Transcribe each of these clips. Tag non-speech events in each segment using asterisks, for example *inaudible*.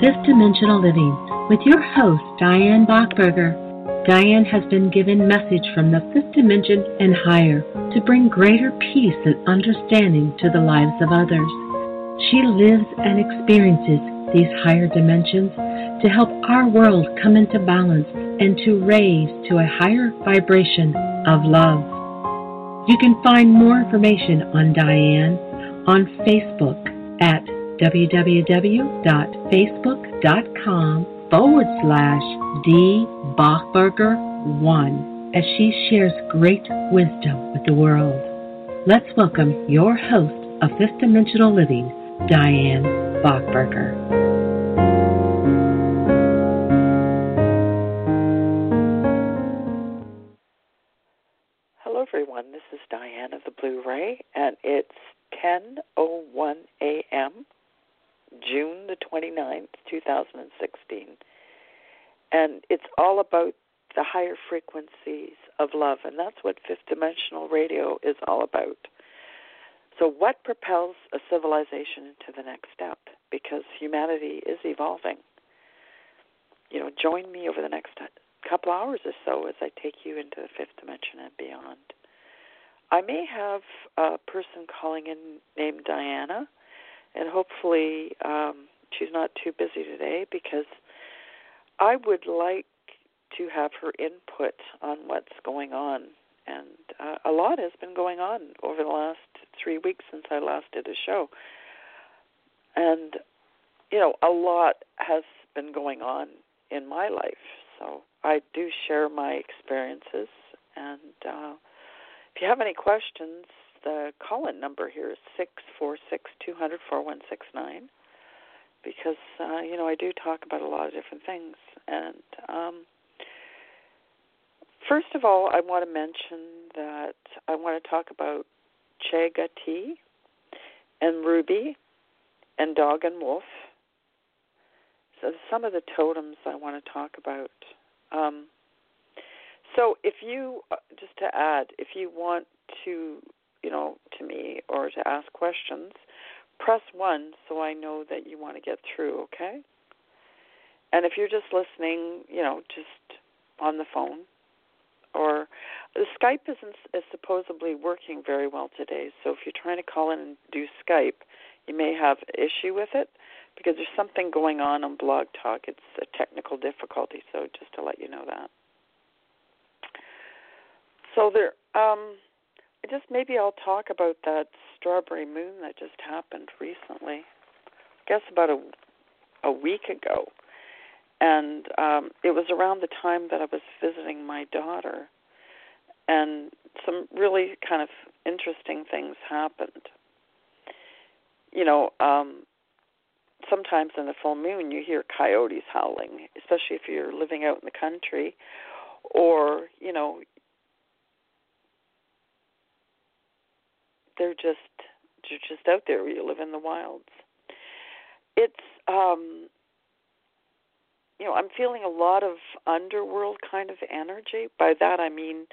Fifth Dimensional Living with your host, Diane Buchberger. Diane has been given message from the fifth dimension and higher to bring greater peace and understanding to the lives of others. She lives and experiences these higher dimensions to help our world come into balance and to raise to a higher vibration of love. You can find more information on Diane on Facebook at www.facebook.com forward slash D Buchberger 1 as she shares great wisdom with the world. Let's welcome your host of Fifth Dimensional Living, Diane Buchberger. Hello, everyone. This is Diane of the Blue Ray, and it's 10:01 a.m. June the 29th, 2016. And it's all about the higher frequencies of love, and that's what fifth dimensional radio is all about. So, what propels a civilization into the next step? Because humanity is evolving. You know, join me over the next couple hours or so as I take you into the fifth dimension and beyond. I may have a person calling in named Diana and hopefully um, she's not too busy today because I would like to have her input on what's going on. And uh, a lot has been going on over the last three weeks since I last did a show. And, you know, a lot has been going on in my life. So I do share my experiences. And uh, if you have any questions, the call-in number here is six four six two hundred four one six nine because uh, you know I do talk about a lot of different things. And um, first of all, I want to mention that I want to talk about Chaga tea and ruby and dog and wolf. So some of the totems I want to talk about. Um, so if you uh, just to add, if you want to you know, to me or to ask questions, press 1 so I know that you want to get through, okay? And if you're just listening, you know, just on the phone or the Skype isn't is supposedly working very well today. So if you're trying to call in and do Skype, you may have issue with it because there's something going on on Blog Talk. It's a technical difficulty, so just to let you know that. So there um just maybe I'll talk about that strawberry moon that just happened recently. I guess about a a week ago, and um, it was around the time that I was visiting my daughter, and some really kind of interesting things happened. You know, um, sometimes in the full moon you hear coyotes howling, especially if you're living out in the country, or you know they're just they're just out there. You live in the wilds. It's um you know, I'm feeling a lot of underworld kind of energy. By that I mean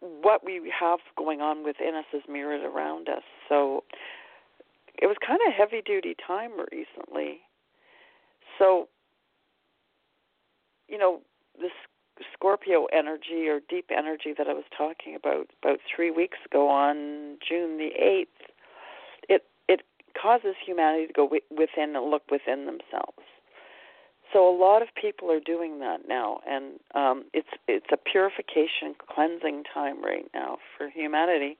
what we have going on within us is mirrored around us. So it was kind of heavy duty time recently. So you know, this Scorpio energy or deep energy that I was talking about about three weeks ago on June the eighth, it it causes humanity to go within and look within themselves. So a lot of people are doing that now, and um, it's it's a purification, cleansing time right now for humanity,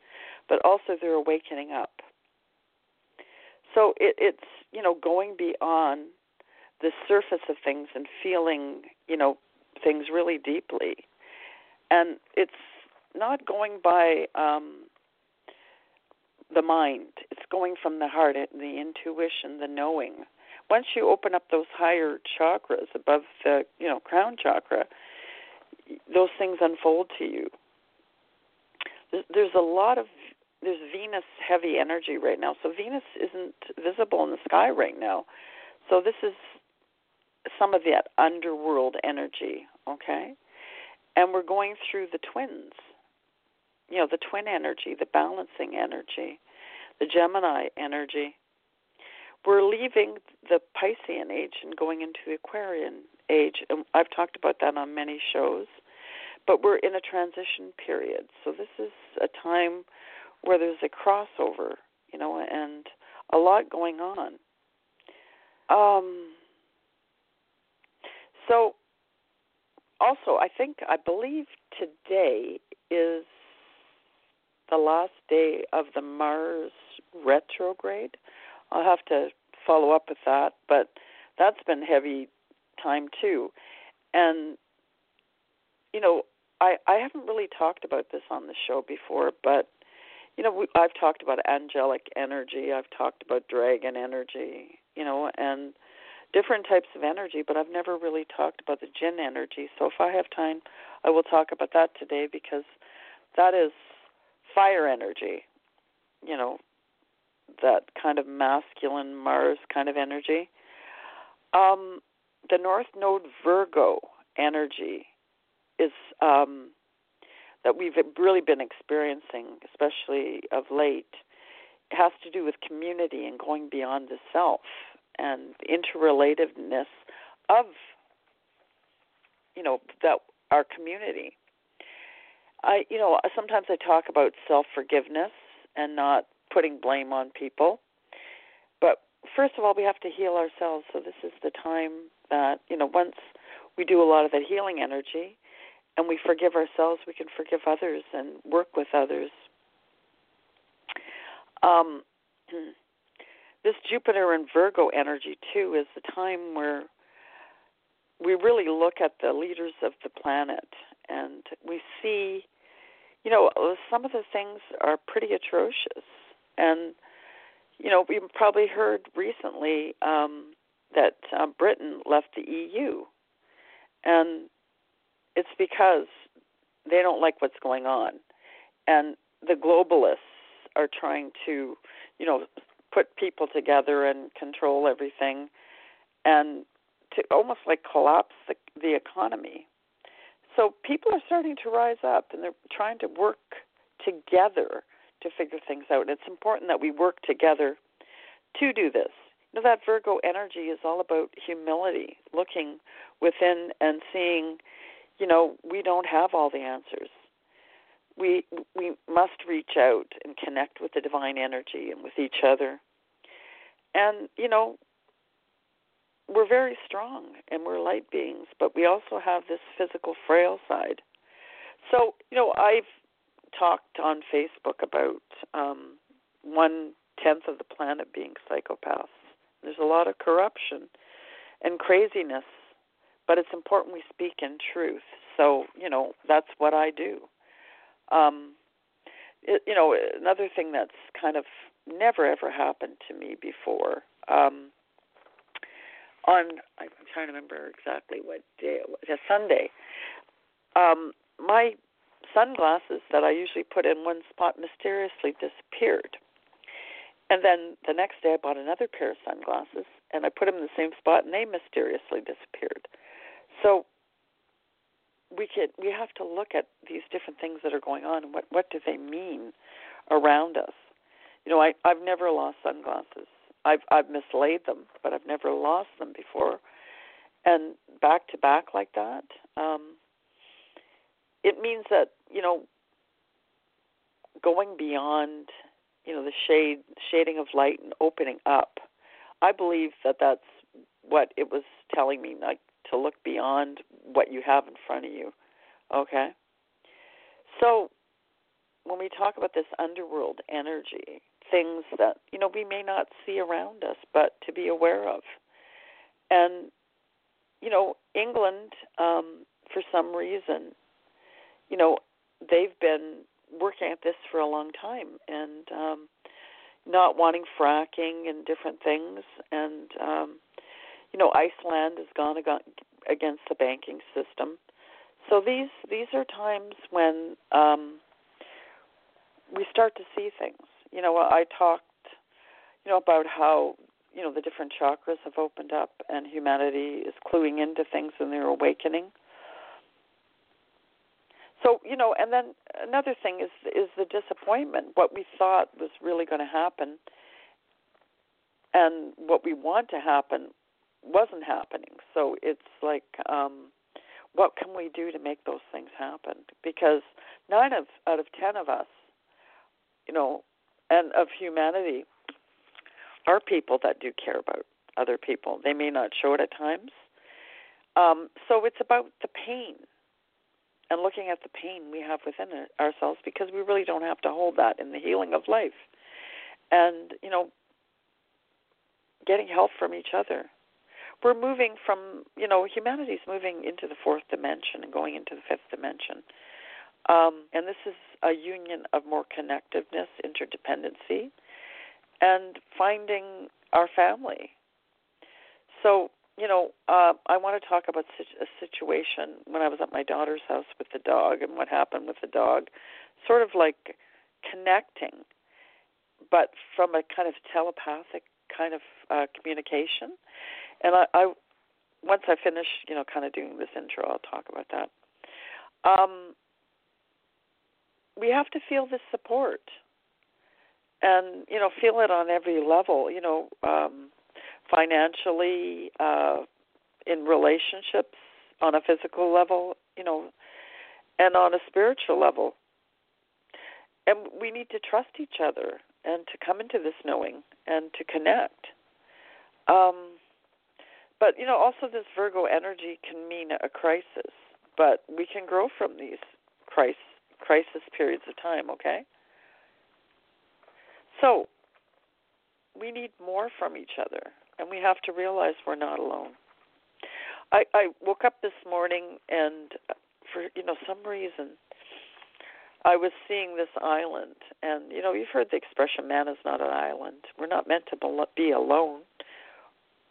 but also they're awakening up. So it, it's you know going beyond the surface of things and feeling you know things really deeply. And it's not going by um, the mind. It's going from the heart, the intuition, the knowing. Once you open up those higher chakras above the, you know, crown chakra, those things unfold to you. There's a lot of there's Venus heavy energy right now. So Venus isn't visible in the sky right now. So this is some of that underworld energy, okay? And we're going through the twins. You know, the twin energy, the balancing energy, the Gemini energy. We're leaving the Piscean age and going into the Aquarian age. And I've talked about that on many shows. But we're in a transition period. So this is a time where there's a crossover, you know, and a lot going on. Um, so, also, I think, I believe today is the last day of the Mars retrograde. I'll have to follow up with that, but that's been heavy time too. And, you know, I, I haven't really talked about this on the show before, but you know, we, I've talked about angelic energy, I've talked about dragon energy, you know, and different types of energy, but I've never really talked about the jinn energy. So if I have time, I will talk about that today because that is fire energy, you know, that kind of masculine Mars kind of energy. Um, the North Node Virgo energy is um, that we've really been experiencing, especially of late, has to do with community and going beyond the self and interrelatedness of you know that our community. I you know sometimes I talk about self forgiveness and not putting blame on people. But first of all, we have to heal ourselves. So this is the time that you know once we do a lot of that healing energy, and we forgive ourselves, we can forgive others and work with others. Um, *clears throat* this Jupiter and Virgo energy, too, is the time where we really look at the leaders of the planet and we see, you know, some of the things are pretty atrocious. And, you know, we probably heard recently um, that uh, Britain left the EU. And it's because they don't like what's going on, and the globalists are trying to, you know, put people together and control everything, and to almost like collapse the, the economy. So people are starting to rise up, and they're trying to work together to figure things out. And it's important that we work together to do this. You know, that Virgo energy is all about humility, looking within and seeing you know, we don't have all the answers. We we must reach out and connect with the divine energy and with each other. And you know, we're very strong and we're light beings, but we also have this physical frail side. So, you know, I've talked on Facebook about um, one tenth of the planet being psychopaths. There's a lot of corruption and craziness but it's important we speak in truth. So you know that's what I do. Um, it, you know another thing that's kind of never ever happened to me before. Um, on I'm trying to remember exactly what day it was. A Sunday. Um, my sunglasses that I usually put in one spot mysteriously disappeared. And then the next day I bought another pair of sunglasses and I put them in the same spot and they mysteriously disappeared. So we could we have to look at these different things that are going on and what what do they mean around us. You know, I I've never lost sunglasses. I've I've mislaid them, but I've never lost them before. And back to back like that, um, it means that you know going beyond you know the shade shading of light and opening up. I believe that that's what it was telling me. Like to look beyond what you have in front of you. Okay? So, when we talk about this underworld energy, things that, you know, we may not see around us, but to be aware of. And, you know, England, um, for some reason, you know, they've been working at this for a long time and um, not wanting fracking and different things. And um, you know, Iceland has gone against the banking system. So these these are times when um, we start to see things. You know, I talked, you know, about how you know the different chakras have opened up and humanity is cluing into things and they're awakening. So you know, and then another thing is is the disappointment. What we thought was really going to happen, and what we want to happen wasn't happening. So it's like, um, what can we do to make those things happen? Because nine of out of ten of us, you know, and of humanity, are people that do care about other people. They may not show it at times. Um, so it's about the pain and looking at the pain we have within ourselves because we really don't have to hold that in the healing of life. And, you know, getting help from each other we're moving from you know humanity's moving into the fourth dimension and going into the fifth dimension um, and this is a union of more connectiveness interdependency and finding our family so you know uh, i want to talk about a situation when i was at my daughter's house with the dog and what happened with the dog sort of like connecting but from a kind of telepathic kind of uh, communication and I, I once I finish, you know, kind of doing this intro, I'll talk about that. Um, we have to feel this support, and you know, feel it on every level. You know, um, financially, uh, in relationships, on a physical level, you know, and on a spiritual level. And we need to trust each other and to come into this knowing and to connect. Um, but you know, also this Virgo energy can mean a crisis, but we can grow from these crisis crisis periods of time. Okay. So we need more from each other, and we have to realize we're not alone. I, I woke up this morning, and uh, for you know some reason, I was seeing this island, and you know you've heard the expression "man is not an island." We're not meant to be alone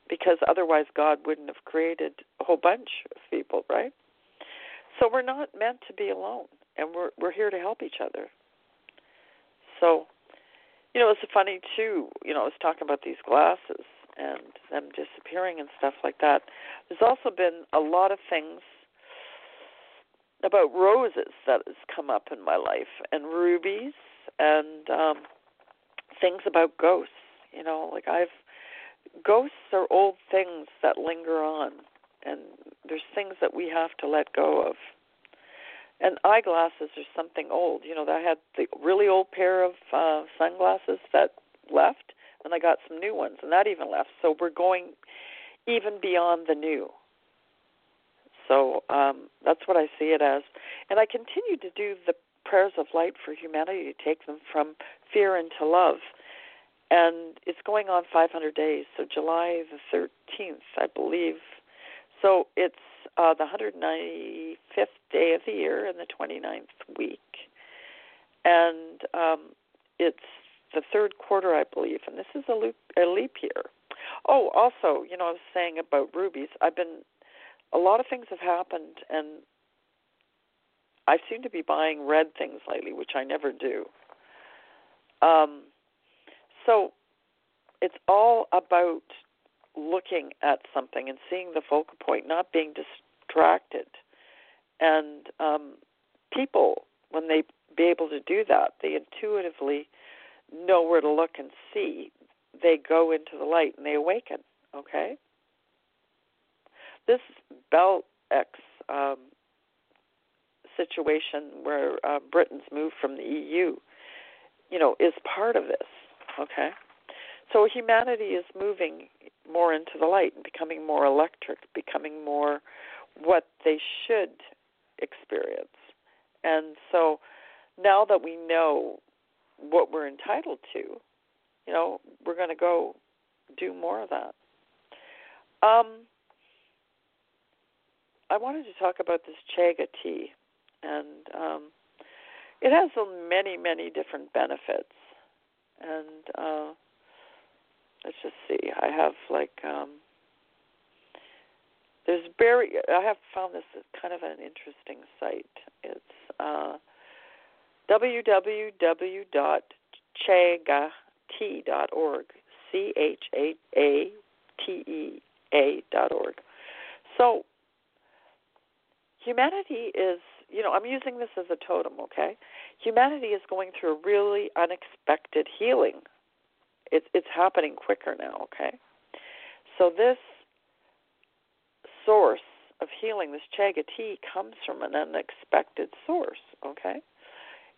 because otherwise God wouldn't have created a whole bunch of people, right? So we're not meant to be alone, and we're we're here to help each other. So, you know, it's funny too. You know, I was talking about these glasses and them disappearing and stuff like that. There's also been a lot of things about roses that has come up in my life, and rubies, and um things about ghosts. You know, like I've ghosts are old things that linger on, and there's things that we have to let go of. And eyeglasses are something old. You know, I had the really old pair of uh, sunglasses that left, and I got some new ones, and that even left. So we're going even beyond the new. So um, that's what I see it as. And I continue to do the prayers of light for humanity to take them from fear into love and it's going on 500 days. So July the 13th, I believe. So it's uh, the 195th day of the year and the 29th week, and um, it's the third quarter, I believe, and this is a leap, a leap year. Oh, also, you know, I was saying about rubies. I've been a lot of things have happened, and I seem to be buying red things lately, which I never do. Um, so it's all about looking at something and seeing the focal point, not being distracted. And um, people, when they be able to do that, they intuitively know where to look and see. They go into the light and they awaken. Okay. This Bell X um, situation where uh, Britain's moved from the EU, you know, is part of this. Okay? So humanity is moving more into the light and becoming more electric, becoming more what they should experience. And so now that we know what we're entitled to, you know, we're going to go do more of that. Um, I wanted to talk about this chaga tea, and um, it has many, many different benefits. And uh, let's just see. I have like um, there's very. I have found this kind of an interesting site. It's uh, www.chagat.org. C H A A T E A dot org. So humanity is you know, I'm using this as a totem, okay? Humanity is going through a really unexpected healing. It's it's happening quicker now, okay? So this source of healing, this chaga tea, comes from an unexpected source, okay?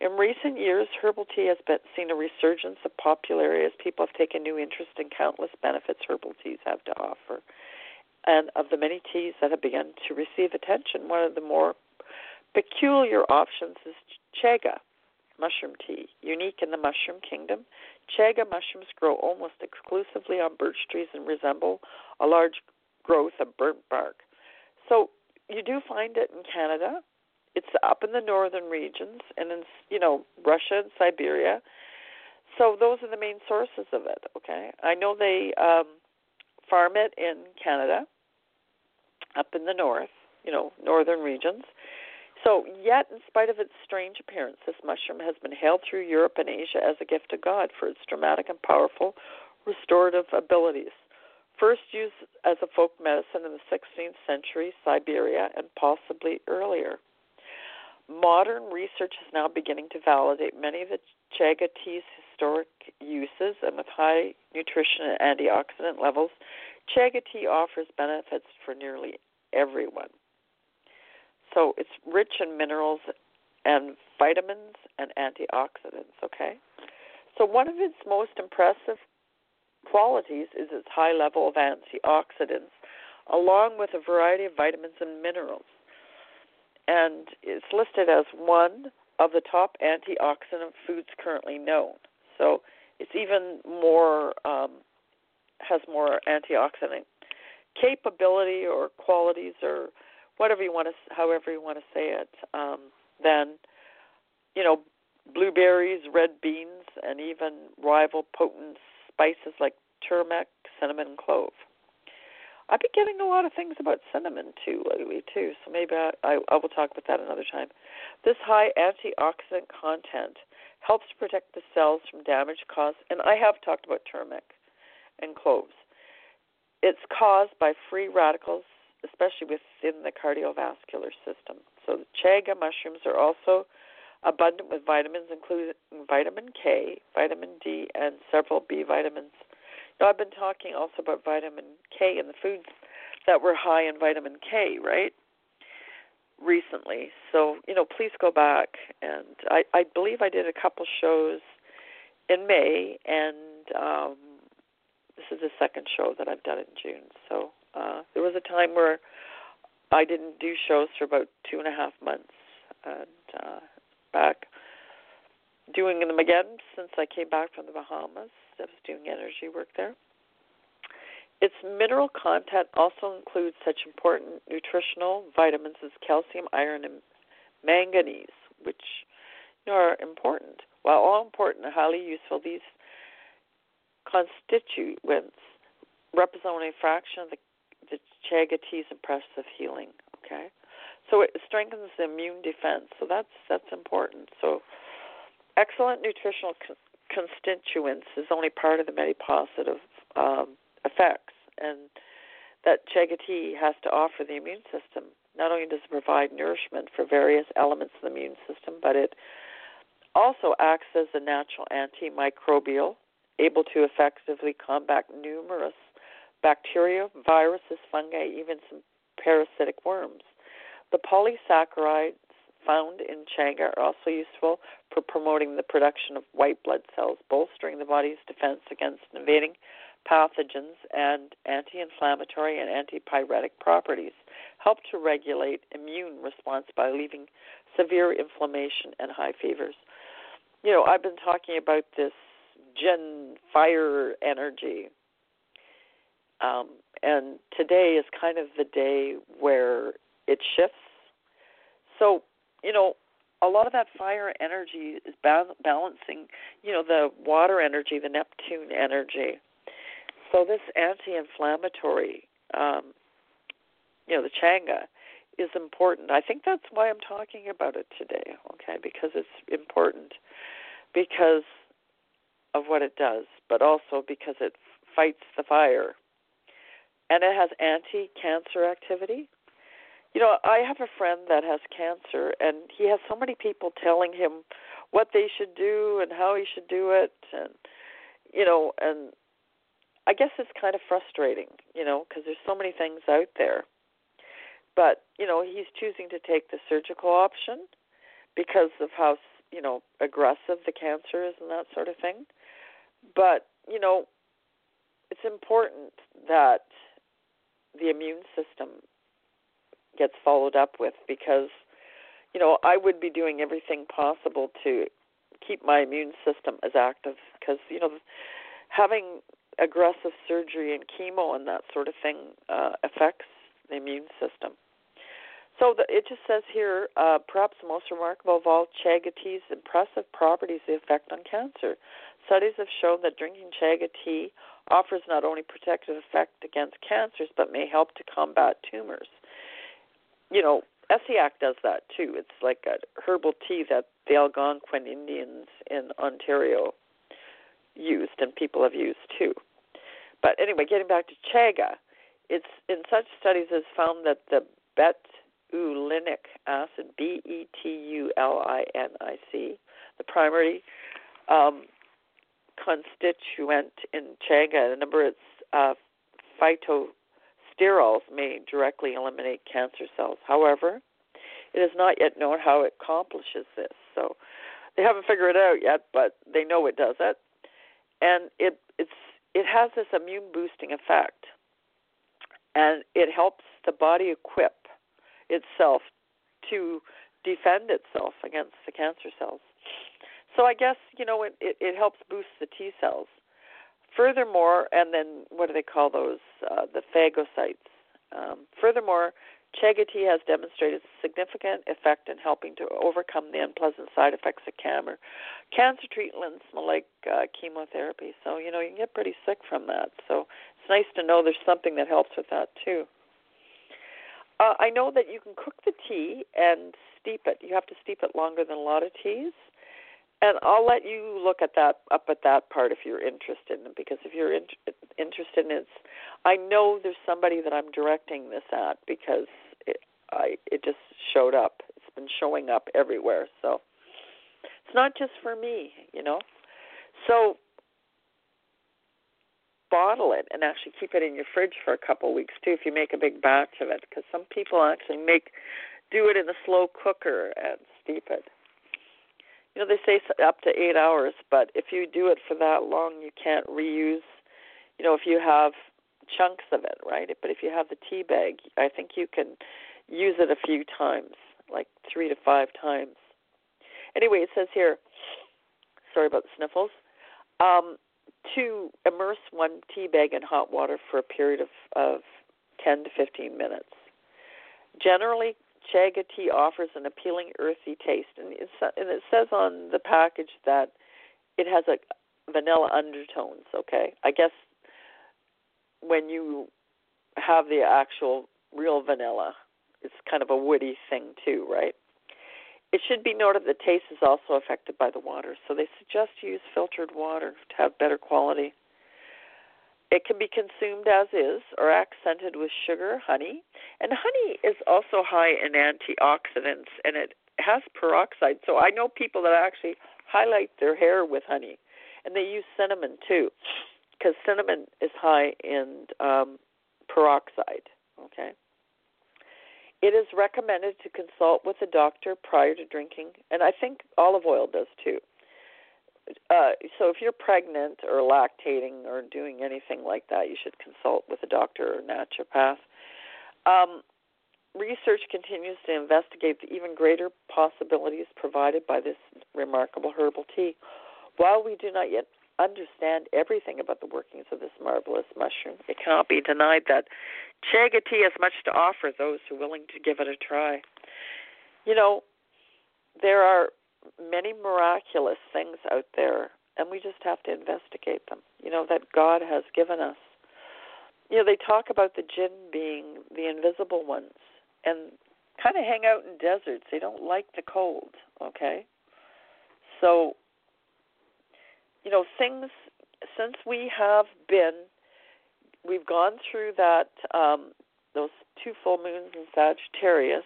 In recent years, herbal tea has been, seen a resurgence of popularity as people have taken new interest in countless benefits herbal teas have to offer. And of the many teas that have begun to receive attention, one of the more peculiar options is chaga mushroom tea. Unique in the mushroom kingdom, chaga mushrooms grow almost exclusively on birch trees and resemble a large growth of burnt bark. So you do find it in Canada. It's up in the northern regions and in you know Russia and Siberia. So those are the main sources of it. Okay, I know they um, farm it in Canada, up in the north, you know, northern regions. So, yet, in spite of its strange appearance, this mushroom has been hailed through Europe and Asia as a gift of God for its dramatic and powerful restorative abilities. First used as a folk medicine in the 16th century, Siberia, and possibly earlier. Modern research is now beginning to validate many of the chaga tea's historic uses, and with high nutrition and antioxidant levels, chaga tea offers benefits for nearly everyone. So it's rich in minerals and vitamins and antioxidants, okay? So one of its most impressive qualities is its high level of antioxidants, along with a variety of vitamins and minerals. And it's listed as one of the top antioxidant foods currently known. So it's even more um, has more antioxidant capability or qualities or whatever you want to, however you want to say it, um, than you know blueberries, red beans, and even rival potent spices like turmeric, cinnamon, and clove. I've been getting a lot of things about cinnamon too lately too, so maybe I, I, I will talk about that another time. This high antioxidant content helps protect the cells from damage caused, and I have talked about turmeric and cloves. It's caused by free radicals especially within the cardiovascular system. So the chaga mushrooms are also abundant with vitamins, including vitamin K, vitamin D, and several B vitamins. Now, I've been talking also about vitamin K and the foods that were high in vitamin K, right? Recently, so you know, please go back and I, I believe I did a couple shows in May, and um, this is the second show that I've done in June. So uh, there was a time where I didn't do shows for about two and a half months, and uh, back doing them again since I came back from the Bahamas. I was doing energy work there. Its mineral content also includes such important nutritional vitamins as calcium, iron, and manganese, which you know, are important. While all important and highly useful, these constituents represent only a fraction of the the chaga impressive healing. Okay, so it strengthens the immune defense. So that's that's important. So excellent nutritional co- constituents is only part of the many positive um, effects, and that chaga tea has to offer the immune system. Not only does it provide nourishment for various elements of the immune system, but it also acts as a natural antimicrobial, able to effectively combat numerous bacteria, viruses, fungi, even some parasitic worms. The polysaccharides found in chaga are also useful for promoting the production of white blood cells, bolstering the body's defense against invading pathogens, and anti inflammatory and antipyretic properties. Help to regulate immune response by relieving severe inflammation and high fevers. You know, I've been talking about this jinn Fire energy um, and today is kind of the day where it shifts. So, you know, a lot of that fire energy is ba- balancing, you know, the water energy, the Neptune energy. So this anti-inflammatory, um, you know, the Changa, is important. I think that's why I'm talking about it today. Okay, because it's important because of what it does, but also because it fights the fire, and it has anti-cancer activity you know, I have a friend that has cancer, and he has so many people telling him what they should do and how he should do it, and you know, and I guess it's kind of frustrating, you know, because there's so many things out there. But you know, he's choosing to take the surgical option because of how you know aggressive the cancer is and that sort of thing. But you know, it's important that the immune system gets followed up with because you know I would be doing everything possible to keep my immune system as active because you know having aggressive surgery and chemo and that sort of thing uh, affects the immune system. So the, it just says here, uh, perhaps most remarkable of all, chaga tea's impressive properties the effect on cancer. Studies have shown that drinking chaga tea offers not only protective effect against cancers, but may help to combat tumors you know, Essiac does that too. It's like a herbal tea that the Algonquin Indians in Ontario used and people have used too. But anyway, getting back to chaga, it's in such studies has found that the betulinic acid, B E T U L I N I C, the primary um, constituent in chaga, the number it's uh, phyto sterols may directly eliminate cancer cells. However, it is not yet known how it accomplishes this. So they haven't figured it out yet, but they know it does it. And it it's it has this immune boosting effect. And it helps the body equip itself to defend itself against the cancer cells. So I guess, you know, it, it, it helps boost the T cells. Furthermore, and then what do they call those? Uh, the phagocytes. Um, furthermore, Chaga tea has demonstrated significant effect in helping to overcome the unpleasant side effects of cancer. Cancer treatments like uh, chemotherapy, so you know you can get pretty sick from that. So it's nice to know there's something that helps with that too. Uh, I know that you can cook the tea and steep it. You have to steep it longer than a lot of teas and I'll let you look at that up at that part if you're interested in it because if you're in, interested in it, I know there's somebody that I'm directing this at because it, I it just showed up. It's been showing up everywhere, so it's not just for me, you know. So bottle it and actually keep it in your fridge for a couple of weeks too if you make a big batch of it because some people actually make do it in a slow cooker and steep it you know they say up to eight hours but if you do it for that long you can't reuse you know if you have chunks of it right? But if you have the tea bag i think you can use it a few times like three to five times. Anyway it says here sorry about the sniffles um, to immerse one tea bag in hot water for a period of, of 10 to 15 minutes. Generally Chaga tea offers an appealing earthy taste, and, and it says on the package that it has a vanilla undertones. Okay, I guess when you have the actual real vanilla, it's kind of a woody thing too, right? It should be noted that taste is also affected by the water, so they suggest you use filtered water to have better quality. It can be consumed as is or accented with sugar, honey. And honey is also high in antioxidants and it has peroxide. So I know people that actually highlight their hair with honey. And they use cinnamon too because cinnamon is high in um, peroxide. Okay. It is recommended to consult with a doctor prior to drinking, and I think olive oil does too uh, so if you're pregnant or lactating or doing anything like that, you should consult with a doctor or naturopath. Um, research continues to investigate the even greater possibilities provided by this remarkable herbal tea. While we do not yet understand everything about the workings of this marvelous mushroom, it cannot be denied that chaga tea has much to offer those who are willing to give it a try. You know, there are many miraculous things out there, and we just have to investigate them. You know that God has given us. You know they talk about the jinn being the invisible ones, and kind of hang out in deserts. They don't like the cold. Okay, so you know things since we have been we've gone through that um those two full moons in Sagittarius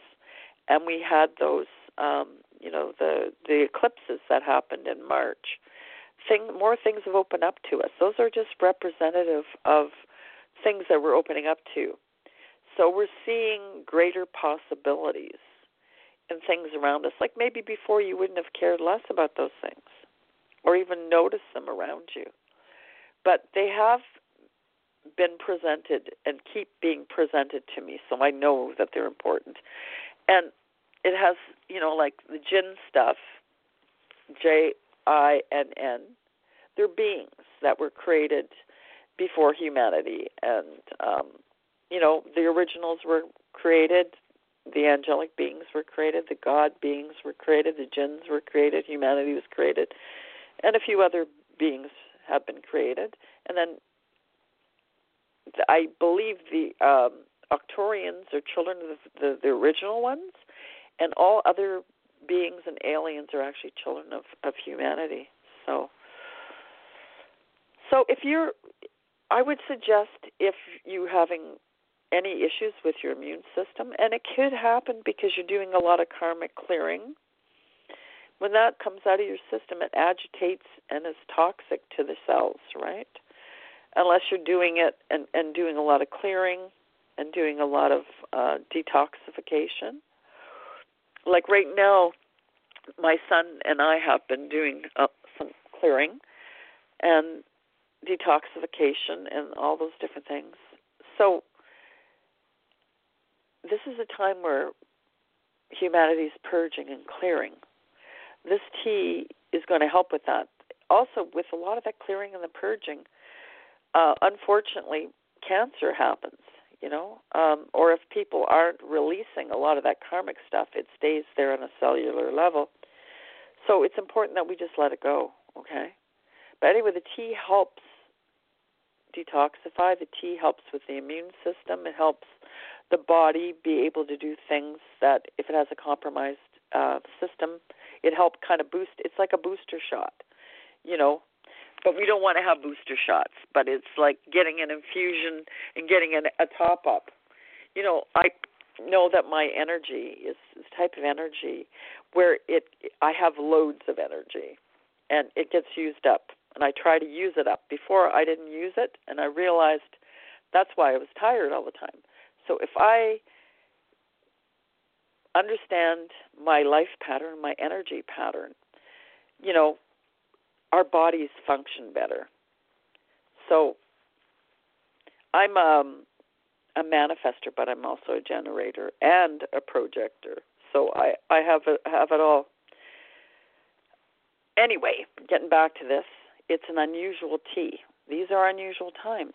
and we had those um you know the the eclipses that happened in March thing more things have opened up to us. Those are just representative of things that we're opening up to. So we're seeing greater possibilities in things around us like maybe before you wouldn't have cared less about those things or even noticed them around you. But they have been presented and keep being presented to me, so I know that they're important. And it has, you know, like the jinn stuff, J I N N. They're beings that were created before humanity, and um, you know, the originals were created. The angelic beings were created, the god beings were created, the jinns were created, humanity was created, and a few other beings have been created. And then I believe the um, Arcturians are children of the, the, the original ones, and all other beings and aliens are actually children of, of humanity. So, so if you're, I would suggest if you having any issues with your immune system, and it could happen because you're doing a lot of karmic clearing. When that comes out of your system, it agitates and is toxic to the cells, right? unless you're doing it and, and doing a lot of clearing and doing a lot of uh, detoxification. Like right now, my son and I have been doing uh, some clearing and detoxification and all those different things. So, this is a time where humanity's purging and clearing. This tea is going to help with that. Also, with a lot of that clearing and the purging, uh, unfortunately, cancer happens, you know, um, or if people aren't releasing a lot of that karmic stuff, it stays there on a cellular level. So it's important that we just let it go, okay? But anyway, the tea helps detoxify. The tea helps with the immune system. It helps the body be able to do things that, if it has a compromised uh, system, it helps kind of boost. It's like a booster shot, you know but we don't want to have booster shots. But it's like getting an infusion and getting an, a top up. You know, I know that my energy is this type of energy where it I have loads of energy, and it gets used up, and I try to use it up. Before I didn't use it, and I realized that's why I was tired all the time. So if I understand my life pattern, my energy pattern, you know, our bodies function better. So I'm um, a manifester, but I'm also a generator and a projector. So I I have a, have it all. Anyway, getting back to this, it's an unusual tea. These are unusual times.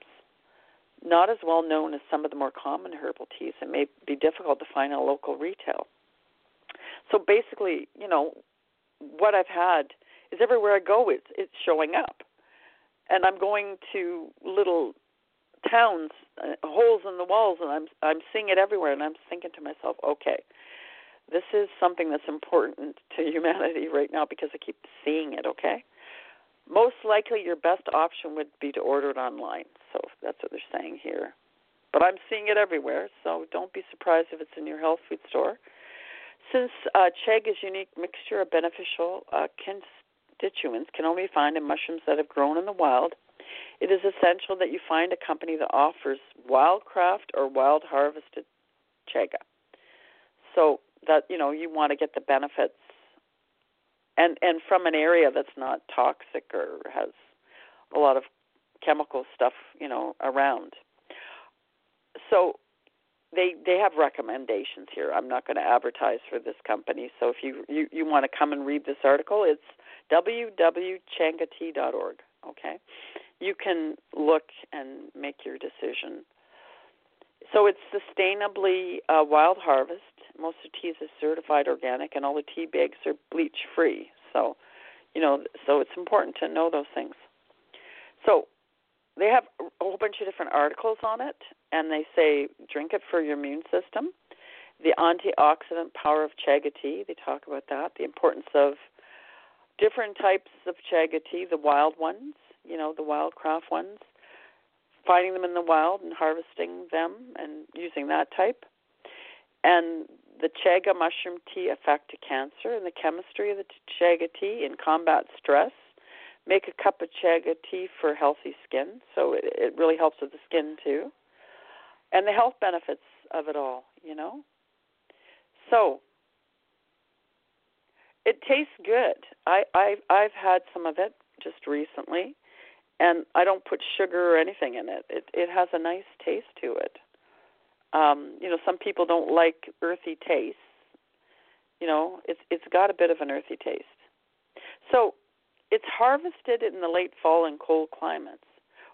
Not as well known as some of the more common herbal teas. It may be difficult to find in local retail. So basically, you know, what I've had is everywhere I go, it's it's showing up, and I'm going to little towns, uh, holes in the walls, and I'm I'm seeing it everywhere, and I'm thinking to myself, okay, this is something that's important to humanity *laughs* right now because I keep seeing it. Okay, most likely your best option would be to order it online. So that's what they're saying here. But I'm seeing it everywhere, so don't be surprised if it's in your health food store. Since uh, Chaga is unique mixture of beneficial uh, constituents can only found in mushrooms that have grown in the wild, it is essential that you find a company that offers wildcraft or wild harvested chaga. So that you know you want to get the benefits and and from an area that's not toxic or has a lot of chemical stuff, you know, around. So they they have recommendations here. I'm not going to advertise for this company. So if you you, you want to come and read this article, it's www.changati.org. Okay, you can look and make your decision. So it's sustainably uh, wild harvest, Most of the teas is certified organic, and all the tea bags are bleach free. So, you know, so it's important to know those things. They have a whole bunch of different articles on it, and they say drink it for your immune system. The antioxidant power of chaga tea, they talk about that. The importance of different types of chaga tea, the wild ones, you know, the wild craft ones, finding them in the wild and harvesting them and using that type. And the chaga mushroom tea effect to cancer and the chemistry of the chaga tea in combat stress. Make a cup of chaga tea for healthy skin, so it, it really helps with the skin too. And the health benefits of it all, you know. So it tastes good. I I I've had some of it just recently, and I don't put sugar or anything in it. It it has a nice taste to it. Um, you know, some people don't like earthy tastes. You know, it's it's got a bit of an earthy taste. So, it's harvested in the late fall in cold climates.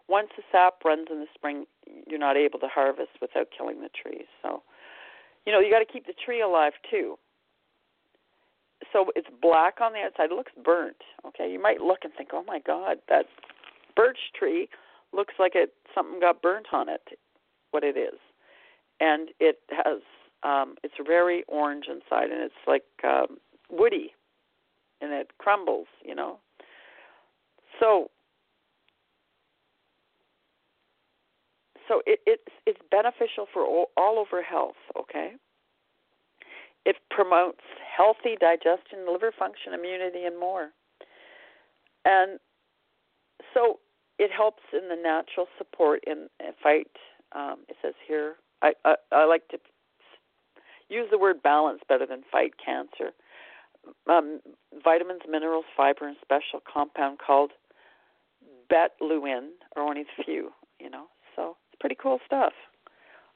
Once the sap runs in the spring, you're not able to harvest without killing the trees. So, you know, you got to keep the tree alive too. So it's black on the outside. It looks burnt. Okay, you might look and think, "Oh my God, that birch tree looks like it something got burnt on it." What it is, and it has um, it's very orange inside, and it's like um, woody, and it crumbles. You know. So so it, it's it's beneficial for all, all over health. Okay. It promotes healthy digestion, liver function, immunity, and more. And so it helps in the natural support in fight. Um, it says here, I, I I like to use the word balance better than fight cancer. Um, vitamins, minerals, fiber, and special compound called betulin are only a few. You know, so it's pretty cool stuff.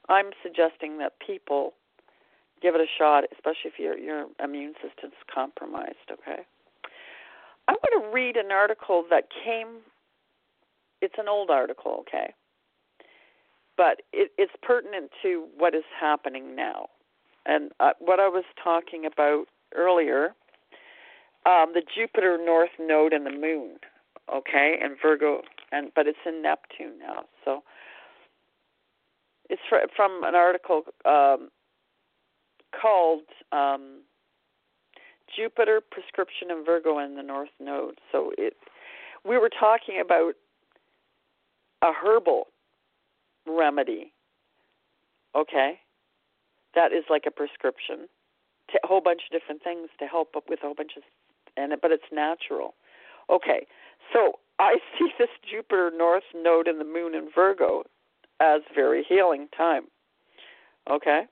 I'm suggesting that people give it a shot, especially if your your immune system's compromised. Okay. I want to read an article that came. It's an old article, okay, but it, it's pertinent to what is happening now, and uh, what I was talking about earlier. Um, the Jupiter North Node and the Moon, okay, and Virgo, and but it's in Neptune now, so it's fr- from an article um, called um, Jupiter Prescription and Virgo in the North Node. So it, we were talking about a herbal remedy. Okay, that is like a prescription, a whole bunch of different things to help with a whole bunch of, and but it's natural. Okay, so I *laughs* see this Jupiter North Node in the Moon in Virgo as very healing time. Okay?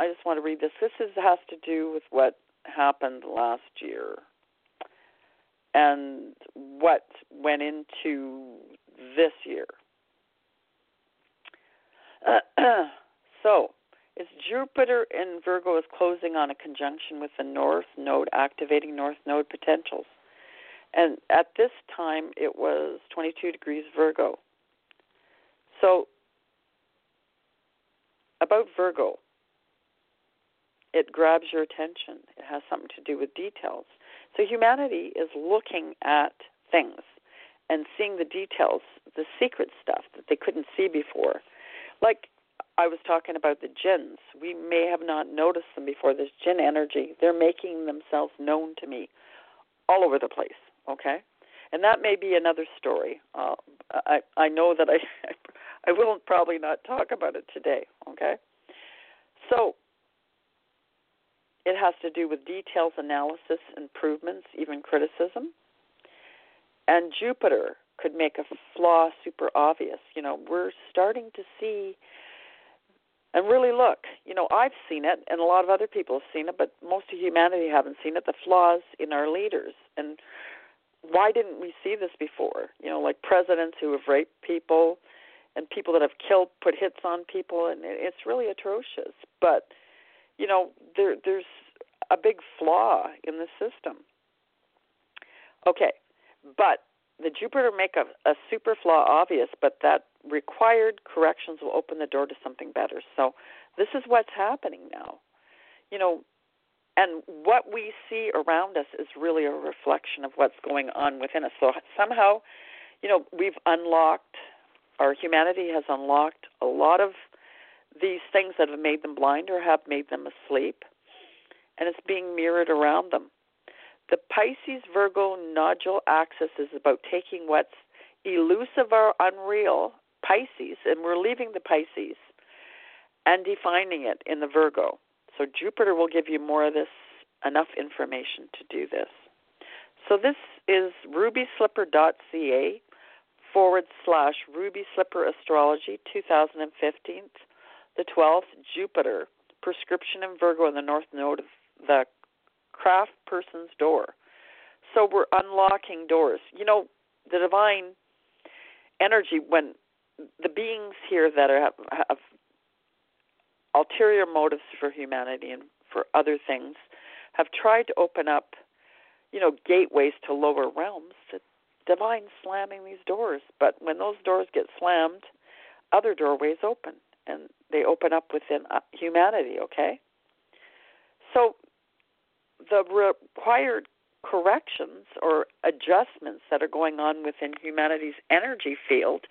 I just want to read this. This is, has to do with what happened last year and what went into this year. *clears throat* so, it's Jupiter in Virgo is closing on a conjunction with the North Node, activating North Node potentials. And at this time, it was 22 degrees Virgo. So, about Virgo, it grabs your attention. It has something to do with details. So, humanity is looking at things and seeing the details, the secret stuff that they couldn't see before. Like I was talking about the jinns. We may have not noticed them before. This jinn energy, they're making themselves known to me all over the place. Okay? And that may be another story. Uh, I I know that I *laughs* I will probably not talk about it today, okay? So it has to do with details, analysis, improvements, even criticism. And Jupiter could make a flaw super obvious. You know, we're starting to see and really look. You know, I've seen it, and a lot of other people have seen it, but most of humanity haven't seen it. The flaws in our leaders, and why didn't we see this before? You know, like presidents who have raped people, and people that have killed put hits on people and it's really atrocious but you know there there's a big flaw in the system okay but the jupiter make a, a super flaw obvious but that required corrections will open the door to something better. So this is what's happening now. You know, and what we see around us is really a reflection of what's going on within us. So somehow, you know, we've unlocked, our humanity has unlocked a lot of these things that have made them blind or have made them asleep, and it's being mirrored around them. The Pisces Virgo nodule axis is about taking what's elusive or unreal, Pisces, and we're leaving the Pisces and defining it in the Virgo. So Jupiter will give you more of this, enough information to do this. So this is rubyslipper.ca forward slash ruby slipper astrology 2015, the 12th, Jupiter, prescription in Virgo in the north node of the craft person's door. So we're unlocking doors. You know, the divine energy, when the beings here that are, have, have ulterior motives for humanity and for other things have tried to open up, you know, gateways to lower realms. The divine slamming these doors, but when those doors get slammed, other doorways open, and they open up within uh, humanity. Okay, so the required corrections or adjustments that are going on within humanity's energy field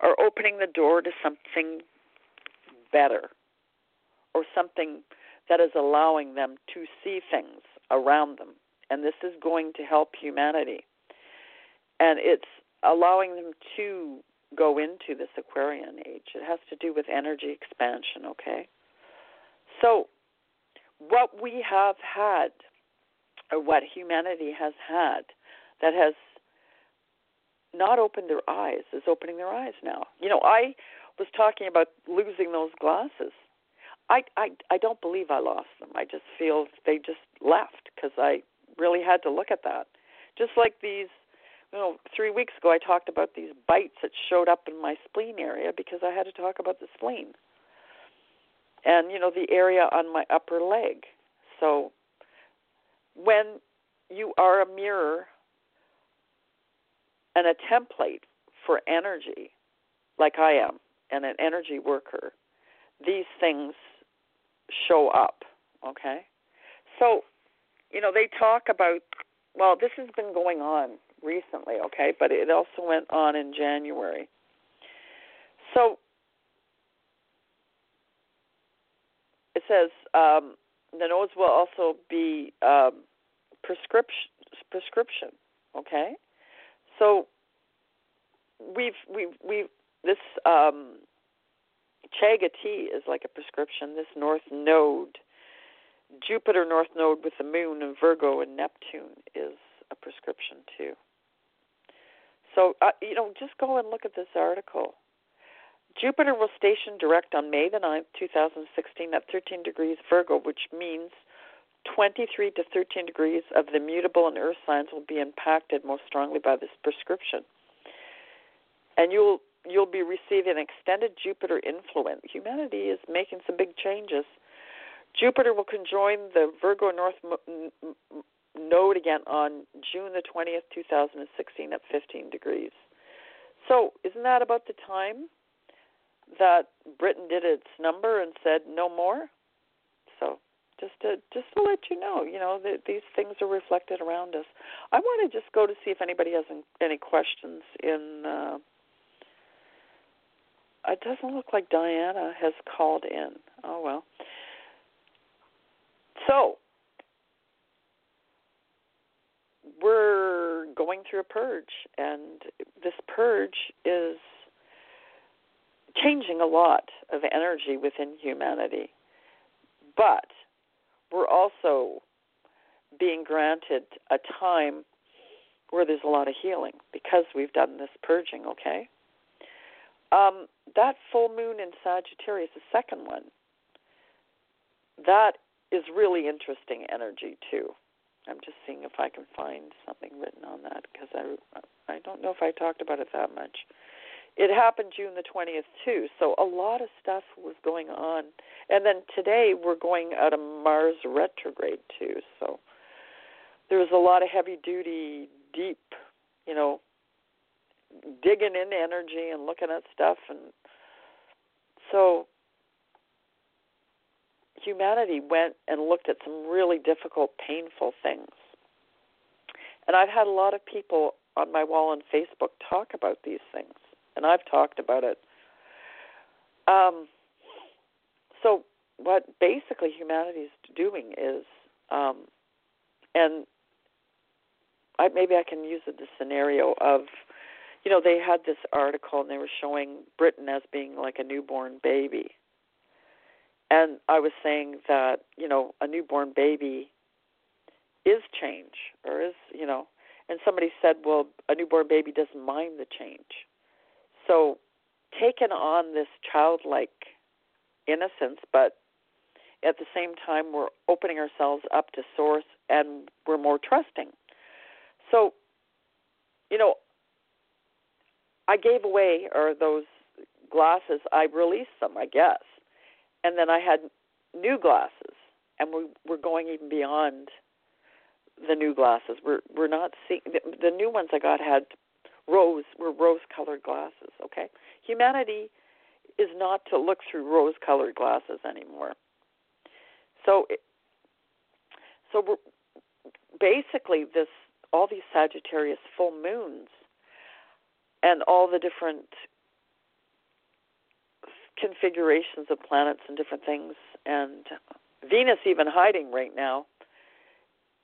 are opening the door to something better or something that is allowing them to see things around them. And this is going to help humanity. And it's allowing them to go into this Aquarian age. It has to do with energy expansion, okay? So, what we have had, or what humanity has had, that has not opened their eyes, is opening their eyes now. You know, I was talking about losing those glasses I, I I don't believe I lost them. I just feel they just left because I really had to look at that. Just like these, you know, three weeks ago I talked about these bites that showed up in my spleen area because I had to talk about the spleen, and you know the area on my upper leg. So when you are a mirror and a template for energy, like I am, and an energy worker, these things show up. Okay? So, you know, they talk about, well, this has been going on recently, okay, but it also went on in January. So, it says um, the nose will also be um, prescription, prescription, okay? So, we've, we've, we've, this um, Chaga tea is like a prescription. This North Node, Jupiter North Node with the Moon and Virgo and Neptune is a prescription too. So, uh, you know, just go and look at this article. Jupiter will station direct on May the 9th, 2016, at 13 degrees Virgo, which means 23 to 13 degrees of the mutable and earth signs will be impacted most strongly by this prescription. And you'll you'll be receiving extended Jupiter influence. Humanity is making some big changes. Jupiter will conjoin the Virgo North node again on June the 20th, 2016 at 15 degrees. So, isn't that about the time that Britain did its number and said no more? So, just to just to let you know, you know, that these things are reflected around us. I want to just go to see if anybody has any questions in uh, it doesn't look like Diana has called in. Oh well. So we're going through a purge, and this purge is changing a lot of energy within humanity. But we're also being granted a time where there's a lot of healing because we've done this purging, okay? Um, that full moon in Sagittarius, the second one, that is really interesting energy too. I'm just seeing if I can find something written on that because I I don't know if I talked about it that much. It happened June the 20th too, so a lot of stuff was going on. And then today we're going out of Mars retrograde too, so there was a lot of heavy duty, deep, you know, digging in energy and looking at stuff. And so humanity went and looked at some really difficult painful things. And i've had a lot of people on my wall on facebook talk about these things. And i've talked about it. Um so what basically humanity is doing is um and I, maybe I can use the scenario of, you know, they had this article and they were showing Britain as being like a newborn baby. And I was saying that, you know, a newborn baby is change or is, you know, and somebody said, well, a newborn baby doesn't mind the change. So taking on this childlike innocence, but at the same time, we're opening ourselves up to source and we're more trusting. So, you know, I gave away or those glasses. I released them, I guess, and then I had new glasses, and we we're going even beyond the new glasses. We're we're not seeing the, the new ones I got had rose were rose colored glasses. Okay, humanity is not to look through rose colored glasses anymore. So, it, so we're, basically this all these Sagittarius full moons and all the different configurations of planets and different things, and Venus even hiding right now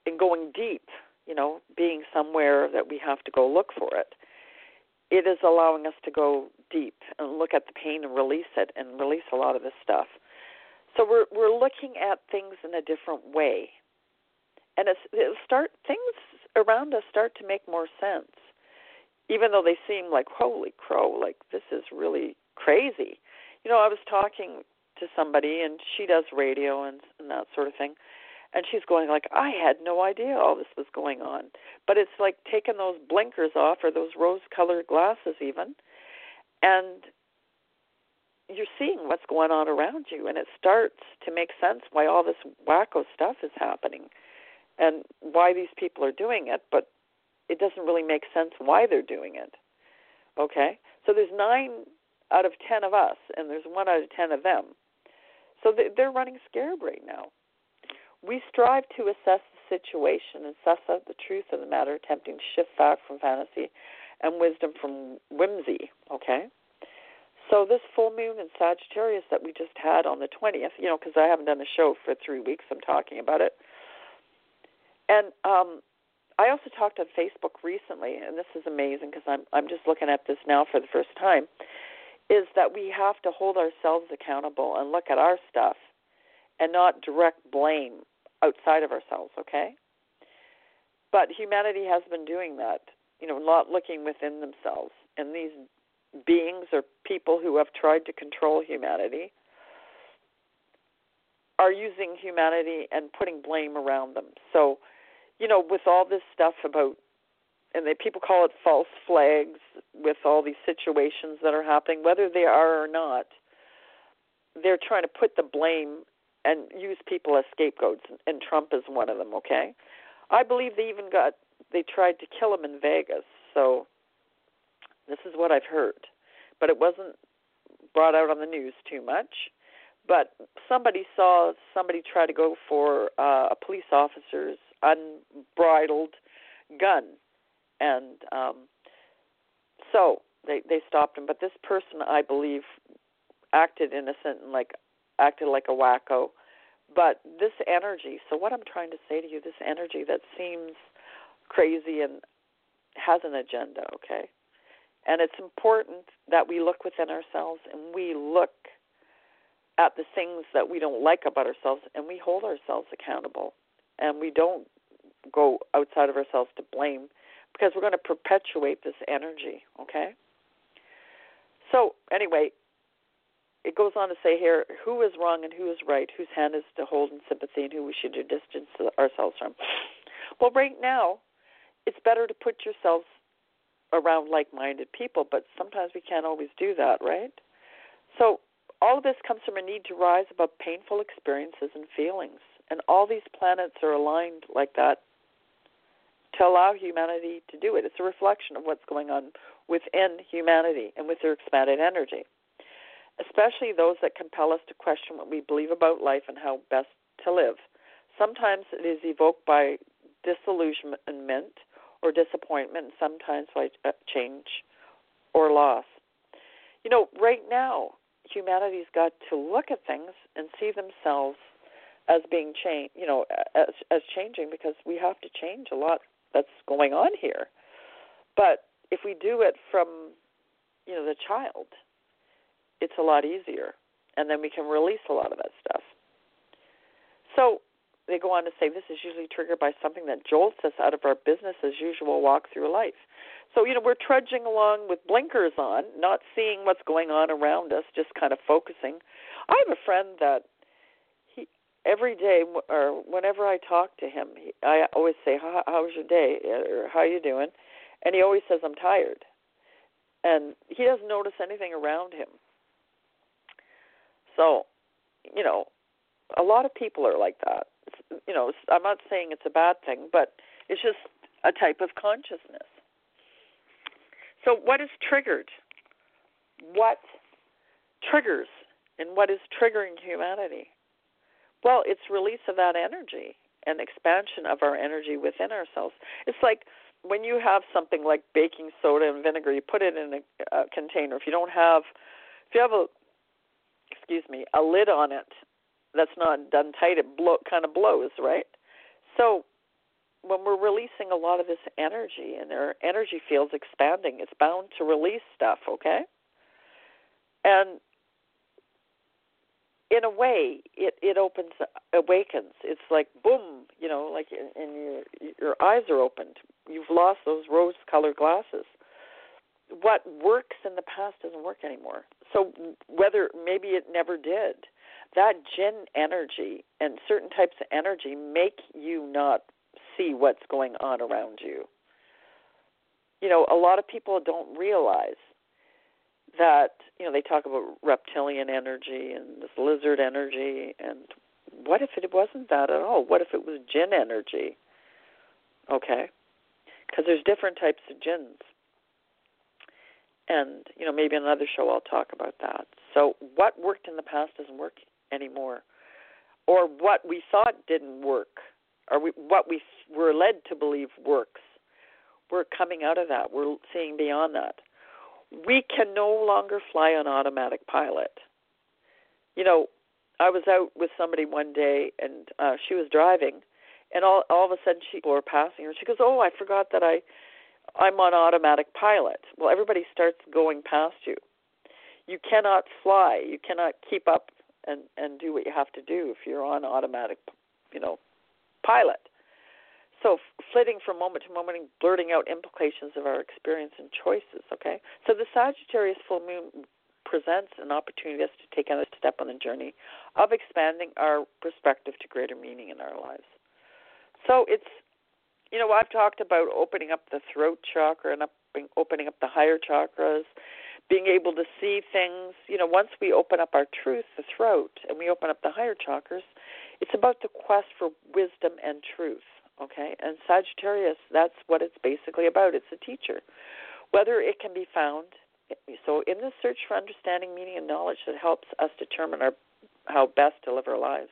and going deep, you know, being somewhere that we have to go look for it. It is allowing us to go deep and look at the pain and release it and release a lot of this stuff. So we're we're looking at things in a different way, and it's, it'll start things around us start to make more sense, even though they seem like holy crow, like this is really crazy. You know, I was talking to somebody and she does radio and, and that sort of thing, and she's going like, I had no idea all this was going on, but it's like taking those blinkers off or those rose-colored glasses even, and you're seeing what's going on around you, and it starts to make sense why all this wacko stuff is happening and why these people are doing it, but it doesn't really make sense why they're doing it. Okay? So there's nine out of ten of us, and there's one out of ten of them. So they're running scared right now. We strive to assess the situation and suss out the truth of the matter, attempting to shift fact from fantasy and wisdom from whimsy. Okay? So this full moon in Sagittarius that we just had on the 20th, you know, because I haven't done a show for three weeks, I'm talking about it. And um, I also talked on Facebook recently, and this is amazing because I'm I'm just looking at this now for the first time. Is that we have to hold ourselves accountable and look at our stuff, and not direct blame outside of ourselves. Okay. But humanity has been doing that, you know, not looking within themselves. And these beings or people who have tried to control humanity are using humanity and putting blame around them. So you know, with all this stuff about, and they, people call it false flags, with all these situations that are happening, whether they are or not, they're trying to put the blame and use people as scapegoats, and Trump is one of them. Okay, I believe they even got they tried to kill him in Vegas. So this is what I've heard, but it wasn't brought out on the news too much. But somebody saw somebody try to go for uh, a police officer's unbridled gun, and um, so they they stopped him. But this person, I believe, acted innocent and like acted like a wacko. But this energy. So what I'm trying to say to you, this energy that seems crazy and has an agenda. Okay. And it's important that we look within ourselves and we look at the things that we don't like about ourselves and we hold ourselves accountable and we don't go outside of ourselves to blame because we're going to perpetuate this energy, okay? So, anyway, it goes on to say here who is wrong and who is right, whose hand is to hold in sympathy, and who we should distance ourselves from. Well, right now, it's better to put yourselves around like minded people, but sometimes we can't always do that, right? So, all of this comes from a need to rise above painful experiences and feelings. And all these planets are aligned like that to allow humanity to do it. It's a reflection of what's going on within humanity and with their expanded energy, especially those that compel us to question what we believe about life and how best to live. Sometimes it is evoked by disillusionment or disappointment, sometimes by uh, change or loss. You know, right now, humanity's got to look at things and see themselves as being changed, you know, as as changing because we have to change a lot that's going on here. But if we do it from, you know, the child, it's a lot easier, and then we can release a lot of that stuff. So they go on to say this is usually triggered by something that jolts us out of our business as usual walk through life. So, you know, we're trudging along with blinkers on, not seeing what's going on around us, just kind of focusing. I have a friend that every day or whenever I talk to him, he, I always say, how, "How was your day?" or "How you doing?" And he always says, "I'm tired." And he doesn't notice anything around him. So, you know, a lot of people are like that. It's, you know, I'm not saying it's a bad thing, but it's just a type of consciousness. So, what is triggered? What triggers and what is triggering humanity? Well, it's release of that energy and expansion of our energy within ourselves. It's like when you have something like baking soda and vinegar, you put it in a, a container. If you don't have, if you have a, excuse me, a lid on it that's not done tight, it blow, kind of blows, right? So when we're releasing a lot of this energy and our energy field's expanding, it's bound to release stuff, okay? And in a way, it it opens, awakens. It's like boom, you know, like and your your eyes are opened. You've lost those rose-colored glasses. What works in the past doesn't work anymore. So whether maybe it never did, that Jinn energy and certain types of energy make you not see what's going on around you. You know, a lot of people don't realize that, you know, they talk about reptilian energy and this lizard energy and what if it wasn't that at all? What if it was jinn energy? Okay? Because there's different types of jinns. And, you know, maybe another show I'll talk about that. So, what worked in the past doesn't work anymore. Or what we thought didn't work or we, what we were led to believe works. We're coming out of that. We're seeing beyond that. We can no longer fly on automatic pilot. You know, I was out with somebody one day, and uh, she was driving, and all all of a sudden she were passing her. She goes, "Oh, I forgot that I I'm on automatic pilot." Well, everybody starts going past you. You cannot fly. You cannot keep up and and do what you have to do if you're on automatic, you know, pilot. So flitting from moment to moment and blurting out implications of our experience and choices, okay? So the Sagittarius full moon presents an opportunity to take another step on the journey of expanding our perspective to greater meaning in our lives. So it's, you know, I've talked about opening up the throat chakra and up, opening up the higher chakras, being able to see things. You know, once we open up our truth, the throat, and we open up the higher chakras, it's about the quest for wisdom and truth, okay? And Sagittarius, that's what it's basically about. It's a teacher. Whether it can be found, so in the search for understanding, meaning, and knowledge that helps us determine our how best to live our lives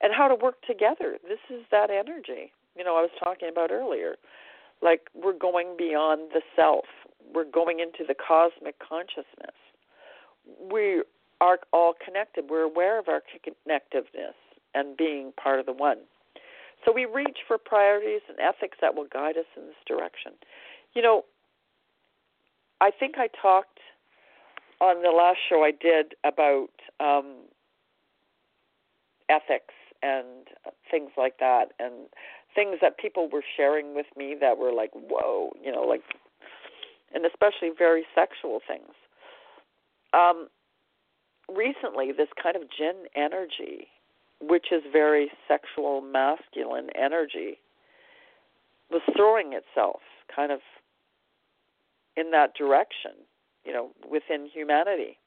and how to work together. This is that energy. You know, I was talking about earlier. Like we're going beyond the self. We're going into the cosmic consciousness. We are all connected. We're aware of our connectiveness and being part of the one. So we reach for priorities and ethics that will guide us in this direction. You know, I think I talked on the last show I did about um, ethics and things like that, and things that people were sharing with me that were like, whoa, you know, like, and especially very sexual things. Um, recently, this kind of jinn energy which is very sexual masculine energy, was throwing itself kind of in that direction, you know, within humanity.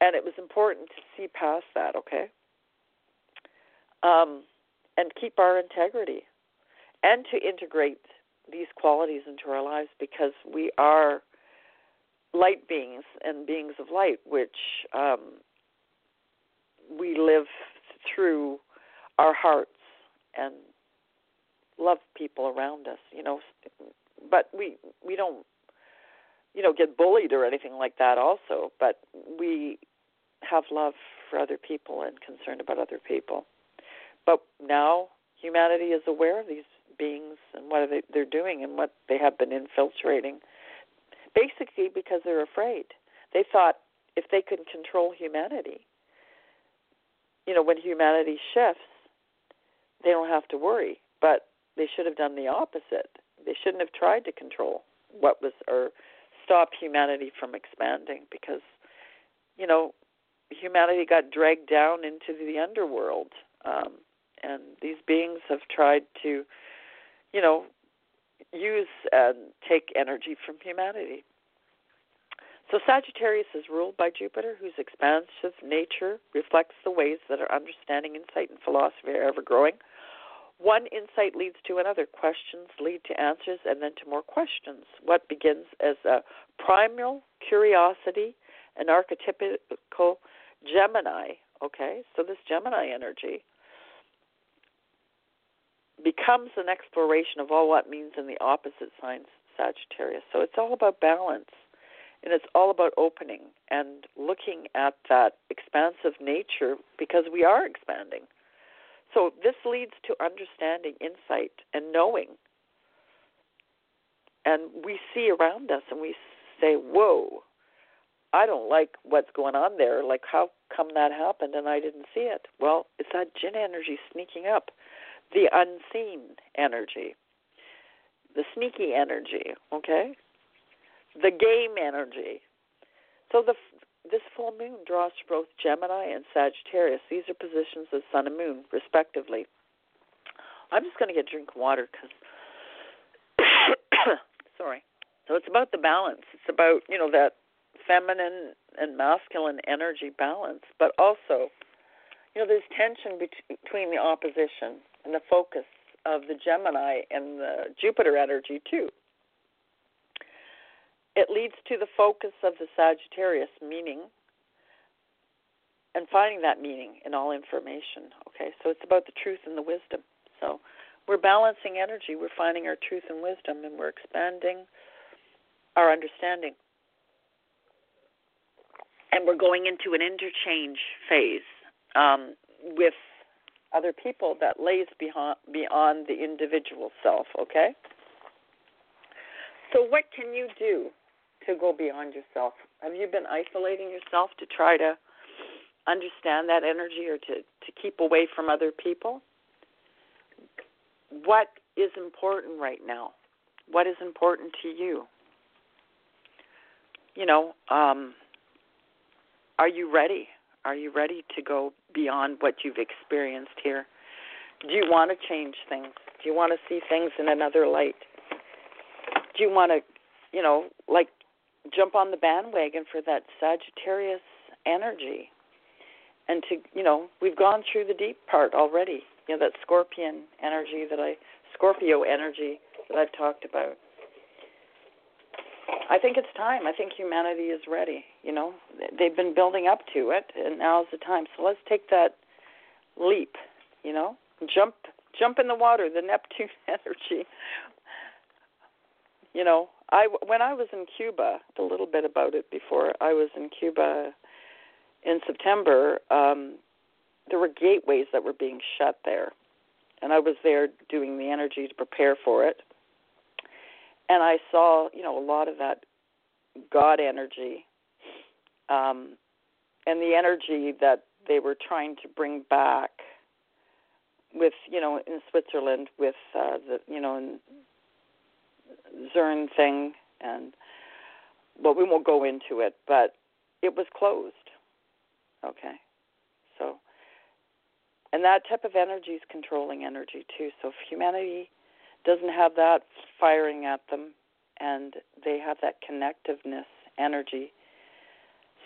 And it was important to see past that, okay? Um, and keep our integrity and to integrate these qualities into our lives because we are light beings and beings of light, which um, we live through our hearts and love people around us, you know. But we we don't, you know, get bullied or anything like that. Also, but we have love for other people and concern about other people. But now humanity is aware of these beings and what they, they're doing and what they have been infiltrating. Basically, because they're afraid. They thought if they could control humanity, you know, when humanity shifts, they don't have to worry. But they should have done the opposite. They shouldn't have tried to control what was or stop humanity from expanding because, you know, humanity got dragged down into the underworld. Um, and these beings have tried to, you know, use and take energy from humanity. So Sagittarius is ruled by Jupiter, whose expansive nature reflects the ways that our understanding, insight, and philosophy are ever growing. One insight leads to another. Questions lead to answers and then to more questions. What begins as a primal curiosity, an archetypical Gemini, okay, so this Gemini energy becomes an exploration of all what means in the opposite signs, Sagittarius. So it's all about balance and it's all about opening and looking at that expansive nature because we are expanding. So this leads to understanding, insight, and knowing. And we see around us and we say, Whoa, I don't like what's going on there. Like, how come that happened and I didn't see it? Well, it's that jinn energy sneaking up the unseen energy, the sneaky energy, okay? The game energy. So the this full moon draws both Gemini and Sagittarius. These are positions of Sun and Moon, respectively. I'm just going to get a drink of water because, *coughs* sorry. So it's about the balance. It's about you know that feminine and masculine energy balance, but also, you know, there's tension between the opposition and the focus of the Gemini and the Jupiter energy too. It leads to the focus of the Sagittarius meaning and finding that meaning in all information. Okay, so it's about the truth and the wisdom. So we're balancing energy, we're finding our truth and wisdom, and we're expanding our understanding. And we're going into an interchange phase um, with other people that lays beyond, beyond the individual self, okay? So, what can you do to go beyond yourself? Have you been isolating yourself to try to understand that energy or to, to keep away from other people? What is important right now? What is important to you? You know, um, are you ready? Are you ready to go beyond what you've experienced here? Do you want to change things? Do you want to see things in another light? Do you want to, you know, like jump on the bandwagon for that Sagittarius energy? And to, you know, we've gone through the deep part already. You know, that scorpion energy that I, Scorpio energy that I've talked about. I think it's time. I think humanity is ready. You know, they've been building up to it, and now's the time. So let's take that leap. You know, jump, jump in the water. The Neptune *laughs* energy. You know, I when I was in Cuba, a little bit about it before. I was in Cuba in September. Um, there were gateways that were being shut there, and I was there doing the energy to prepare for it and I saw, you know, a lot of that God energy, um, and the energy that they were trying to bring back with, you know, in Switzerland with uh, the, you know, in CERN thing, and well, we won't go into it, but it was closed. Okay, so, and that type of energy is controlling energy too. So if humanity doesn't have that firing at them and they have that connectiveness energy.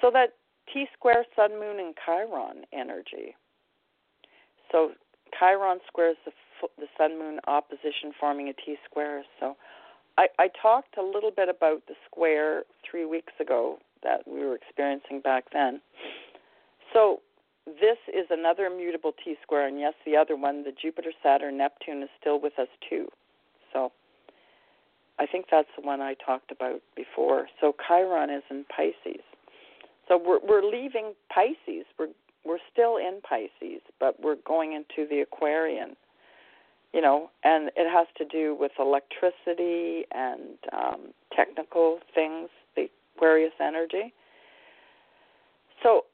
So that T square sun moon and Chiron energy. So Chiron squares the the Sun Moon opposition forming a T square. So I, I talked a little bit about the square three weeks ago that we were experiencing back then. So this is another immutable T square, and yes, the other one, the Jupiter Saturn Neptune, is still with us too. So I think that's the one I talked about before. So Chiron is in Pisces. So we're we're leaving Pisces. We're we're still in Pisces, but we're going into the Aquarian. You know, and it has to do with electricity and um, technical things, the Aquarius energy. So,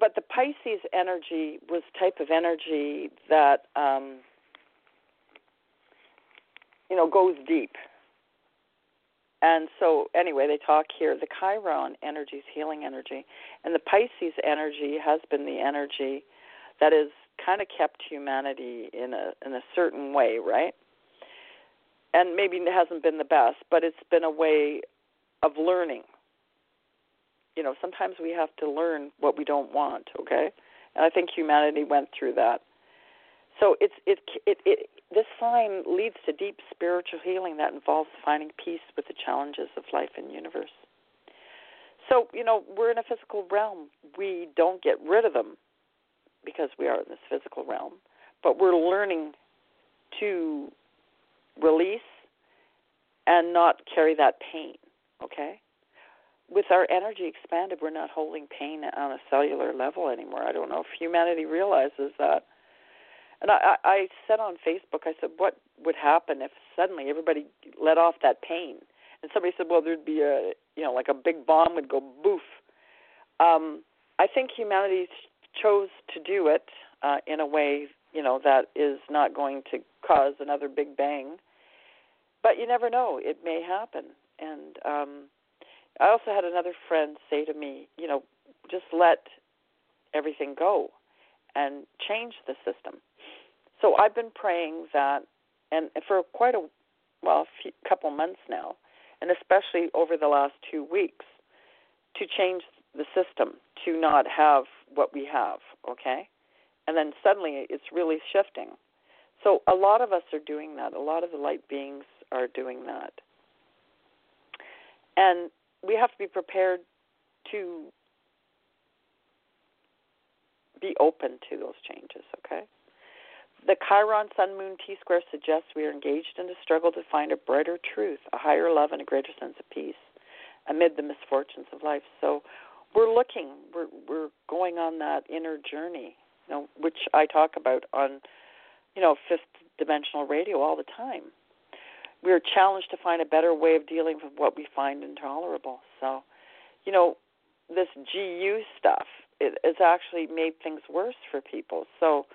but the Pisces energy was type of energy that um, you know goes deep and so, anyway, they talk here. The Chiron energy is healing energy, and the Pisces energy has been the energy that has kind of kept humanity in a in a certain way, right? And maybe it hasn't been the best, but it's been a way of learning. You know, sometimes we have to learn what we don't want. Okay, and I think humanity went through that. So it's it it it this sign leads to deep spiritual healing that involves finding peace with the challenges of life and universe. So, you know, we're in a physical realm. We don't get rid of them because we are in this physical realm, but we're learning to release and not carry that pain, okay? With our energy expanded, we're not holding pain on a cellular level anymore. I don't know if humanity realizes that and I, I said on Facebook, I said, what would happen if suddenly everybody let off that pain? And somebody said, well, there'd be a, you know, like a big bomb would go boof. Um, I think humanity chose to do it uh, in a way, you know, that is not going to cause another big bang. But you never know; it may happen. And um, I also had another friend say to me, you know, just let everything go and change the system so I've been praying that, and for quite a well, a few, couple months now, and especially over the last two weeks, to change the system to not have what we have. Okay, and then suddenly it's really shifting. So a lot of us are doing that. A lot of the light beings are doing that, and we have to be prepared to be open to those changes. Okay. The Chiron Sun Moon T square suggests we are engaged in a struggle to find a brighter truth, a higher love, and a greater sense of peace amid the misfortunes of life. So we're looking, we're we're going on that inner journey, you know, which I talk about on, you know, fifth dimensional radio all the time. We are challenged to find a better way of dealing with what we find intolerable. So, you know, this GU stuff it has actually made things worse for people. So,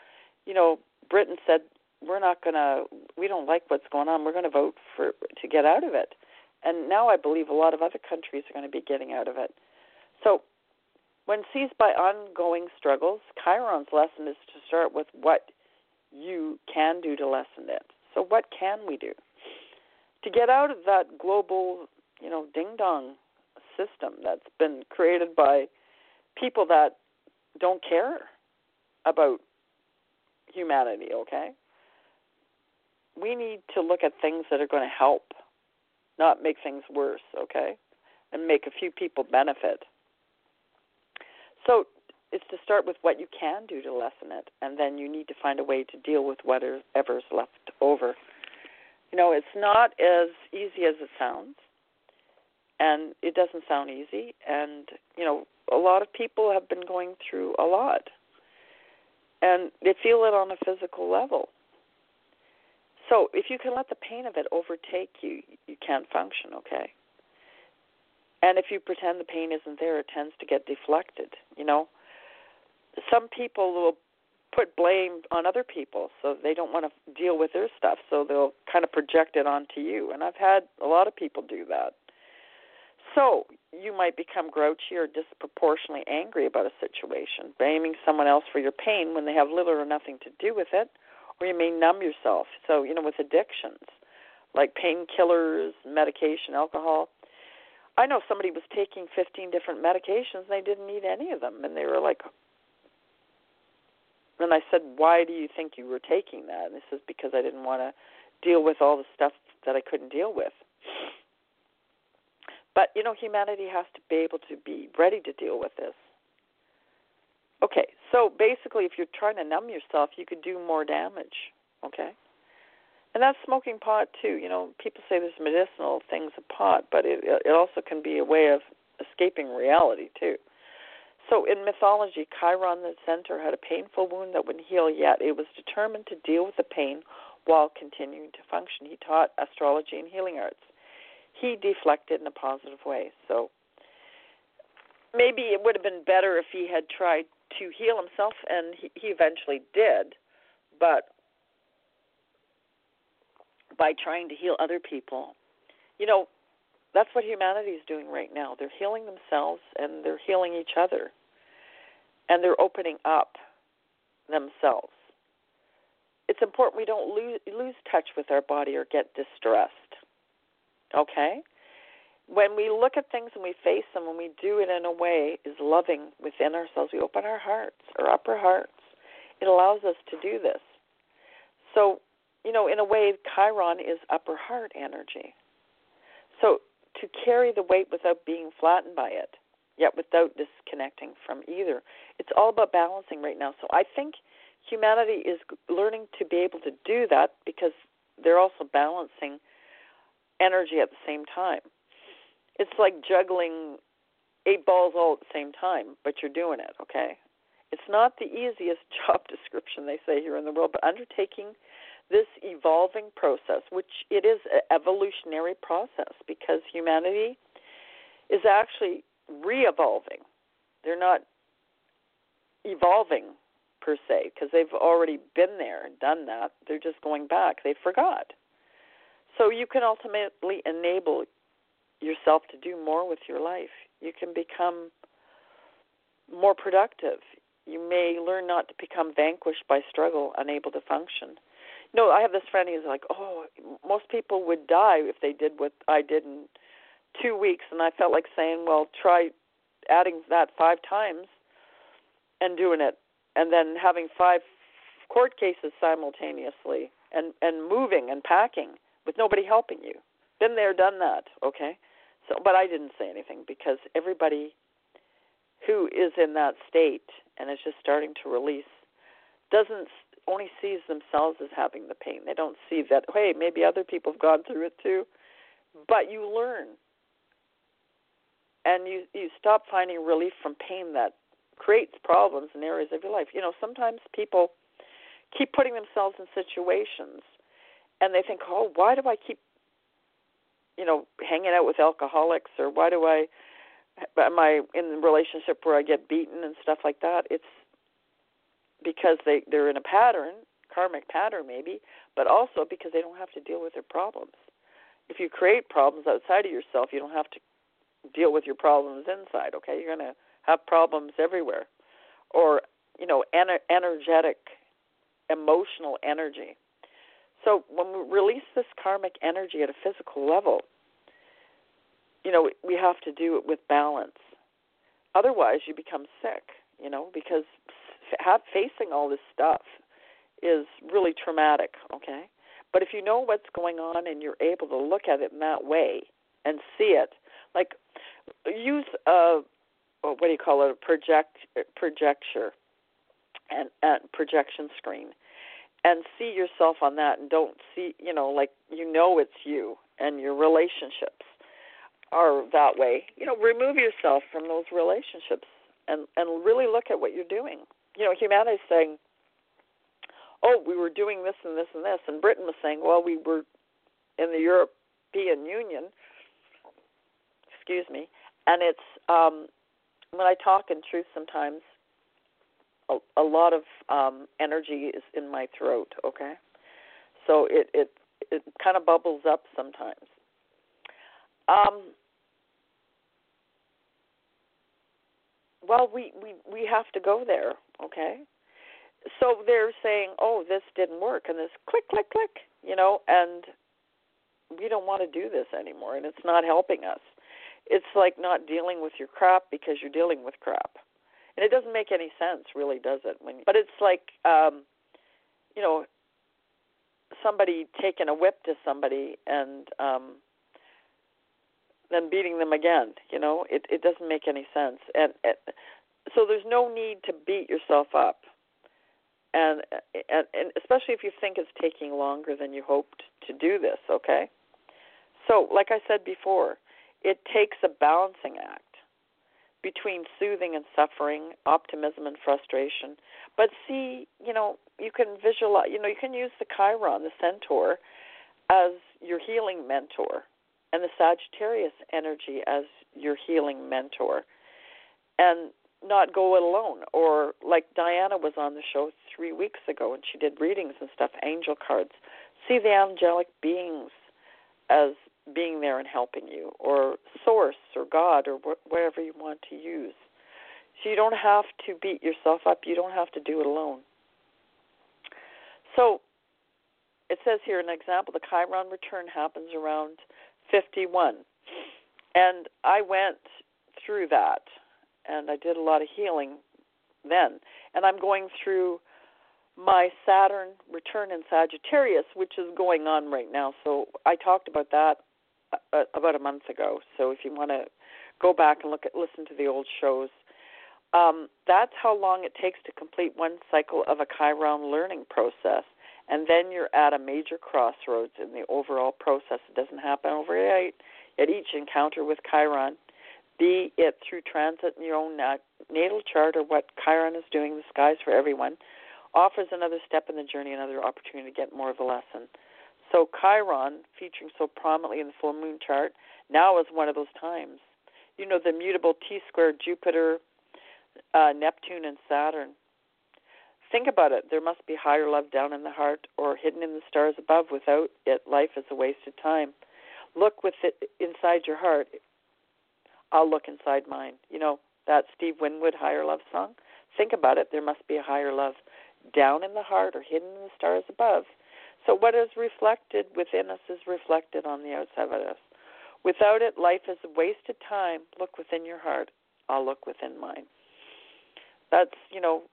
you know, Britain said we're not going to we don't like what's going on we're going to vote for to get out of it and now i believe a lot of other countries are going to be getting out of it so when seized by ongoing struggles chiron's lesson is to start with what you can do to lessen it so what can we do to get out of that global you know ding dong system that's been created by people that don't care about humanity, okay? We need to look at things that are going to help, not make things worse, okay? And make a few people benefit. So it's to start with what you can do to lessen it, and then you need to find a way to deal with whatever's left over. You know, it's not as easy as it sounds, and it doesn't sound easy. And, you know, a lot of people have been going through a lot and they feel it on a physical level. So if you can let the pain of it overtake you, you can't function, okay? And if you pretend the pain isn't there, it tends to get deflected, you know? Some people will put blame on other people, so they don't want to deal with their stuff, so they'll kind of project it onto you. And I've had a lot of people do that. So you might become grouchy or disproportionately angry about a situation, blaming someone else for your pain when they have little or nothing to do with it, or you may numb yourself. So, you know, with addictions like painkillers, medication, alcohol. I know somebody was taking 15 different medications and they didn't need any of them and they were like and I said, "Why do you think you were taking that?" And he says, "Because I didn't want to deal with all the stuff that I couldn't deal with." But you know, humanity has to be able to be ready to deal with this. Okay, so basically, if you're trying to numb yourself, you could do more damage. Okay, and that's smoking pot too. You know, people say there's medicinal things of pot, but it it also can be a way of escaping reality too. So in mythology, Chiron the centaur had a painful wound that wouldn't heal yet. It was determined to deal with the pain while continuing to function. He taught astrology and healing arts. He deflected in a positive way. So maybe it would have been better if he had tried to heal himself, and he, he eventually did. But by trying to heal other people, you know, that's what humanity is doing right now. They're healing themselves and they're healing each other and they're opening up themselves. It's important we don't lose, lose touch with our body or get distressed. Okay? When we look at things and we face them, when we do it in a way is loving within ourselves, we open our hearts, our upper hearts. It allows us to do this. So, you know, in a way, Chiron is upper heart energy. So, to carry the weight without being flattened by it yet without disconnecting from either. It's all about balancing right now. So I think humanity is learning to be able to do that because they're also balancing energy at the same time. It's like juggling eight balls all at the same time, but you're doing it, okay? It's not the easiest *laughs* job description they say here in the world, but undertaking this evolving process, which it is an evolutionary process because humanity is actually re-evolving. They're not evolving per se because they've already been there and done that. They're just going back. They forgot. So you can ultimately enable yourself to do more with your life. You can become more productive. You may learn not to become vanquished by struggle, unable to function. Know, I have this friend who's like, "Oh, most people would die if they did what I did in two weeks, and I felt like saying, well, try adding that five times and doing it, and then having five court cases simultaneously, and and moving and packing with nobody helping you. Been there, done that. Okay, so but I didn't say anything because everybody who is in that state and is just starting to release doesn't only sees themselves as having the pain. They don't see that hey, maybe other people have gone through it too. But you learn and you you stop finding relief from pain that creates problems in areas of your life. You know, sometimes people keep putting themselves in situations and they think, "Oh, why do I keep you know, hanging out with alcoholics or why do I am I in a relationship where I get beaten and stuff like that?" It's because they they're in a pattern, karmic pattern maybe, but also because they don't have to deal with their problems. If you create problems outside of yourself, you don't have to deal with your problems inside. Okay, you're going to have problems everywhere, or you know, ener- energetic, emotional energy. So when we release this karmic energy at a physical level, you know, we have to do it with balance. Otherwise, you become sick. You know, because have, facing all this stuff is really traumatic. Okay, but if you know what's going on and you're able to look at it in that way and see it, like use a what do you call it a project projector and, and projection screen and see yourself on that and don't see you know like you know it's you and your relationships are that way you know remove yourself from those relationships and and really look at what you're doing you know humanity is saying oh we were doing this and this and this and britain was saying well we were in the european union excuse me and it's um, when I talk in truth sometimes a, a lot of um, energy is in my throat. Okay, so it it it kind of bubbles up sometimes. Um, well, we, we we have to go there. Okay, so they're saying, oh, this didn't work, and this click click click, you know, and we don't want to do this anymore, and it's not helping us it's like not dealing with your crap because you're dealing with crap. And it doesn't make any sense, really, does it? When but it's like um, you know, somebody taking a whip to somebody and um then beating them again. You know, it it doesn't make any sense. And, and so there's no need to beat yourself up. And, and and especially if you think it's taking longer than you hoped to do this, okay? So, like I said before, it takes a balancing act between soothing and suffering, optimism and frustration. But see, you know, you can visualize, you know, you can use the Chiron, the centaur, as your healing mentor, and the Sagittarius energy as your healing mentor, and not go it alone. Or like Diana was on the show three weeks ago, and she did readings and stuff, angel cards. See the angelic beings as being there and helping you, or Source, or God, or wh- whatever you want to use. So you don't have to beat yourself up. You don't have to do it alone. So it says here an example the Chiron return happens around 51. And I went through that and I did a lot of healing then. And I'm going through my Saturn return in Sagittarius, which is going on right now. So I talked about that uh, about a month ago. So if you want to go back and look at listen to the old shows, um, that's how long it takes to complete one cycle of a Chiron learning process. And then you're at a major crossroads in the overall process. It doesn't happen overnight. At each encounter with Chiron, be it through transit in your own natal chart or what Chiron is doing, the skies for everyone, offers another step in the journey, another opportunity to get more of a lesson. So Chiron, featuring so prominently in the full moon chart, now is one of those times. You know, the mutable T square Jupiter, uh, Neptune, and Saturn. Think about it. There must be higher love down in the heart or hidden in the stars above. Without it, life is a waste of time. Look with it inside your heart. I'll look inside mine. You know, that Steve Winwood higher love song? Think about it. There must be a higher love down in the heart or hidden in the stars above. So what is reflected within us is reflected on the outside of us. Without it, life is a wasted time. Look within your heart. I'll look within mine. That's, you know,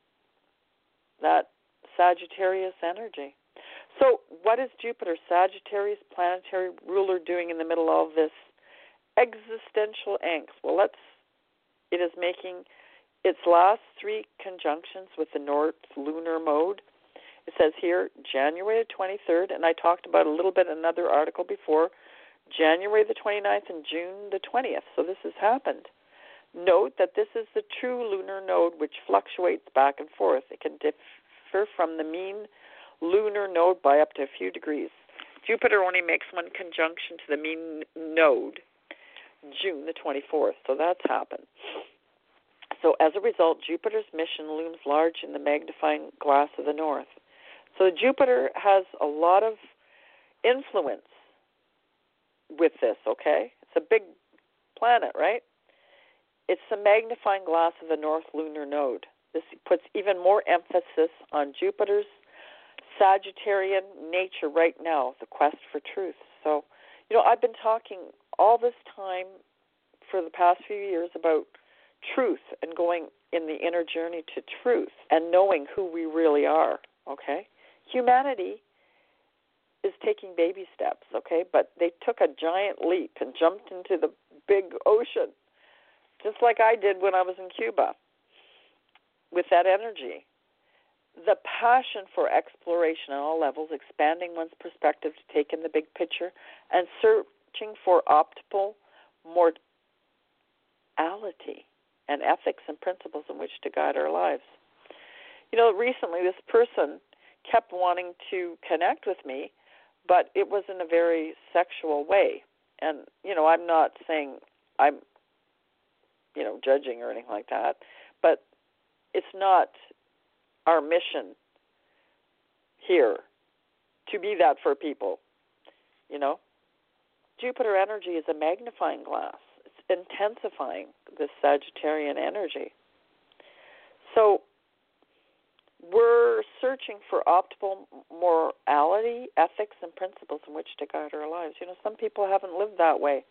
that Sagittarius energy. So, what is Jupiter, Sagittarius planetary ruler, doing in the middle of this existential angst? Well, let's. It is making its last three conjunctions with the North lunar node it says here January the 23rd, and I talked about a little bit in another article before, January the 29th and June the 20th. So this has happened. Note that this is the true lunar node which fluctuates back and forth. It can differ from the mean lunar node by up to a few degrees. Jupiter only makes one conjunction to the mean node June the 24th, so that's happened. So, as a result, Jupiter's mission looms large in the magnifying glass of the north. So Jupiter has a lot of influence with this, okay? It's a big planet, right? It's the magnifying glass of the north lunar node. This puts even more emphasis on Jupiter's Sagittarian nature right now, the quest for truth. So, you know, I've been talking all this time for the past few years about truth and going in the inner journey to truth and knowing who we really are, okay? humanity is taking baby steps, okay? But they took a giant leap and jumped into the big ocean, just like I did when I was in Cuba with that energy. The passion for exploration at all levels, expanding one's perspective to take in the big picture, and searching for optimal mortality and ethics and principles in which to guide our lives. You know, recently this person kept wanting to connect with me, but it was in a very sexual way. And you know, I'm not saying I'm you know judging or anything like that, but it's not our mission here to be that for people. You know, Jupiter energy is a magnifying glass. It's intensifying this Sagittarian energy. So we're searching for optimal morality, ethics, and principles in which to guide our lives. You know, some people haven't lived that way.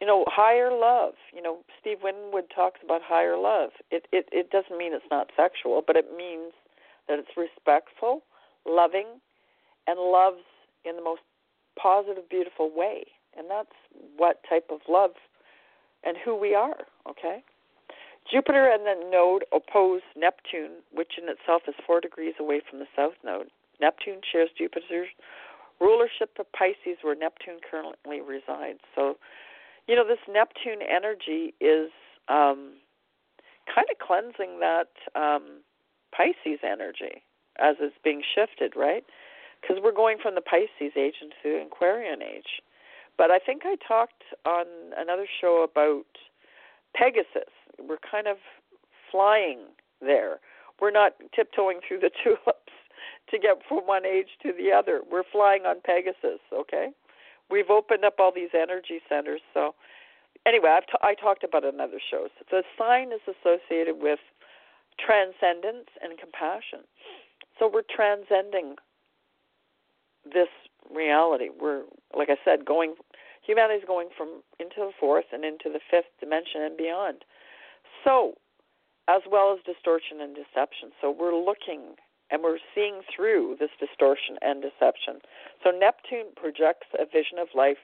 You know, higher love. You know, Steve Winwood talks about higher love. It it it doesn't mean it's not sexual, but it means that it's respectful, loving, and loves in the most positive, beautiful way. And that's what type of love and who we are, okay? Jupiter and the node oppose Neptune, which in itself is four degrees away from the south node. Neptune shares Jupiter's rulership of Pisces, where Neptune currently resides. So, you know, this Neptune energy is um, kind of cleansing that um, Pisces energy as it's being shifted, right? Because we're going from the Pisces age into the Aquarian age. But I think I talked on another show about Pegasus. We're kind of flying there. We're not tiptoeing through the *laughs* tulips to get from one age to the other. We're flying on Pegasus, okay? We've opened up all these energy centers. So, anyway, I've t- I talked about it other shows. The sign is associated with transcendence and compassion. So, we're transcending this reality. We're, like I said, going, humanity is going from into the fourth and into the fifth dimension and beyond. So, as well as distortion and deception. So, we're looking and we're seeing through this distortion and deception. So, Neptune projects a vision of life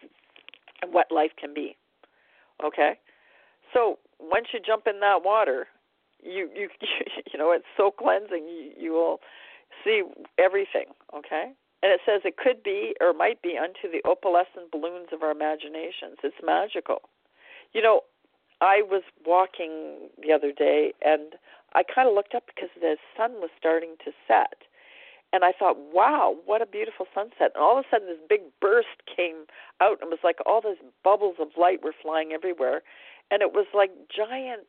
and what life can be. Okay? So, once you jump in that water, you you *laughs* you know it's so cleansing you, you will see everything okay and it says it could be or might be unto the opalescent balloons of our imaginations. It's magical. You know, I was walking the other day and I kind of looked up because the sun was starting to set. And I thought, wow, what a beautiful sunset. And all of a sudden, this big burst came out and it was like all these bubbles of light were flying everywhere. And it was like giant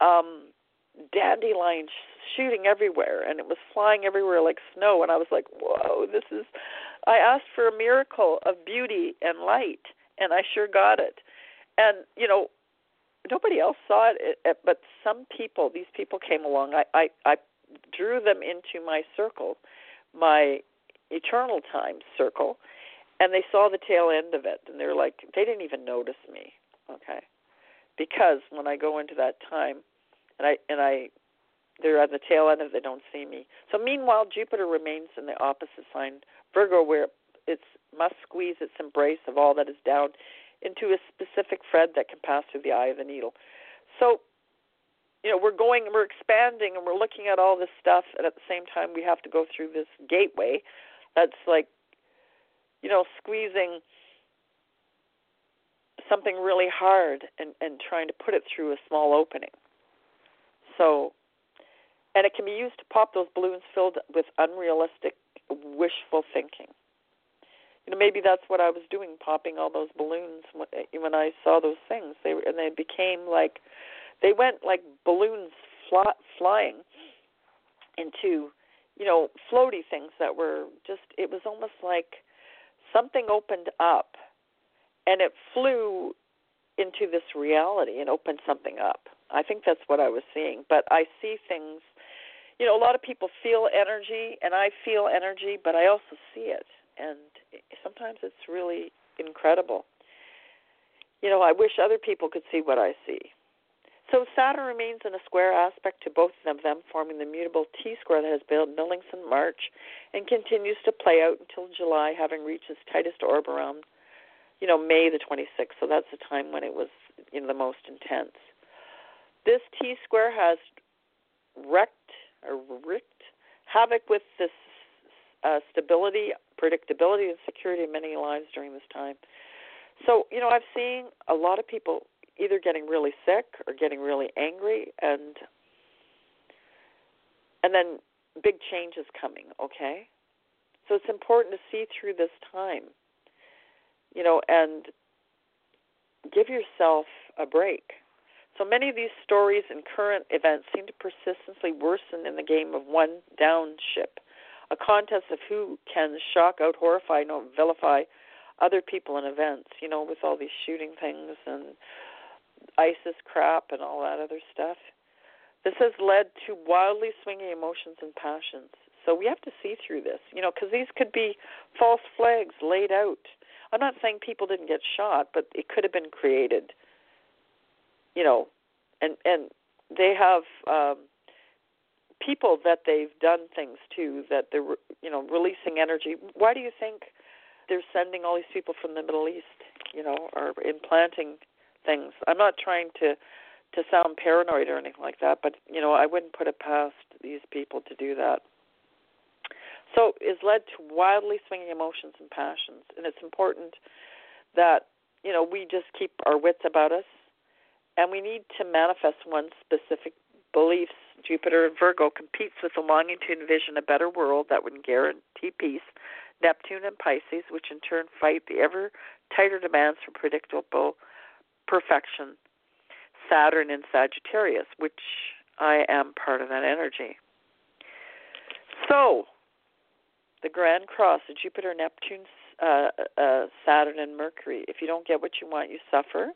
um, dandelions shooting everywhere and it was flying everywhere like snow and I was like, "Whoa, this is I asked for a miracle of beauty and light and I sure got it." And, you know, nobody else saw it, but some people, these people came along. I I I drew them into my circle, my eternal time circle, and they saw the tail end of it and they're like they didn't even notice me, okay? Because when I go into that time and I and I they're on the tail end of they don't see me. So meanwhile, Jupiter remains in the opposite sign, Virgo, where it must squeeze its embrace of all that is down into a specific thread that can pass through the eye of the needle. So, you know, we're going, we're expanding, and we're looking at all this stuff, and at the same time, we have to go through this gateway that's like, you know, squeezing something really hard and and trying to put it through a small opening. So and it can be used to pop those balloons filled with unrealistic, wishful thinking. You know, maybe that's what I was doing, popping all those balloons eh, when I saw those things. They were, and they became like, they went like balloons fly, flying into, you know, floaty things that were just. It was almost like something opened up, and it flew into this reality and opened something up. I think that's what I was seeing. But I see things you know, a lot of people feel energy, and I feel energy, but I also see it, and sometimes it's really incredible. You know, I wish other people could see what I see. So Saturn remains in a square aspect to both of them, forming the mutable T square that has built buildings in March and continues to play out until July, having reached its tightest orb around, you know, May the 26th. So that's the time when it was, you know, the most intense. This T square has wrecked or wreaked havoc with this uh, stability, predictability, and security of many lives during this time. So, you know, I've seen a lot of people either getting really sick or getting really angry, and and then big changes coming. Okay, so it's important to see through this time, you know, and give yourself a break. So many of these stories and current events seem to persistently worsen in the game of one down ship, a contest of who can shock, out, horrify, and vilify other people and events, you know, with all these shooting things and ISIS crap and all that other stuff. This has led to wildly swinging emotions and passions. So we have to see through this, you know, because these could be false flags laid out. I'm not saying people didn't get shot, but it could have been created. You know, and and they have um, people that they've done things to that they're you know releasing energy. Why do you think they're sending all these people from the Middle East? You know, or implanting things. I'm not trying to to sound paranoid or anything like that, but you know, I wouldn't put it past these people to do that. So is led to wildly swinging emotions and passions, and it's important that you know we just keep our wits about us, and we need to manifest one's specific beliefs. Jupiter and Virgo competes with the longing to envision a better world that would guarantee peace. Neptune and Pisces, which in turn fight the ever tighter demands for predictable perfection. Saturn in Sagittarius, which I am part of that energy. So, the Grand Cross Jupiter, Neptune, uh, uh, Saturn, and Mercury. If you don't get what you want, you suffer.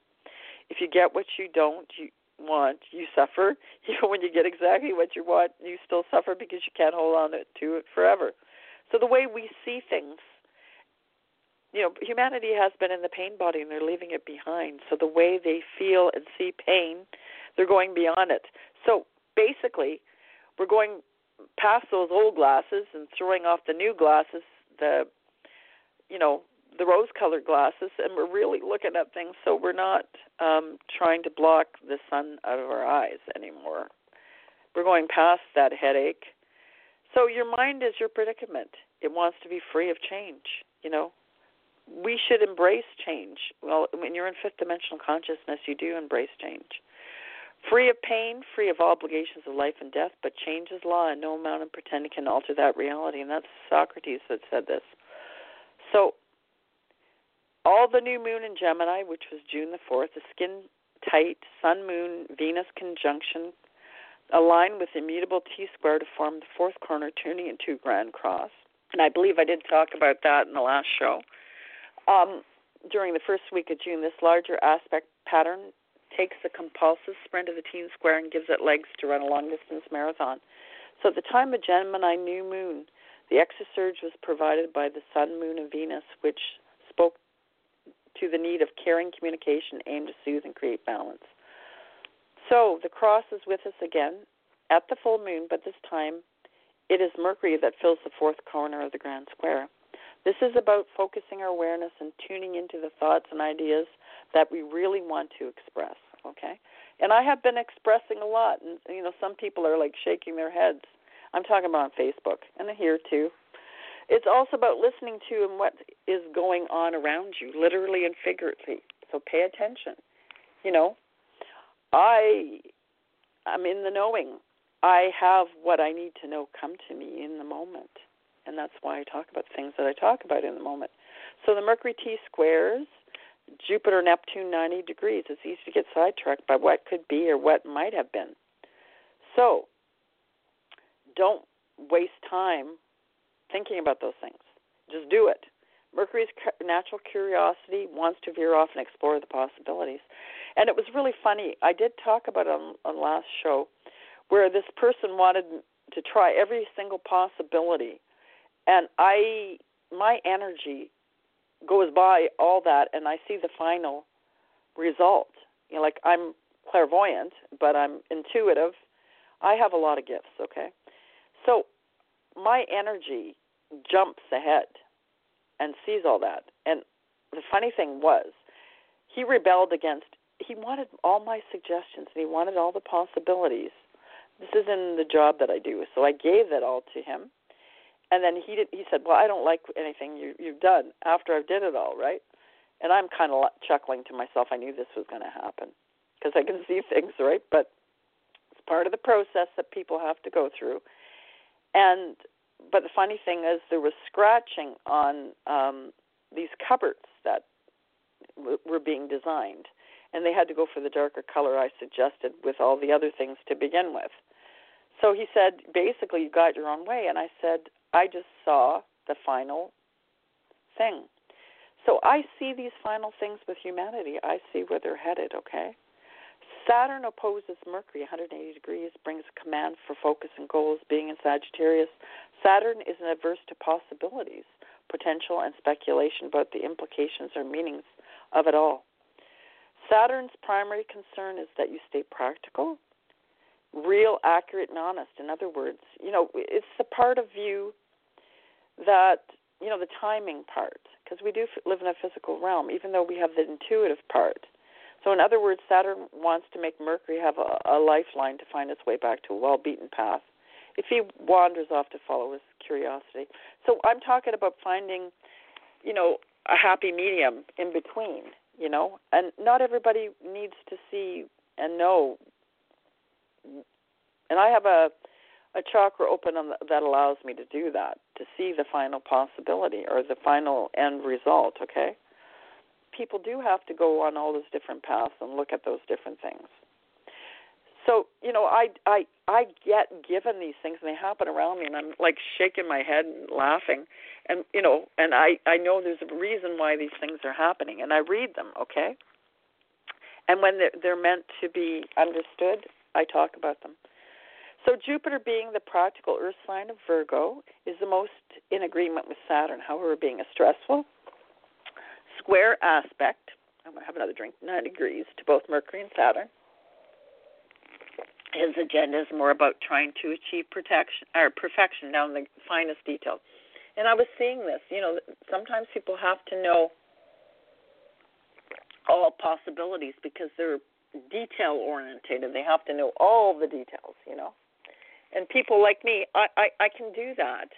If you get what you don't you want, you suffer. *laughs* Even when you get exactly what you want, you still suffer because you can't hold on to it forever. So the way we see things, you know, humanity has been in the pain body and they're leaving it behind. So the way they feel and see pain, they're going beyond it. So basically, we're going past those old glasses and throwing off the new glasses, the you know, the rose colored glasses and we're really looking at things so we're not um trying to block the sun out of our eyes anymore. We're going past that headache. So your mind is your predicament. It wants to be free of change, you know. We should embrace change. Well, when you're in fifth dimensional consciousness, you do embrace change free of pain, free of obligations of life and death, but change is law, and no amount of pretending can alter that reality. And that's Socrates that said this. So, all the new moon in Gemini, which was June the 4th, the skin tight Sun Moon Venus conjunction aligned with immutable T square to form the fourth corner, tuning into Grand Cross. And I believe I did talk about that in the last show. Um, during the first week of June, this larger aspect pattern takes the compulsive sprint of the T square and gives it legs to run a long distance marathon. So at the time of Gemini new moon, the exosurge was provided by the sun, moon, and Venus, which spoke to the need of caring communication aimed to soothe and create balance. So the cross is with us again at the full moon, but this time it is Mercury that fills the fourth corner of the grand square. This is about focusing our awareness and tuning into the thoughts and ideas that we really want to express okay? And i have been expressing a lot and you know some people are like shaking their heads. I'm talking about on facebook and here too. It's also about listening to and what is going on around you literally and figuratively. So pay attention. You know i i'm in the knowing. I have what i need to know come to me in the moment and that's why i talk about things that i talk about in the moment so the mercury t squares Jupiter, Neptune, 90 degrees. It's easy to get sidetracked by what could be or what might have been. So, don't waste time thinking about those things. Just do it. Mercury's natural curiosity wants to veer off and explore the possibilities. And it was really funny. I did talk about it on, on last show where this person wanted to try every single possibility. And I my energy goes by all that and I see the final result. You know, like I'm clairvoyant, but I'm intuitive. I have a lot of gifts, okay? So my energy jumps ahead and sees all that. And the funny thing was, he rebelled against he wanted all my suggestions and he wanted all the possibilities. This is in the job that I do. So I gave that all to him and then he did, he said, "Well, I don't like anything you you've done after I did it all, right?" And I'm kind of chuckling to myself. I knew this was going to happen because I can see things, right? But it's part of the process that people have to go through. And but the funny thing is, there was scratching on um, these cupboards that w- were being designed, and they had to go for the darker color I suggested with all the other things to begin with. So he said, basically, you got your own way. And I said, I just saw the final thing. So I see these final things with humanity. I see where they're headed, okay? Saturn opposes Mercury 180 degrees, brings command for focus and goals. Being in Sagittarius, Saturn is an averse to possibilities. potential, and speculation about the implications or meanings of it all. Saturn's primary concern is that you stay practical, real, accurate, and honest. In other words, you know, it's the part of you that, you know, the timing part, because we do live in a physical realm, even though we have the intuitive part. So, in other words, Saturn wants to make Mercury have a, a lifeline to find its way back to a well beaten path if he wanders off to follow his curiosity. So, I'm talking about finding, you know, a happy medium in between, you know, and not everybody needs to see and know. And I have a a chakra open on the, that allows me to do that, to see the final possibility or the final end result, okay? people do have to go on all those different paths and look at those different things. So you know, I I I get given these things and they happen around me, and I'm like shaking my head and laughing, and you know, and I I know there's a reason why these things are happening, and I read them, okay. And when they're, they're meant to be understood, I talk about them. So Jupiter, being the practical Earth sign of Virgo, is the most in agreement with Saturn. However, being a stressful, square aspect. I'm going to have another drink. Nine degrees to both Mercury and Saturn. His agenda is more about trying to achieve protection or perfection down the finest detail. And I was seeing this. You know, sometimes people have to know all possibilities because they're detail orientated. They have to know all the details. You know, and people like me, I, I I can do that,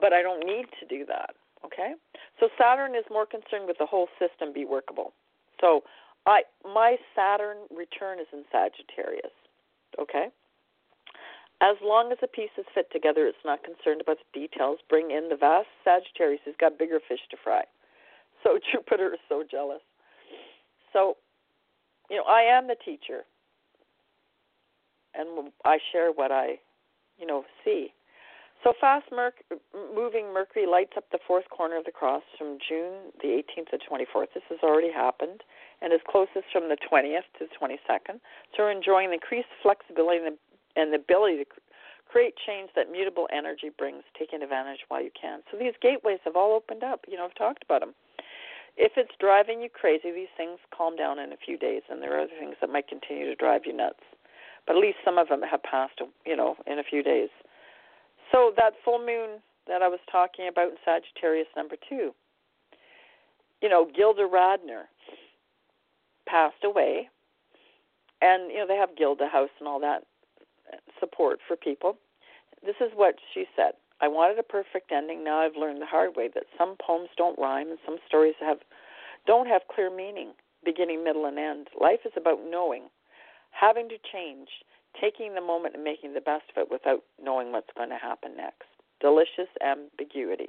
but I don't need to do that. Okay? So Saturn is more concerned with the whole system be workable. So I my Saturn return is in Sagittarius. Okay? As long as the pieces fit together, it's not concerned about the details. Bring in the vast Sagittarius who's got bigger fish to fry. So *laughs* Jupiter is so jealous. So, you know, I am the teacher, and I share what I, you know, see. So fast merc- moving Mercury lights up the fourth corner of the cross from June the 18th to 24th. This has already happened and is closest from the 20th to the 22nd. So we're enjoying the increased flexibility and the, and the ability to create change that mutable energy brings, taking advantage while you can. So these gateways have all opened up. You know, I've talked about them. If it's driving you crazy, these things calm down in a few days, and there are other things that might continue to drive you nuts. But at least some of them have passed, you know, in a few days. So that full moon that I was talking about in Sagittarius number two, you know, Gilda Radner passed away, and you know they have Gilda House and all that support for people. This is what she said. I wanted a perfect ending. Now I've learned the hard way that some poems don't rhyme and some stories have don't have clear meaning, beginning, middle, and end. Life is about knowing, having to change, taking the moment and making the best of it without knowing what's going to happen next. Delicious ambiguity.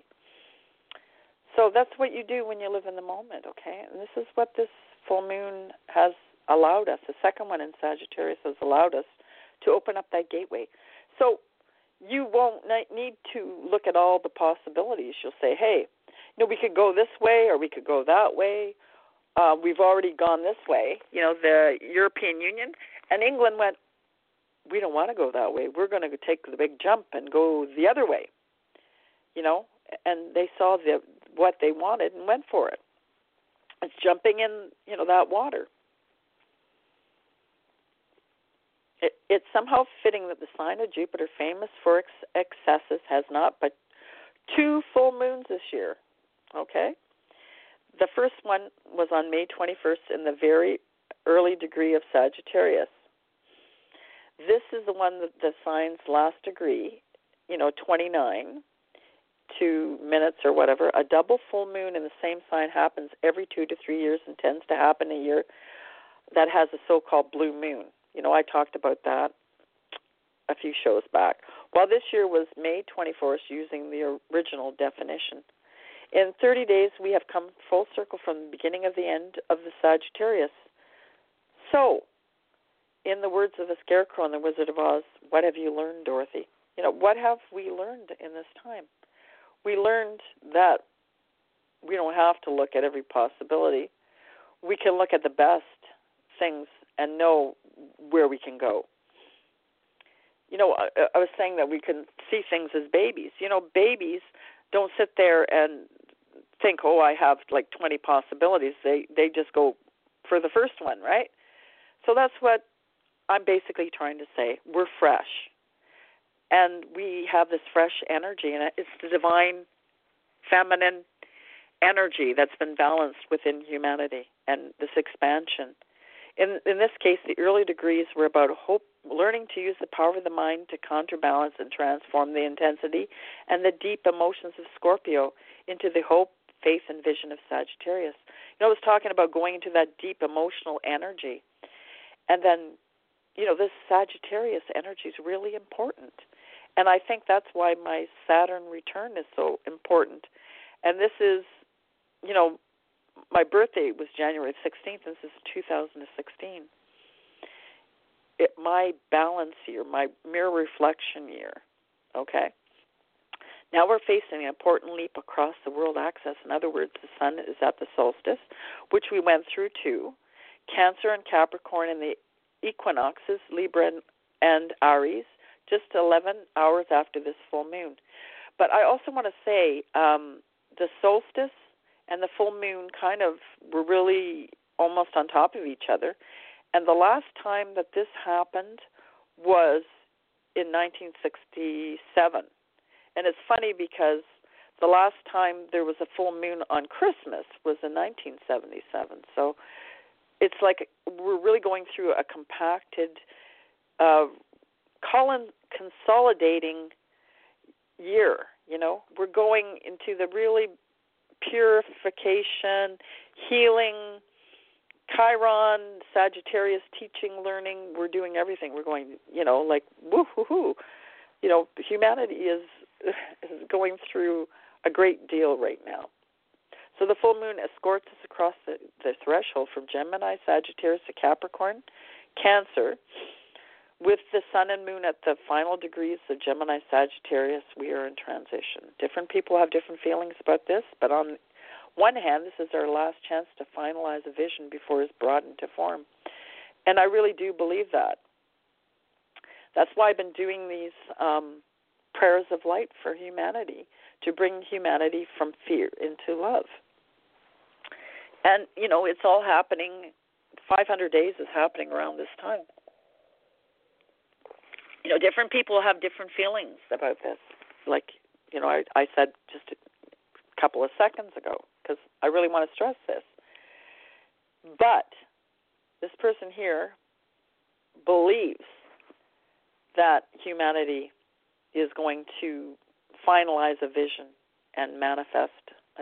So that's what you do when you live in the moment, okay? And this is what this full moon has allowed us. The second one in Sagittarius has allowed us to open up that gateway. So you won't need to look at all the possibilities. You'll say, hey, you know, we could go this way or we could go that way. Uh, we've already gone this way. You know, the European Union and England went, we don't want to go that way. We're going to take the big jump and go the other way. You know, and they saw the what they wanted and went for it. It's jumping in, you know, that water. It, it's somehow fitting that the sign of Jupiter, famous for ex- excesses, has not but two full moons this year. Okay? The first one was on May 21st in the very early degree of Sagittarius. This is the one that the sign's last degree, you know, 29 two minutes or whatever. A double full moon in the same sign happens every two to three years and tends to happen a year that has a so called blue moon. You know, I talked about that a few shows back. While this year was May 24th using the original definition. In 30 days, we have come full circle from the beginning of the end of the Sagittarius. So, in the words of the Scarecrow in The Wizard of Oz, what have you learned, Dorothy? You know, what have we learned in this time? We learned that we don't have to look at every possibility. We can look at the best things and know where we can go. You know, I, I was saying that we can see things as babies. You know, babies don't sit there and think, oh, I have like 20 possibilities. They they just go for the first one, right? So that's what I'm basically trying to say. We're fresh, and we have this fresh energy, and it's the divine, feminine energy that's been balanced within humanity and this expansion. In in this case, the early degrees were about hope, learning to use the power of the mind to counterbalance and transform the intensity and the deep emotions of Scorpio into the hope, faith, and vision of Sagittarius. You know, I was talking about going into that deep emotional energy, and then, you know, this Sagittarius energy is really important, and I think that's why my Saturn return is so important. And this is, you know, my birthday was January 16th. This is 2016. It, my balance year, my mirror reflection year. Okay. Now we're facing an important leap across the world axis. In other words, the sun is at the solstice, which we went through too. Cancer and Capricorn in the equinoxes, Libra and Aries, just 11 hours after this full moon. But I also want to say um, the solstice and the full moon kind of were really almost on top of each other. And the last time that this happened was in 1967. And it's funny because the last time there was a full moon on Christmas was in 1977. So it's like we're really going through a compacted, uh, consolidating year. You know, we're going into the really purification, healing, Chiron, Sagittarius, teaching, learning. We're doing everything. We're going, you know, like woo hoo hoo. You know, humanity is is going through a great deal right now. So the full moon escorts us across the, the threshold from Gemini, Sagittarius to Capricorn, Cancer, with the sun and moon at the final degrees of Gemini Sagittarius, we are in transition. Different people have different feelings about this, but on one hand, this is our last chance to finalize a vision before it's brought into form. And I really do believe that. That's why I've been doing these um, prayers of light for humanity to bring humanity from fear into love. And, you know, it's all happening, 500 days is happening around this time you know, different people have different feelings about this. Like, you know, I, I said just a couple of seconds ago, because I really want to stress this. But this person here believes that humanity is going to finalize a vision and manifest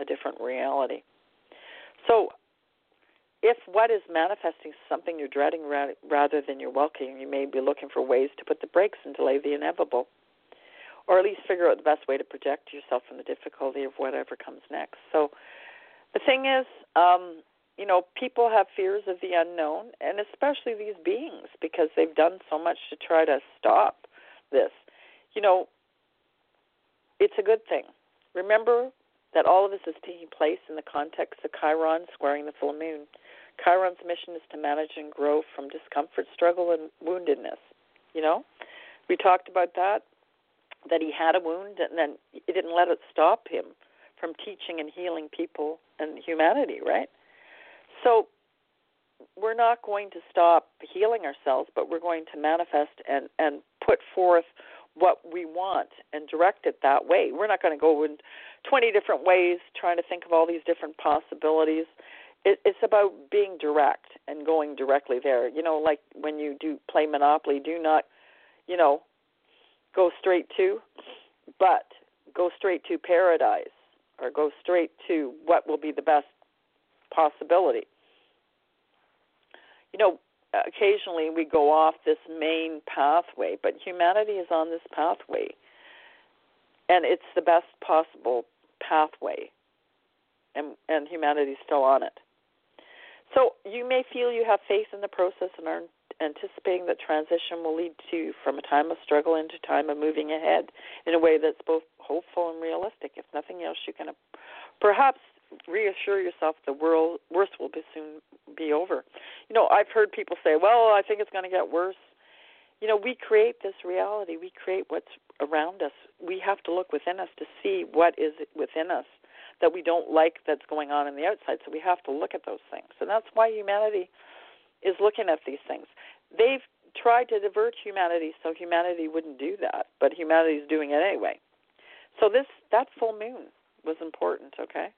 a different reality. So if what is manifesting is something you're dreading rather than you're welcoming, you may be looking for ways to put the brakes and delay the inevitable, or at least figure out the best way to protect yourself from the difficulty of whatever comes next. So the thing is, um, you know, people have fears of the unknown, and especially these beings because they've done so much to try to stop this. You know, it's a good thing. Remember that all of this is taking place in the context of Chiron squaring the full moon. Chiron's mission is to manage and grow from discomfort, struggle, and woundedness. You know, we talked about that, that he had a wound, and then it didn't let it stop him from teaching and healing people and humanity, right? So we're not going to stop healing ourselves, but we're going to manifest and, and put forth what we want and direct it that way. We're not going to go in 20 different ways trying to think of all these different possibilities it, it's about being direct and going directly there. You know, like when you do play Monopoly, do not, you know, go straight to, but go straight to paradise or go straight to what will be the best possibility. You know, occasionally we go off this main pathway, but humanity is on this pathway, and it's the best possible pathway, and and humanity's still on it. So you may feel you have faith in the process and are anticipating that transition will lead to from a time of struggle into time of moving ahead in a way that's both hopeful and realistic. If nothing else, you can perhaps reassure yourself the world worst will be soon be over. You know, I've heard people say, "Well, I think it's going to get worse." You know, we create this reality. We create what's around us. We have to look within us to see what is within us that we don't like that's going on in the outside. So we have to look at those things. And that's why humanity is looking at these things. They've tried to divert humanity so humanity wouldn't do that, but humanity is doing it anyway. So this that full moon was important, okay?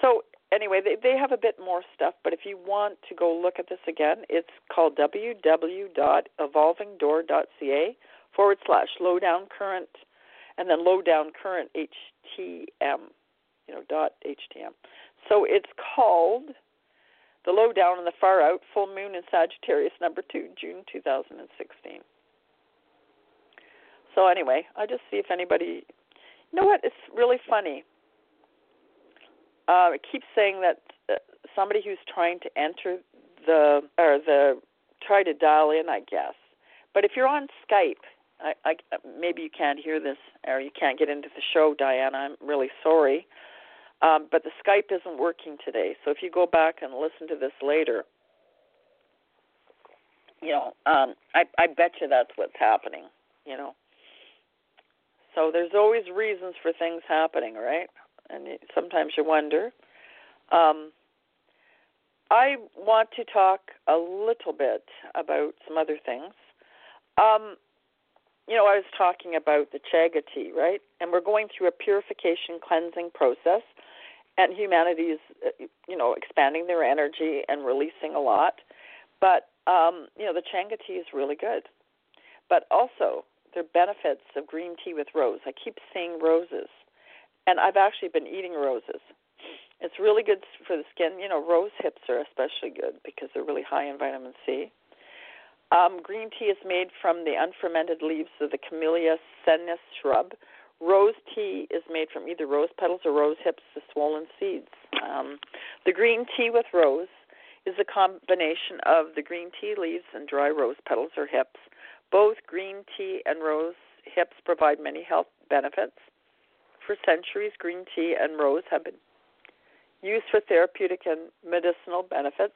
So anyway, they they have a bit more stuff, but if you want to go look at this again, it's called www.evolvingdoor.ca forward slash lowdown current and then lowdown current HTM, you know, dot HTM. So it's called the lowdown and the far out full moon in Sagittarius number two, June 2016. So anyway, I just see if anybody. You know what? It's really funny. Uh, it keeps saying that uh, somebody who's trying to enter the or the try to dial in, I guess. But if you're on Skype, I, I maybe you can't hear this or you can't get into the show, Diana. I'm really sorry. Um, but the Skype isn't working today. So if you go back and listen to this later, you know, um, I, I bet you that's what's happening. You know. So there's always reasons for things happening, right? And sometimes you wonder. Um, I want to talk a little bit about some other things. Um, you know, I was talking about the chaga tea, right? And we're going through a purification cleansing process, and humanity is, uh, you know, expanding their energy and releasing a lot. But um, you know, the chaga tea is really good. But also, there are benefits of green tea with rose. I keep seeing roses, and I've actually been eating roses. It's really good for the skin. You know, rose hips are especially good because they're really high in vitamin C. Um, green tea is made from the unfermented leaves of the Camellia sinensis shrub. Rose tea is made from either rose petals or rose hips, the swollen seeds. Um, the green tea with rose is a combination of the green tea leaves and dry rose petals or hips. Both green tea and rose hips provide many health benefits. For centuries, green tea and rose have been used for therapeutic and medicinal benefits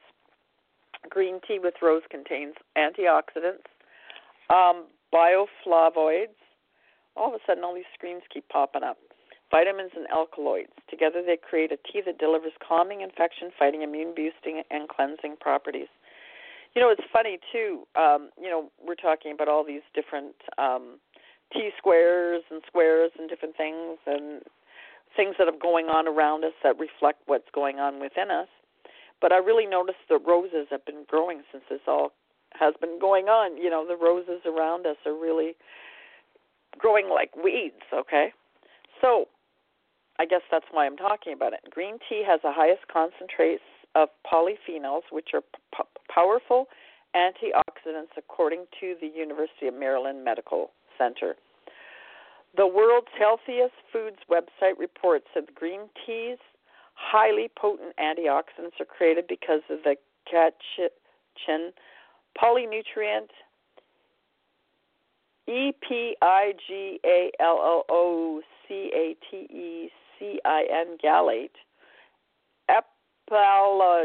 green tea with rose contains antioxidants, um, bioflavonoids. All of a sudden, all these screens keep popping up. Vitamins and alkaloids. Together, they create a tea that delivers calming, infection fighting, immune boosting, and cleansing properties. You know, it's funny, too. Um, you know, we're talking about all these different um, T squares and squares and different things and things that are going on around us that reflect what's going on within us. But I really noticed that roses have been growing since this all has been going on. You know, the roses around us are really growing like weeds, okay? So I guess that's why I'm talking about it. Green tea has the highest concentrates of polyphenols, which are p- powerful antioxidants, according to the University of Maryland Medical Center. The world's healthiest foods website reports that green teas highly potent antioxidants are created because of the catechin polynutrient E P I G A L L O C A T E C I N gallate, epalacatine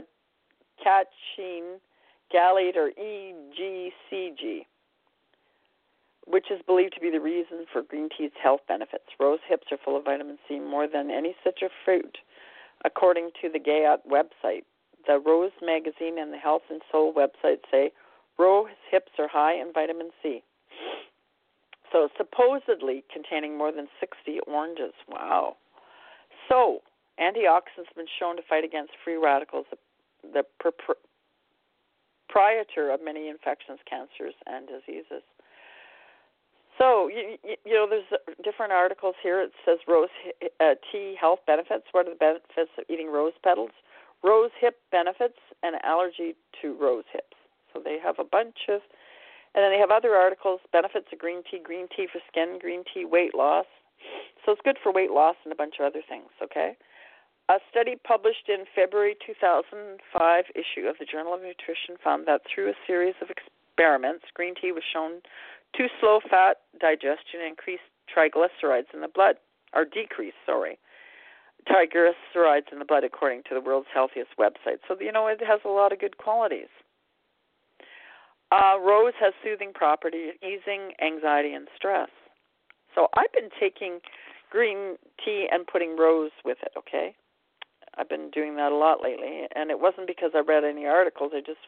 gallate or EGCG, which is believed to be the reason for green tea's health benefits. Rose hips are full of vitamin C more than any citrus fruit according to the GAYOT website. The Rose magazine and the Health and Soul website say rose hips are high in vitamin C. So supposedly containing more than 60 oranges. Wow. So antioxidants have been shown to fight against free radicals, the, the proprietor of many infections, cancers, and diseases. So you, you know, there's different articles here. It says rose uh, tea health benefits. What are the benefits of eating rose petals? Rose hip benefits and allergy to rose hips. So they have a bunch of, and then they have other articles. Benefits of green tea, green tea for skin, green tea weight loss. So it's good for weight loss and a bunch of other things. Okay. A study published in February 2005 issue of the Journal of Nutrition found that through a series of experiments, green tea was shown to slow fat digestion, and increase triglycerides in the blood, or decrease, sorry, triglycerides in the blood, according to the world's healthiest website. So, you know, it has a lot of good qualities. Uh, rose has soothing properties, easing anxiety and stress. So I've been taking green tea and putting rose with it, okay? I've been doing that a lot lately, and it wasn't because I read any articles, I just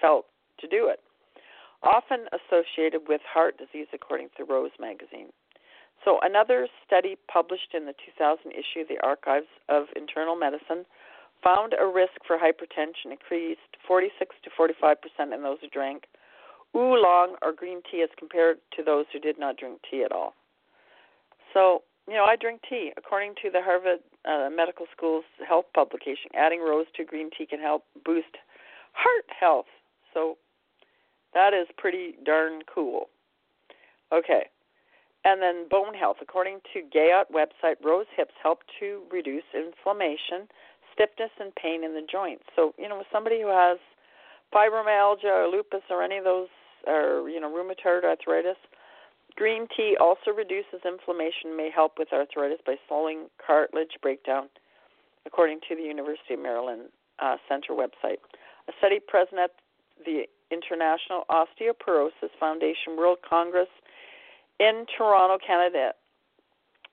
felt to do it. Often associated with heart disease, according to Rose magazine. So, another study published in the 2000 issue of the Archives of Internal Medicine found a risk for hypertension increased 46 to 45 percent in those who drank oolong or green tea as compared to those who did not drink tea at all. So, you know, I drink tea. According to the Harvard uh, Medical School's health publication, adding rose to green tea can help boost heart health. So, that is pretty darn cool. Okay. And then bone health. According to Gayot website, rose hips help to reduce inflammation, stiffness, and pain in the joints. So, you know, with somebody who has fibromyalgia or lupus or any of those, or, you know, rheumatoid arthritis, green tea also reduces inflammation, may help with arthritis by slowing cartilage breakdown, according to the University of Maryland uh, Center website. A study present at the International Osteoporosis Foundation World Congress in Toronto, Canada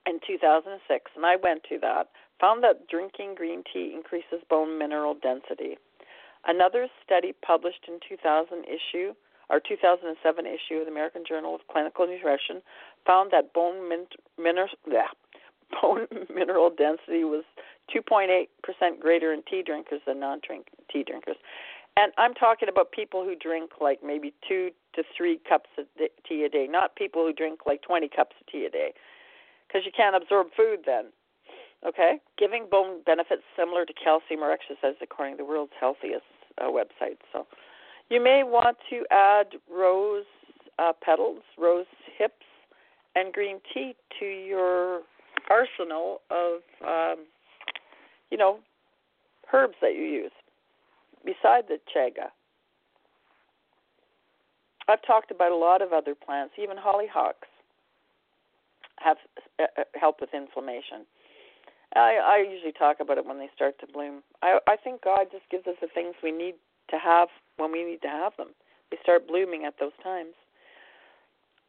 in 2006, and I went to that, found that drinking green tea increases bone mineral density. Another study published in 2000 issue or 2007 issue of the American Journal of Clinical Nutrition found that bone min- mineral yeah, *laughs* bone mineral density was 2.8% greater in tea drinkers than non-drink tea drinkers. And I'm talking about people who drink like maybe 2 to 3 cups of tea a day, not people who drink like 20 cups of tea a day. Cuz you can't absorb food then. Okay? Giving bone benefits similar to calcium or exercise according to the world's healthiest uh, website. So you may want to add rose uh, petals, rose hips, and green tea to your arsenal of, um, you know, herbs that you use beside the chaga. I've talked about a lot of other plants, even hollyhocks have uh, uh, help with inflammation. I, I usually talk about it when they start to bloom. I, I think God just gives us the things we need to have when we need to have them. They start blooming at those times.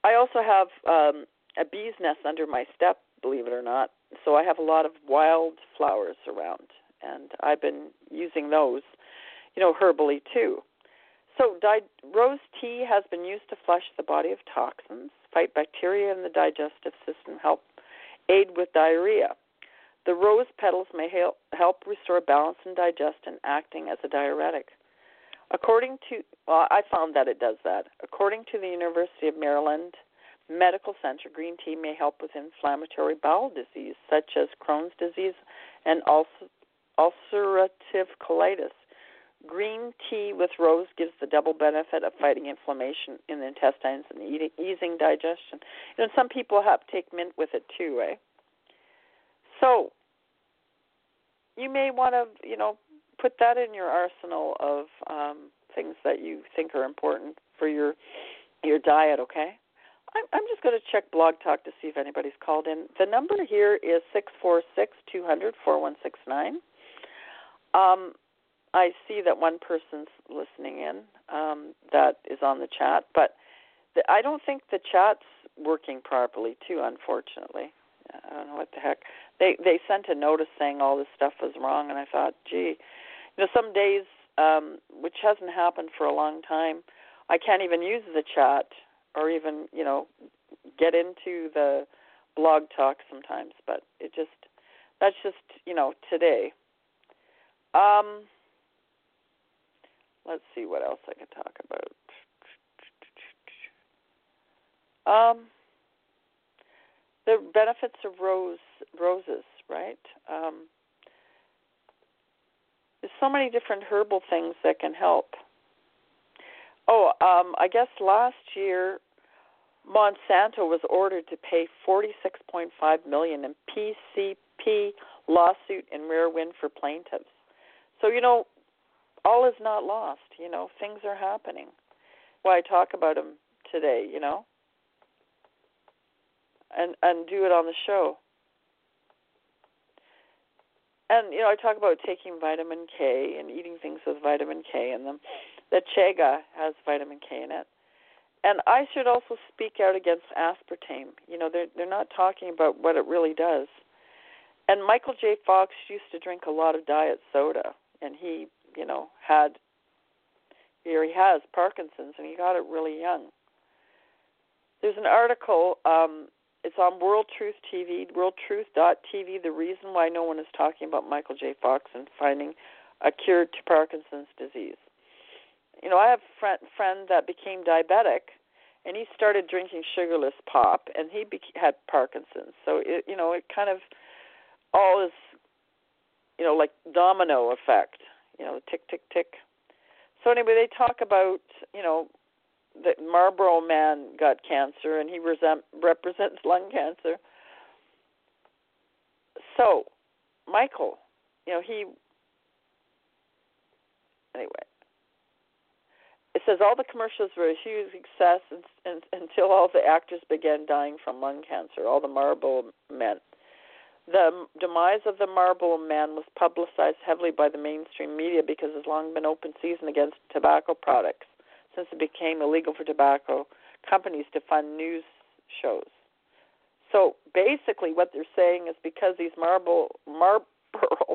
I also have um, a bee's nest under my step, believe it or not. So I have a lot of wild flowers around, and I've been using those, you know, herbally too. So di- rose tea has been used to flush the body of toxins, fight bacteria in the digestive system, help aid with diarrhea. The rose petals may help, help restore balance in digestion, acting as a diuretic. According to, well, I found that it does that. According to the University of Maryland Medical Center, green tea may help with inflammatory bowel disease such as Crohn's disease and ulcerative colitis. Green tea with rose gives the double benefit of fighting inflammation in the intestines and easing digestion. You know, some people have take mint with it too, eh? So you may want to, you know, put that in your arsenal of um, things that you think are important for your your diet. Okay. I'm, I'm just going to check Blog Talk to see if anybody's called in. The number here is six four six two hundred four one six nine. Um, I see that one person's listening in um, that is on the chat, but the, I don't think the chat's working properly too. Unfortunately, I don't know what the heck. They they sent a notice saying all this stuff was wrong, and I thought, gee, you know, some days, um, which hasn't happened for a long time, I can't even use the chat or even, you know, get into the blog talk sometimes. But it just, that's just, you know, today. Um, let's see what else I can talk about. Um, the benefits of rose roses, right? Um, there's so many different herbal things that can help. Oh, um, I guess last year Monsanto was ordered to pay 46.5 million in PCB lawsuit and rare win for plaintiffs. So you know, all is not lost. You know, things are happening. Why I talk about them today. You know, and and do it on the show and you know, I talk about taking vitamin K and eating things with vitamin K in them. The chaga has vitamin K in it, And I should also speak out against aspartame. You know, they're they're not talking about what it really does. And Michael J. Fox used to drink a lot of diet soda, and he, you know, had here he has Parkinson's, and he got it really young. There's an article. Um, it's on World Truth TV, WorldTruth.tv. The reason why no one is talking about Michael J. Fox and finding a cure to Parkinson's disease. You know, I have a friend, friend that became diabetic, and he started drinking sugarless pop, and he had Parkinson's. So it, you know, it kind of all is, you know, like domino effect. You know, tick, tick, tick. So anyway, they talk about, you know, that Marlboro Man got cancer, and he resent, represents lung cancer. So, Michael, you know, he anyway. It says all the commercials were a huge success and, and, until all the actors began dying from lung cancer. All the Marlboro men. The demise of the Marlboro Man was publicized heavily by the mainstream media because there's long been open season against tobacco products since it became illegal for tobacco companies to fund news shows. So basically, what they're saying is because these marble, Marlboro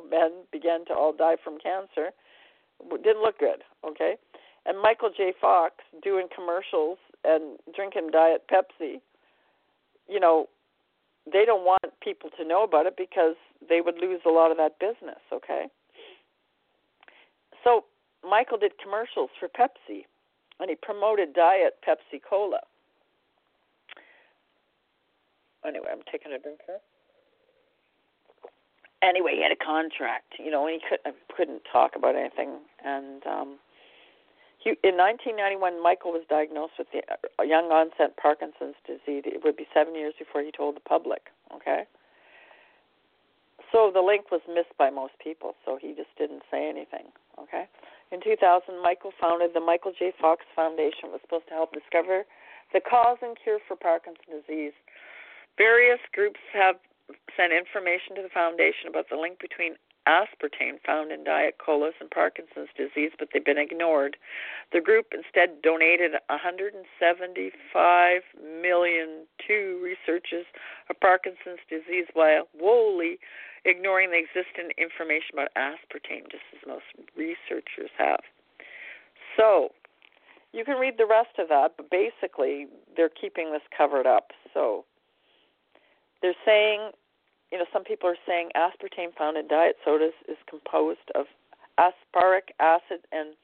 *laughs* men began to all die from cancer, didn't look good, okay? And Michael J. Fox doing commercials and drinking Diet Pepsi, you know, they don't want people to know about it because they would lose a lot of that business, okay? So Michael did commercials for Pepsi and he promoted Diet Pepsi Cola. Anyway, I'm taking a drink here anyway, he had a contract, you know, and he couldn't couldn't talk about anything. And um, he, in 1991, Michael was diagnosed with the uh, young onset Parkinson's disease. It would be seven years before he told the public. Okay. So the link was missed by most people, so he just didn't say anything. Okay. In 2000, Michael founded the Michael J. Fox Foundation. It was supposed to help discover the cause and cure for Parkinson's disease. Various groups have sent information to the foundation about the link between aspartame found in diet colas and Parkinson's disease, but they've been ignored. The group instead donated 175 million to researchers of Parkinson's disease while wholly ignoring the existing information about aspartame, just as most researchers have. So, you can read the rest of that, but basically, they're keeping this covered up. So, they're saying, you know, some people are saying aspartame found in diet sodas is composed of aspartic acid and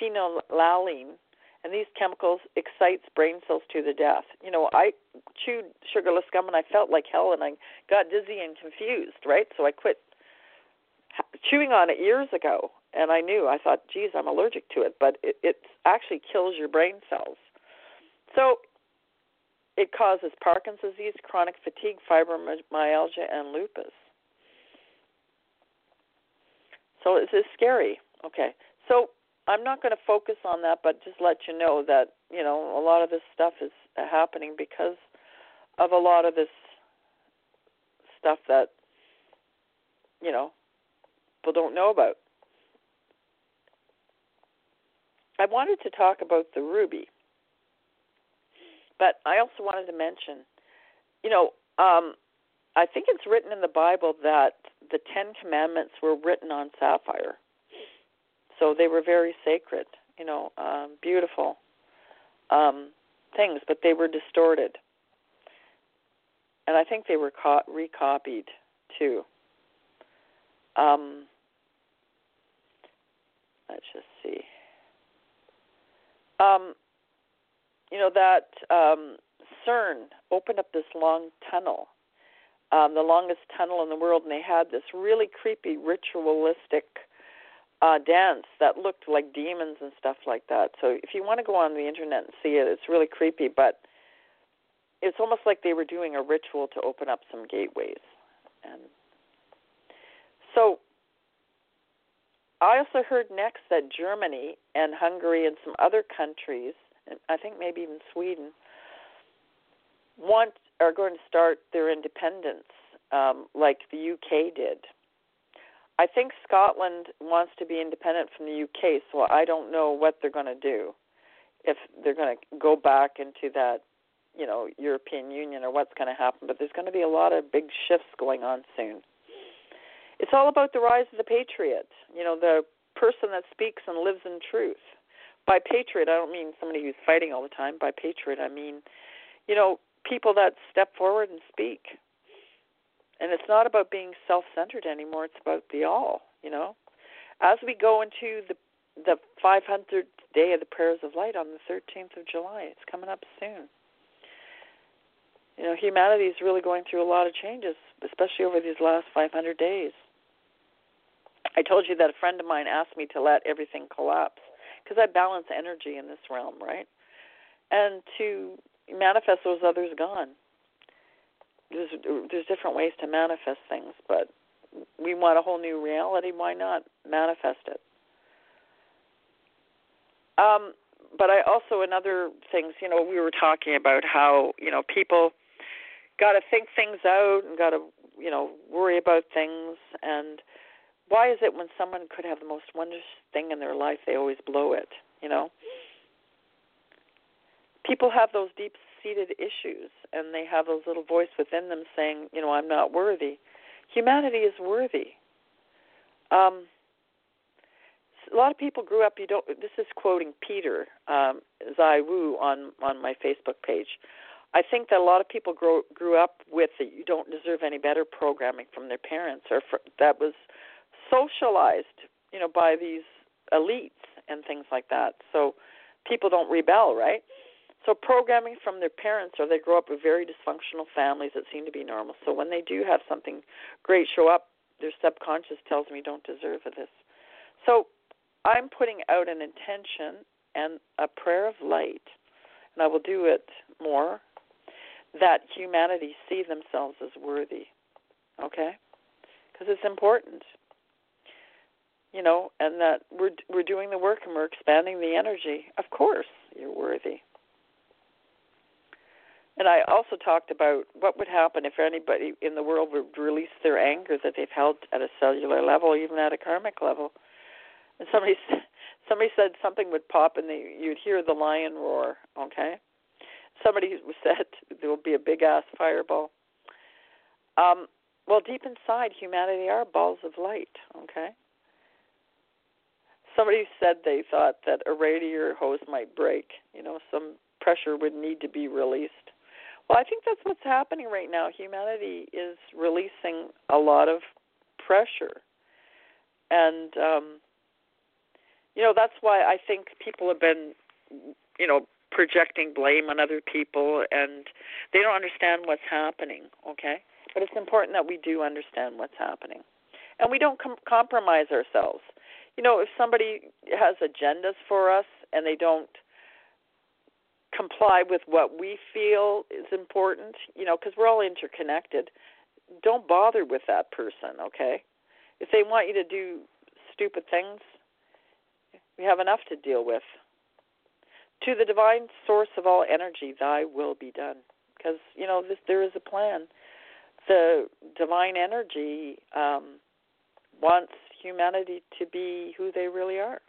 phenylalanine, and these chemicals excites brain cells to the death. You know, I chewed sugarless gum and I felt like hell, and I got dizzy and confused, right? So I quit chewing on it years ago, and I knew. I thought, geez, I'm allergic to it, but it, it actually kills your brain cells. So it causes Parkinson's disease, chronic fatigue, fibromyalgia, and lupus. So it's, scary. Okay. So I'm not going to focus on that, but just let you know that, you know, a lot of this stuff is happening because of a lot of this stuff that, you know, people don't know about. I wanted to talk about the ruby but I also wanted to mention, you know, um, I think it's written in the Bible that the Ten Commandments were written on sapphire. So they were very sacred, you know, um, beautiful um, things, but they were distorted. And I think they were co- recopied too. Um, let's just see. Um, you know that um, CERN opened up this long tunnel, um, the longest tunnel in the world, and they had this really creepy ritualistic uh, dance that looked like demons and stuff like that. So if you want to go on the internet and see it, it's really creepy, but it's almost like they were doing a ritual to open up some gateways. And so I also heard next that Germany and Hungary and some other countries and I think maybe even Sweden, want are going to start their independence um, like the UK did. I think Scotland wants to be independent from the UK, so I don't know what they're going to do. if they're going to go back into that, you know, European Union or what's going to happen. But there's going to be a lot of big shifts going on soon. It's all about the rise of the patriot. You know, the person that speaks and lives in truth. By patriot, I don't mean somebody who's fighting all the time. By patriot, I mean, you know, people that step forward and speak. And it's not about being self-centered anymore. It's about the all. You know, as we go into the the 500th day of the prayers of light on the 13th of July, it's coming up soon. You know, humanity is really going through a lot of changes, especially over these last 500 days. I told you that a friend of mine asked me to let everything collapse because I balance energy in this realm, right? And to manifest those others gone. There's there's different ways to manifest things, but we want a whole new reality. Why not manifest it? Um, but I also another things, you know, we were talking about how you know people got to think things out and got to you know worry about things and why is it when someone could have the most wondrous thing in their life they always blow it you know people have those deep seated issues and they have those little voice within them saying you know i'm not worthy. Humanity is worthy. Um a lot of people grew up you don't this is quoting peter um zai wu on on my facebook page. I think that a lot of people grow grew up with that you don't deserve any better programming from their parents or for, that was socialized you know by these elites and things like that. So people don't rebel right so programming from their parents or they grow up with very dysfunctional families that seem to be normal so when they do have something great show up their subconscious tells you don't deserve this so I'm putting out an intention and a prayer of light, and I will do it more, that humanity see themselves as worthy. Okay? Because it's important. You know, and that we're we're doing the work and we're expanding the energy. Of course, you're worthy. And I also talked about what would happen if anybody in the world would release their anger that they've held at a cellular level, even at a karmic level and somebody *laughs* somebody said something would pop and they, you'd hear the lion roar. Okay, somebody *laughs* said there will be a big ass fireball. Um, well, deep inside, humanity are balls of light. Okay. Somebody said they thought that a radiator hose might break. You know, some pressure would need to be released. Well, I think that's what's happening right now. Humanity is releasing a lot of pressure, and um, you know that's why I think people have been you know projecting blame on other people and they don't understand what's happening okay? But it's important that we do understand what's happening. And we don't com- compromise ourselves. You know if somebody has agendas for us and they don't comply with what we feel is important you know because we're all interconnected don't bother with that person okay if they want you to do stupid things we have enough to deal with. To the divine source of all energy, thy will be done. Because, you know, this, there is a plan. The divine energy um, wants humanity to be who they really are.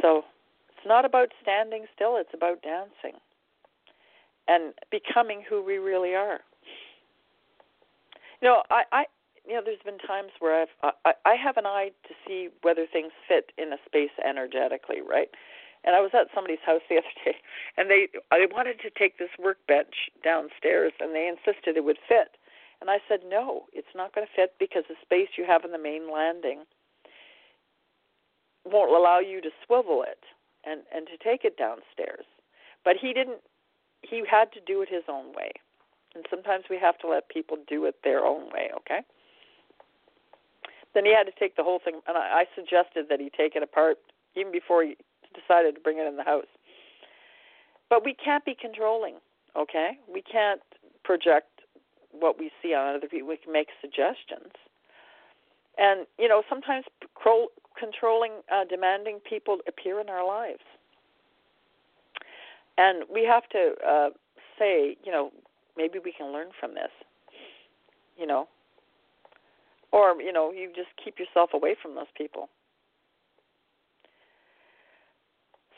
So it's not about standing still, it's about dancing and becoming who we really are. You know, I, I you know, there's been times where I've I, I have an eye to see whether things fit in a space energetically, right? And I was at somebody's house the *laughs* other day, and they I wanted to take this workbench downstairs, and they insisted it would fit. And I said, no, it's not going to fit because the space you have in the main landing won't allow you to swivel it and and to take it downstairs. But he didn't. He had to do it his own way, and sometimes we have to let people do it their own way. Okay. Then he had to take the whole thing, and I, I suggested that he take it apart even before he decided to bring it in the house. But we can't be controlling, okay? We can't project what we see on other people. We can make suggestions. And, you know, sometimes controlling, uh, demanding people appear in our lives. And we have to uh, say, you know, maybe we can learn from this. You know, or you know you just keep yourself away from those people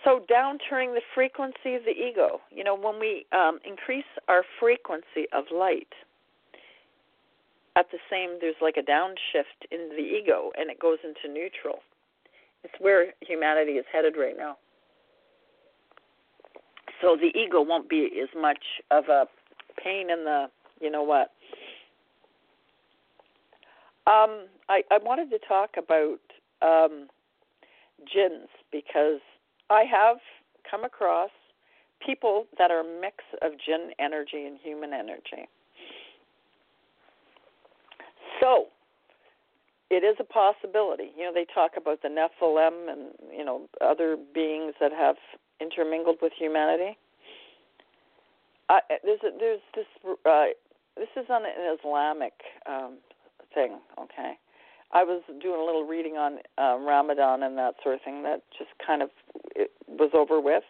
So downturning the frequency of the ego. You know, when we um, increase our frequency of light, at the same there's like a downshift in the ego, and it goes into neutral. It's where humanity is headed right now. So the ego won't be as much of a pain in the, you know what. Um, I, I wanted to talk about um, jinns because I have come across people that are a mix of jinn energy and human energy. So, it is a possibility. You know, they talk about the Nephilim and you know other beings that have intermingled with humanity. I, there's a, there's this uh, this is on an Islamic um, thing. Okay, I was doing a little reading on uh, Ramadan and that sort of thing. That just kind of it was over with.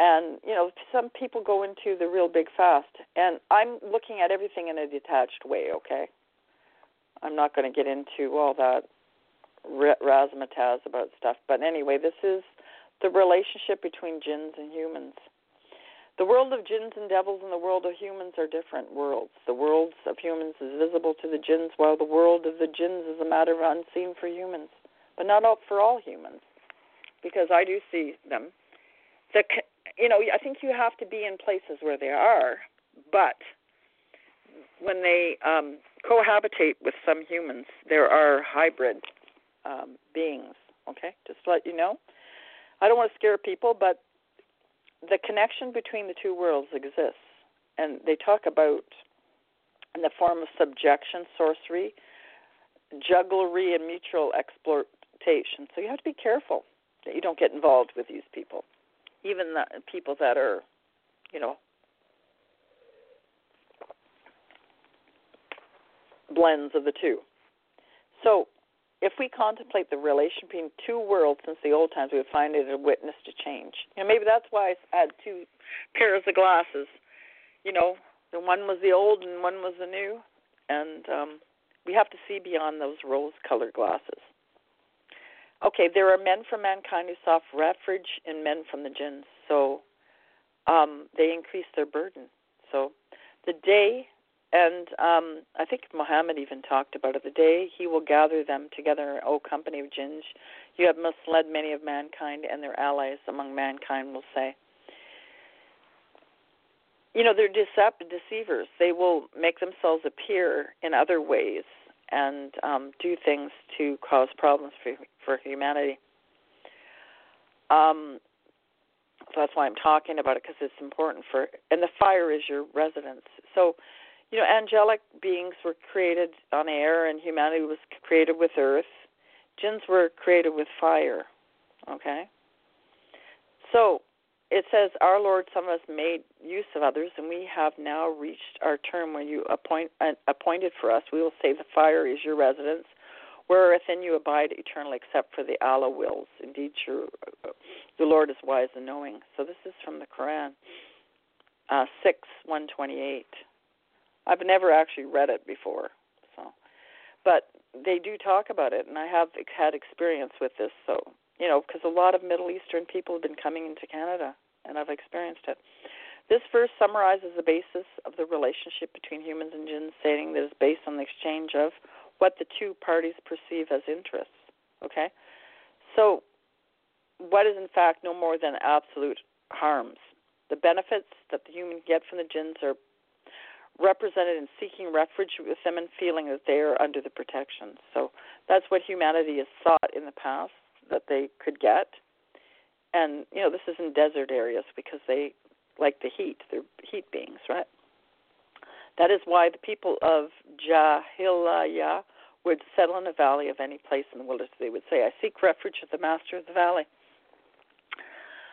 And you know, some people go into the real big fast, and I'm looking at everything in a detached way. Okay, I'm not going to get into all that razzmatazz about stuff. But anyway, this is the relationship between jinns and humans. The world of jinns and devils and the world of humans are different worlds. The world of humans is visible to the jinns, while the world of the jinns is a matter of unseen for humans, but not all, for all humans, because I do see them. The, you know, I think you have to be in places where they are, but when they um, cohabitate with some humans, there are hybrid um, beings. Okay, just to let you know. I don't want to scare people, but the connection between the two worlds exists, and they talk about in the form of subjection, sorcery, jugglery, and mutual exploitation. So you have to be careful that you don't get involved with these people, even the people that are, you know, blends of the two. So if we contemplate the relation between two worlds since the old times, we would find it a witness to change. Know, maybe that's why I had two pairs of glasses. You know, the one was the old and one was the new, and um, we have to see beyond those rose-colored glasses. Okay, there are men from mankind who sought refuge in men from the jinns, so um, they increase their burden. So the day and um, I think Muhammad even talked about it. The day he will gather them together, O company of jinns, you have misled many of mankind, and their allies among mankind will say. You know, they're decept- deceivers. They will make themselves appear in other ways and um, do things to cause problems for, for humanity. Um, so that's why I'm talking about it because it's important for. And the fire is your residence. So you know, angelic beings were created on air, and humanity was created with earth. Jinns were created with fire. Okay? So it says, Our Lord, some of us made use of others, and we have now reached our term where you appoint, uh, appointed for us. We will say the fire is your residence, wherein you abide eternally, except for the Allah wills. Indeed, your, the Lord is wise and knowing. So this is from the Quran, uh, 6 128. I've never actually read it before, so but they do talk about it, and I have had experience with this. So you know, because a lot of Middle Eastern people have been coming into Canada, and I've experienced it. This verse summarizes the basis of the relationship between humans and jinns, stating that it's based on the exchange of what the two parties perceive as interests. Okay, so what is in fact no more than absolute harms. The benefits that the human get from the jinns are represented in seeking refuge with them and feeling that they are under the protection. So that's what humanity has sought in the past that they could get. And you know, this is in desert areas because they like the heat. They're heat beings, right? That is why the people of Jahiliyyah would settle in a valley of any place in the wilderness. They would say, "I seek refuge with the master of the valley."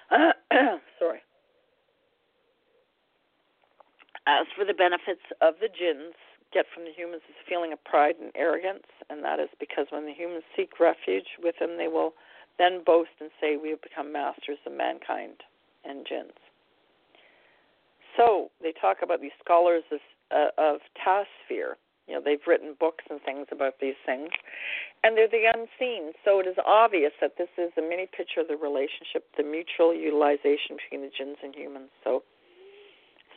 *coughs* sorry. As for the benefits of the jinns get from the humans is a feeling of pride and arrogance, and that is because when the humans seek refuge with them, they will then boast and say, We have become masters of mankind and jinns. So they talk about these scholars of, uh, of Tafsir. You know, they've written books and things about these things, and they're the unseen. So it is obvious that this is a mini picture of the relationship, the mutual utilization between the jinns and humans. So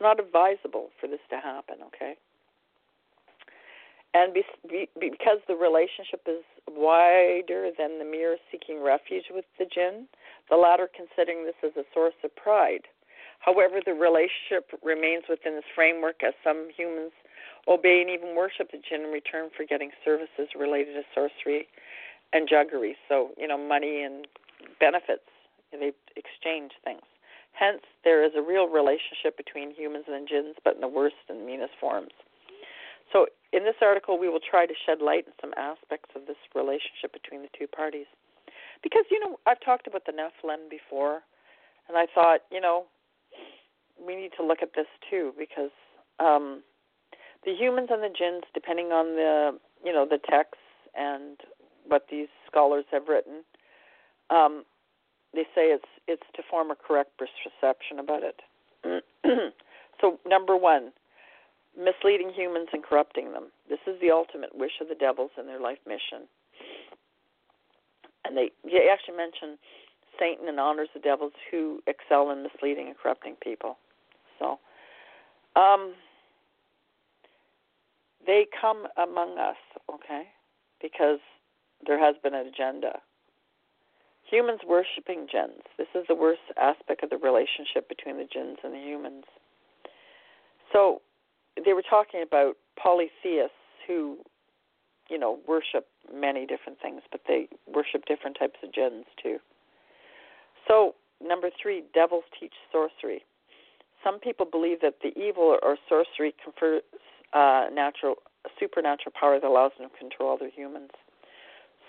not advisable for this to happen. Okay. And be, be, because the relationship is wider than the mere seeking refuge with the jinn, the latter considering this as a source of pride. However, the relationship remains within this framework as some humans obey and even worship the jinn in return for getting services related to sorcery and jugglery. So, you know, money and benefits. They exchange things. Hence, there is a real relationship between humans and jinns, but in the worst and meanest forms. So, in this article, we will try to shed light on some aspects of this relationship between the two parties. Because, you know, I've talked about the Nephilim before, and I thought, you know, we need to look at this too, because um, the humans and the jinns, depending on the, you know, the texts and what these scholars have written, um, they say it's it's to form a correct perception about it. *clears throat* so, number one, misleading humans and corrupting them. This is the ultimate wish of the devils in their life mission. And they, they actually mention Satan and honors the devils who excel in misleading and corrupting people. So, um, they come among us, okay, because there has been an agenda. Humans worshiping jinns. This is the worst aspect of the relationship between the jinns and the humans. So, they were talking about polytheists who, you know, worship many different things, but they worship different types of jinns too. So, number three, devils teach sorcery. Some people believe that the evil or sorcery confers uh, natural, supernatural power that allows them to control other humans.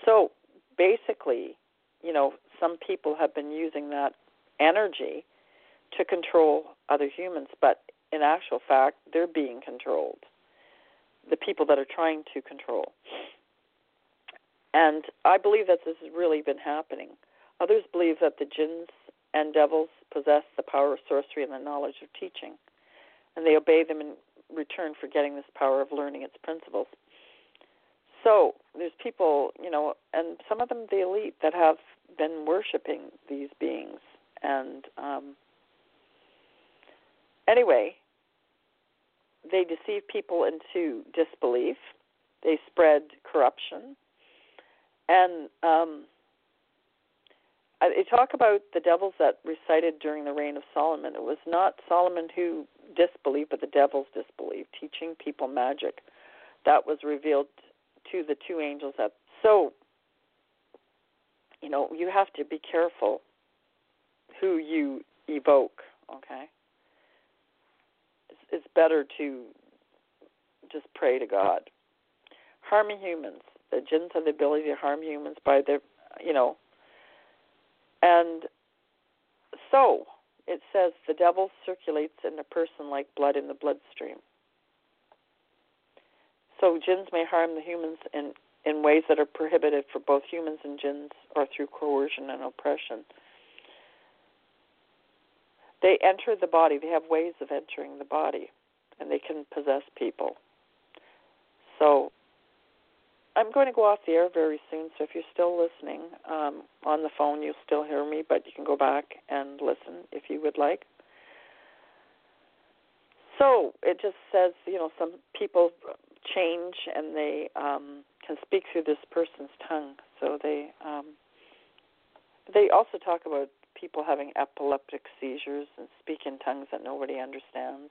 So, basically, you know, some people have been using that energy to control other humans, but in actual fact, they're being controlled. The people that are trying to control. And I believe that this has really been happening. Others believe that the jinns and devils possess the power of sorcery and the knowledge of teaching, and they obey them in return for getting this power of learning its principles. So there's people, you know, and some of them the elite that have been worshiping these beings, and um, anyway, they deceive people into disbelief. They spread corruption, and um, they talk about the devils that recited during the reign of Solomon. It was not Solomon who disbelieved, but the devils disbelieved, teaching people magic. That was revealed to the two angels. That so, you know, you have to be careful who you evoke. Okay, it's better to just pray to God. Harming humans. The jinns have the ability to harm humans by their, you know. And so it says the devil circulates in a person like blood in the bloodstream. So jinns may harm the humans in in ways that are prohibited for both humans and jinns or through coercion and oppression they enter the body. They have ways of entering the body, and they can possess people. So I'm going to go off the air very soon. So if you're still listening um, on the phone, you'll still hear me, but you can go back and listen if you would like. So it just says, you know, some people change and they um, can speak through this person's tongue. So they um, they also talk about people having epileptic seizures and speak in tongues that nobody understands.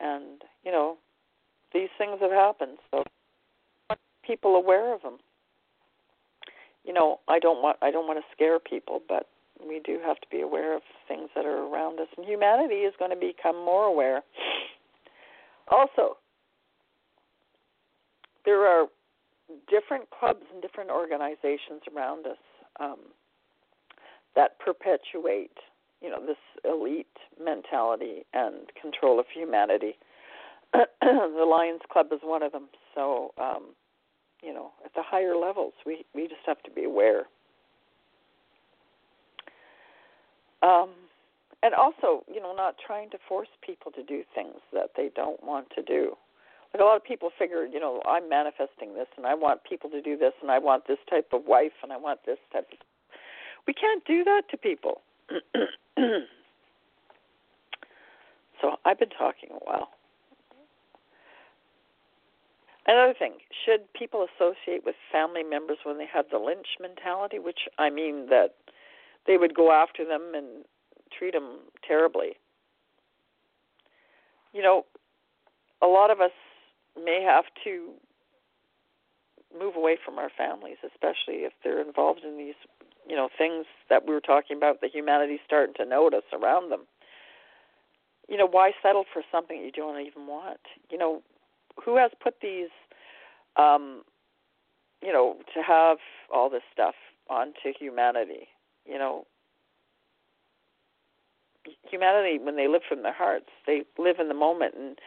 And, you know, these things have happened, so people aware of them. You know, I don't want I don't want to scare people, but we do have to be aware of things that are around us and humanity is going to become more aware. Also, there are different clubs and different organizations around us. Um, that perpetuate, you know, this elite mentality and control of humanity. *clears throat* the Lions Club is one of them. So, um, you know, at the higher levels, we we just have to be aware. Um, and also, you know, not trying to force people to do things that they don't want to do. Like a lot of people figure, you know, I'm manifesting this, and I want people to do this, and I want this type of wife, and I want this type of. We can't do that to people. *clears throat* so I've been talking a while. Another thing, should people associate with family members when they have the lynch mentality, which I mean that they would go after them and treat them terribly? You know, a lot of us may have to move away from our families, especially if they're involved in these, you know, things that we were talking about that humanity's starting to notice around them. You know, why settle for something you don't even want? You know, who has put these um you know to have all this stuff onto humanity you know humanity when they live from their hearts they live in the moment and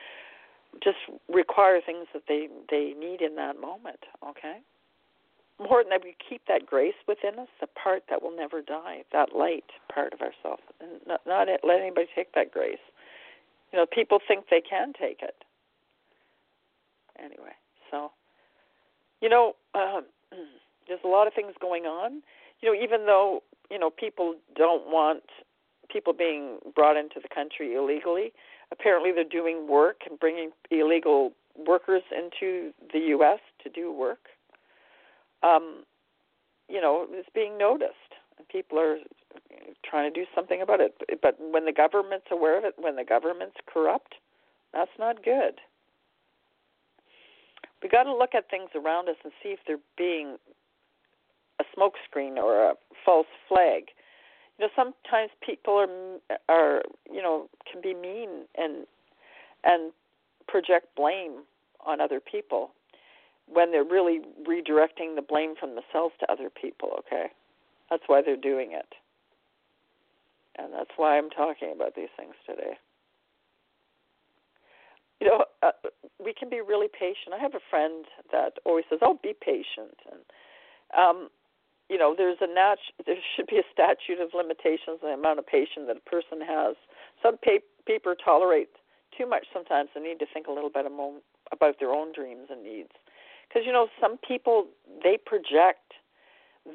just require things that they they need in that moment okay? Important that we keep that grace within us the part that will never die that light part of ourselves and not, not let anybody take that grace. You know people think they can take it. Anyway, so you know, um, *clears throat* there's a lot of things going on. You know, even though you know people don't want people being brought into the country illegally, apparently they're doing work and bringing illegal workers into the U.S. to do work. Um, you know, it's being noticed, and people are trying to do something about it. But when the government's aware of it, when the government's corrupt, that's not good we got to look at things around us and see if they're being a smokescreen or a false flag. You know, sometimes people are are you know can be mean and and project blame on other people when they're really redirecting the blame from themselves to other people. Okay, that's why they're doing it, and that's why I'm talking about these things today you know, uh, we can be really patient. I have a friend that always says, "Oh, be patient," and um, you know, there's a nat- there *laughs* should be a statute of limitations on the amount of patience that a person has. Some pa- people tolerate too much sometimes. They need to think a little bit about their own dreams and needs, because you know, some people they project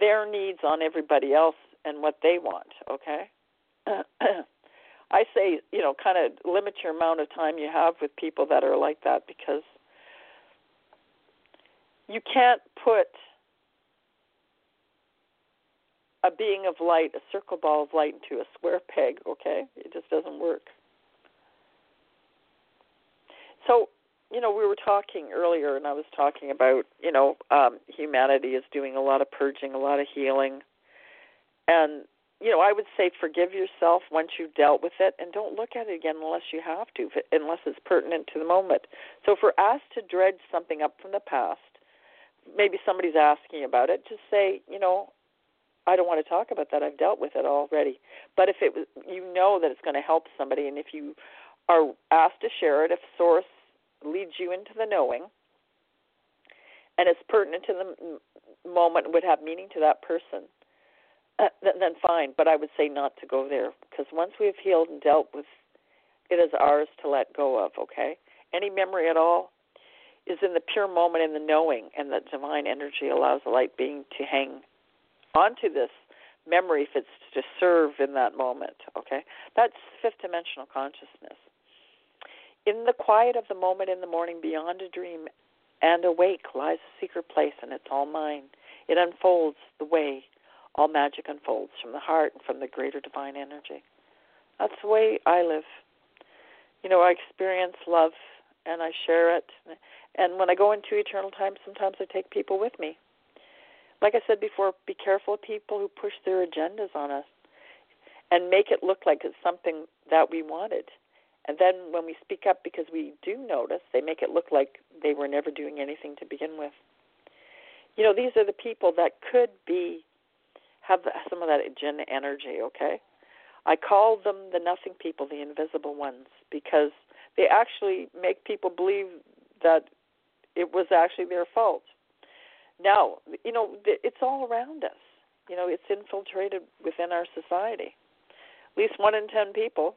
their needs on everybody else and what they want. Okay. *clears throat* I say, you know, kind of limit your amount of time you have with people that are like that because you can't put a being of light, a circle ball of light, into a square peg, okay? It just doesn't work. So, you know, we were talking earlier, and I was talking about, you know, um, humanity is doing a lot of purging, a lot of healing. And you know, I would say forgive yourself once you've dealt with it, and don't look at it again unless you have to, unless it's pertinent to the moment. So, if we're asked to dredge something up from the past, maybe somebody's asking about it, just say, you know, I don't want to talk about that. I've dealt with it already. But if it, was, you know that it's going to help somebody, and if you are asked to share it, if Source leads you into the knowing, and it's pertinent to the moment, would have meaning to that person uh, then fine. But I would say not to go there because once we've healed and dealt with, it is ours to let go of. Okay, any memory at all is in the pure moment in the knowing, and the divine energy allows the light being to hang onto this memory if it's to serve in that moment. Okay, that's fifth dimensional consciousness. In the quiet of the moment in the morning, beyond a dream and awake lies a secret place, and it's all mine. It unfolds the way all magic unfolds from the heart and from the greater divine energy. That's the way I live. You know, I experience love and I share it. And when I go into eternal time, sometimes I take people with me. Like I said before, be careful of people who push their agendas on us and make it look like it's something that we wanted. And then when we speak up because we do notice, they make it look like they were never doing anything to begin with. You know, these are the people that could be have some of that agenda energy, okay? I call them the nothing people, the invisible ones, because they actually make people believe that it was actually their fault. Now, you know, it's all around us. You know, it's infiltrated within our society. At least one in ten people.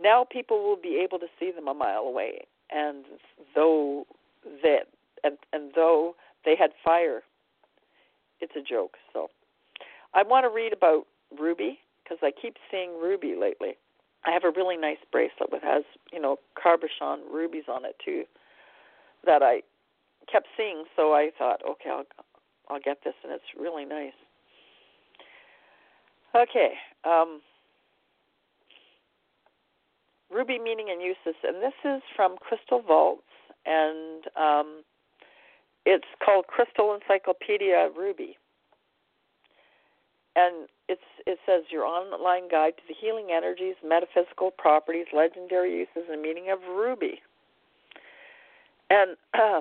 Now people will be able to see them a mile away. And though that and and though they had fire, it's a joke. So I want to read about ruby because I keep seeing ruby lately. I have a really nice bracelet with has you know cabochon rubies on it too that I kept seeing. So I thought, okay, I'll I'll get this, and it's really nice. Okay. Um, ruby meaning and uses, and this is from Crystal Vaults, and um, it's called Crystal Encyclopedia Ruby. And it's it says your online guide to the healing energies, metaphysical properties, legendary uses, and meaning of ruby. And *clears throat* uh,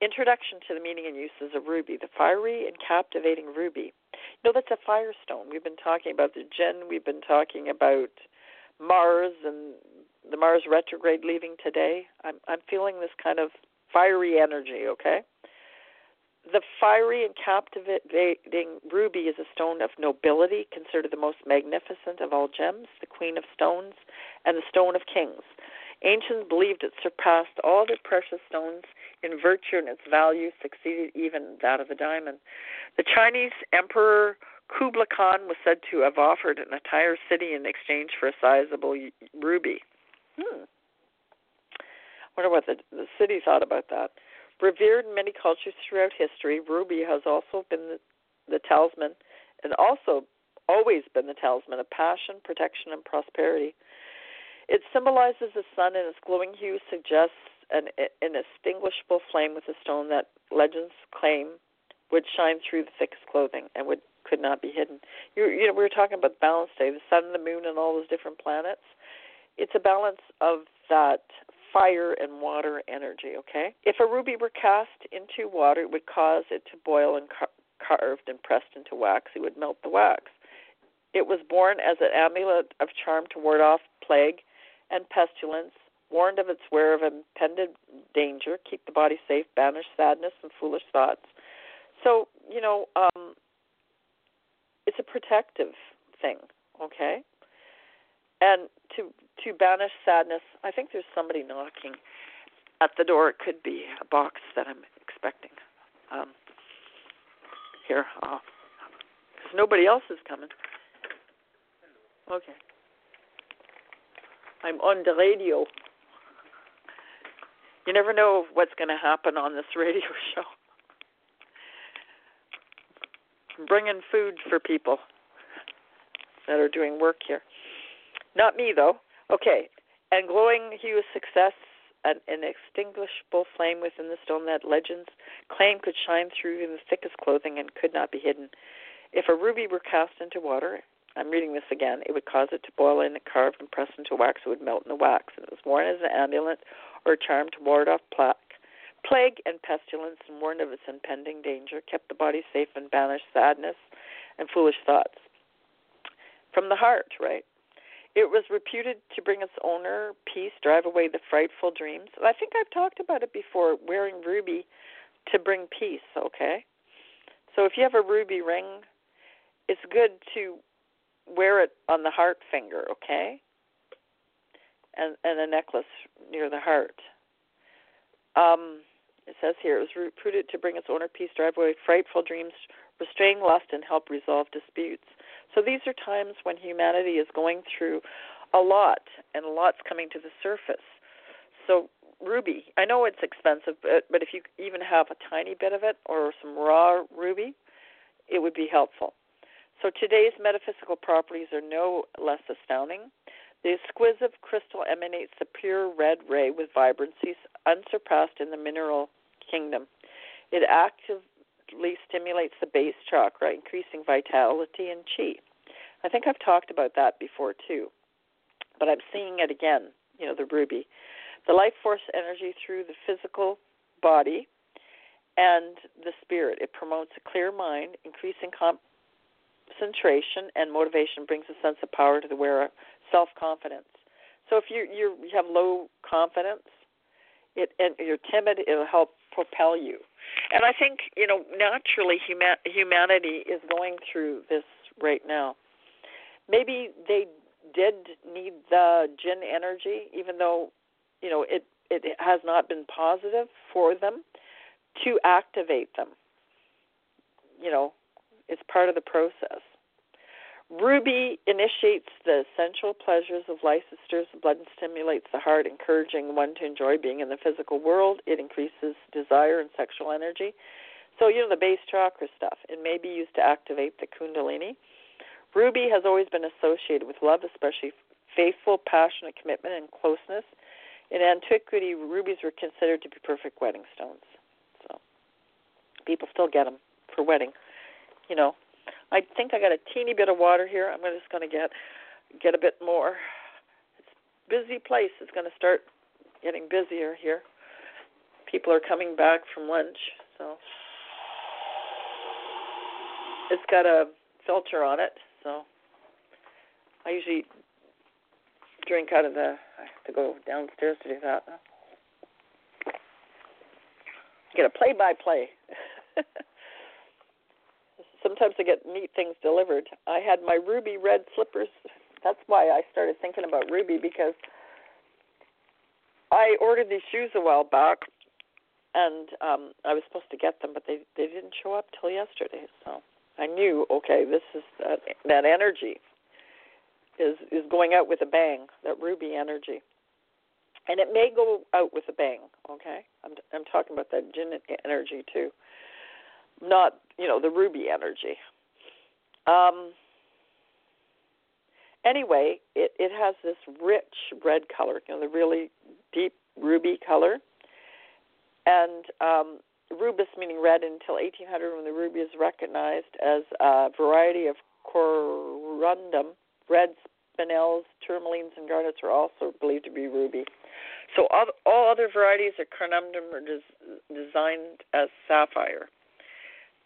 introduction to the meaning and uses of ruby, the fiery and captivating ruby. You know that's a firestone. We've been talking about the Jinn. We've been talking about Mars and the Mars retrograde leaving today. I'm I'm feeling this kind of fiery energy, okay? The fiery and captivating ruby is a stone of nobility, considered the most magnificent of all gems, the queen of stones, and the stone of kings. Ancients believed it surpassed all the precious stones in virtue and its value succeeded even that of the diamond. The Chinese emperor Kublai Khan was said to have offered an entire city in exchange for a sizable ruby. Hmm. Wonder what the, the city thought about that. Revered in many cultures throughout history, ruby has also been the, the talisman and also always been the talisman of passion, protection, and prosperity. It symbolizes the sun, and its glowing hue suggests an, an extinguishable flame with a stone that legends claim would shine through the thickest clothing and would could not be hidden. You, you know, we were talking about the balance day, the sun the moon and all those different planets. It's a balance of that fire and water energy, okay? If a ruby were cast into water, it would cause it to boil and car- carved and pressed into wax. It would melt the wax. It was born as an amulet of charm to ward off plague and pestilence, warned of its wear of impended danger, keep the body safe, banish sadness and foolish thoughts. So, you know, um, it's a protective thing, okay? And to to banish sadness, I think there's somebody knocking at the door. It could be a box that I'm expecting. Um, here, because nobody else is coming. Okay. I'm on the radio. You never know what's going to happen on this radio *laughs* show. I'm bringing food for people that are doing work here. Not me, though. Okay. And glowing hue of success, an inextinguishable flame within the stone that legends claim could shine through in the thickest clothing and could not be hidden. If a ruby were cast into water, I'm reading this again, it would cause it to boil in, carve, and press into wax. It would melt in the wax. And it was worn as an amulet or a charm to ward off plague, plague and pestilence, and warned of its impending danger, kept the body safe, and banished sadness and foolish thoughts. From the heart, right? It was reputed to bring its owner peace, drive away the frightful dreams. I think I've talked about it before, wearing ruby to bring peace, okay? So if you have a ruby ring, it's good to wear it on the heart finger, okay? And and a necklace near the heart. Um, it says here it was reputed to bring its owner peace, drive away frightful dreams, restrain lust, and help resolve disputes. So these are times when humanity is going through a lot, and a lot's coming to the surface. So ruby, I know it's expensive, but, but if you even have a tiny bit of it or some raw ruby, it would be helpful. So today's metaphysical properties are no less astounding. The exquisite crystal emanates the pure red ray with vibrancies unsurpassed in the mineral kingdom. It actively stimulates the base chakra, increasing vitality and chi. I think I've talked about that before too, but I'm seeing it again. You know, the ruby, the life force energy through the physical body and the spirit. It promotes a clear mind, increasing comp- concentration and motivation brings a sense of power to the wearer, self confidence. So if you you have low confidence, it and you're timid, it'll help propel you. And I think you know naturally human, humanity is going through this right now. Maybe they did need the Jinn energy, even though you know it it has not been positive for them to activate them. You know, it's part of the process. Ruby initiates the sensual pleasures of. The blood and stimulates the heart, encouraging one to enjoy being in the physical world. It increases desire and sexual energy. So, you know, the base chakra stuff. It may be used to activate the Kundalini. Ruby has always been associated with love, especially faithful, passionate commitment, and closeness. In antiquity, rubies were considered to be perfect wedding stones. So, people still get them for wedding. You know, I think I got a teeny bit of water here. I'm just going to get get a bit more. It's busy place. It's going to start getting busier here. People are coming back from lunch, so it's got a filter on it. So I usually drink out of the. I have to go downstairs to do that. Get a play-by-play. *laughs* sometimes I get neat things delivered. I had my ruby red slippers. That's why I started thinking about ruby because I ordered these shoes a while back, and um I was supposed to get them, but they they didn't show up till yesterday. So I knew, okay, this is that that energy is is going out with a bang. That ruby energy, and it may go out with a bang. Okay, I'm I'm talking about that Jinn energy too not you know the ruby energy. Um, anyway, it it has this rich red color, you know, the really deep ruby color, and um, rubus meaning red until 1800 when the ruby is recognized as a variety of corundum. Red spinels, tourmalines, and garnets are also believed to be ruby. So all, all other varieties of corundum are des- designed as sapphire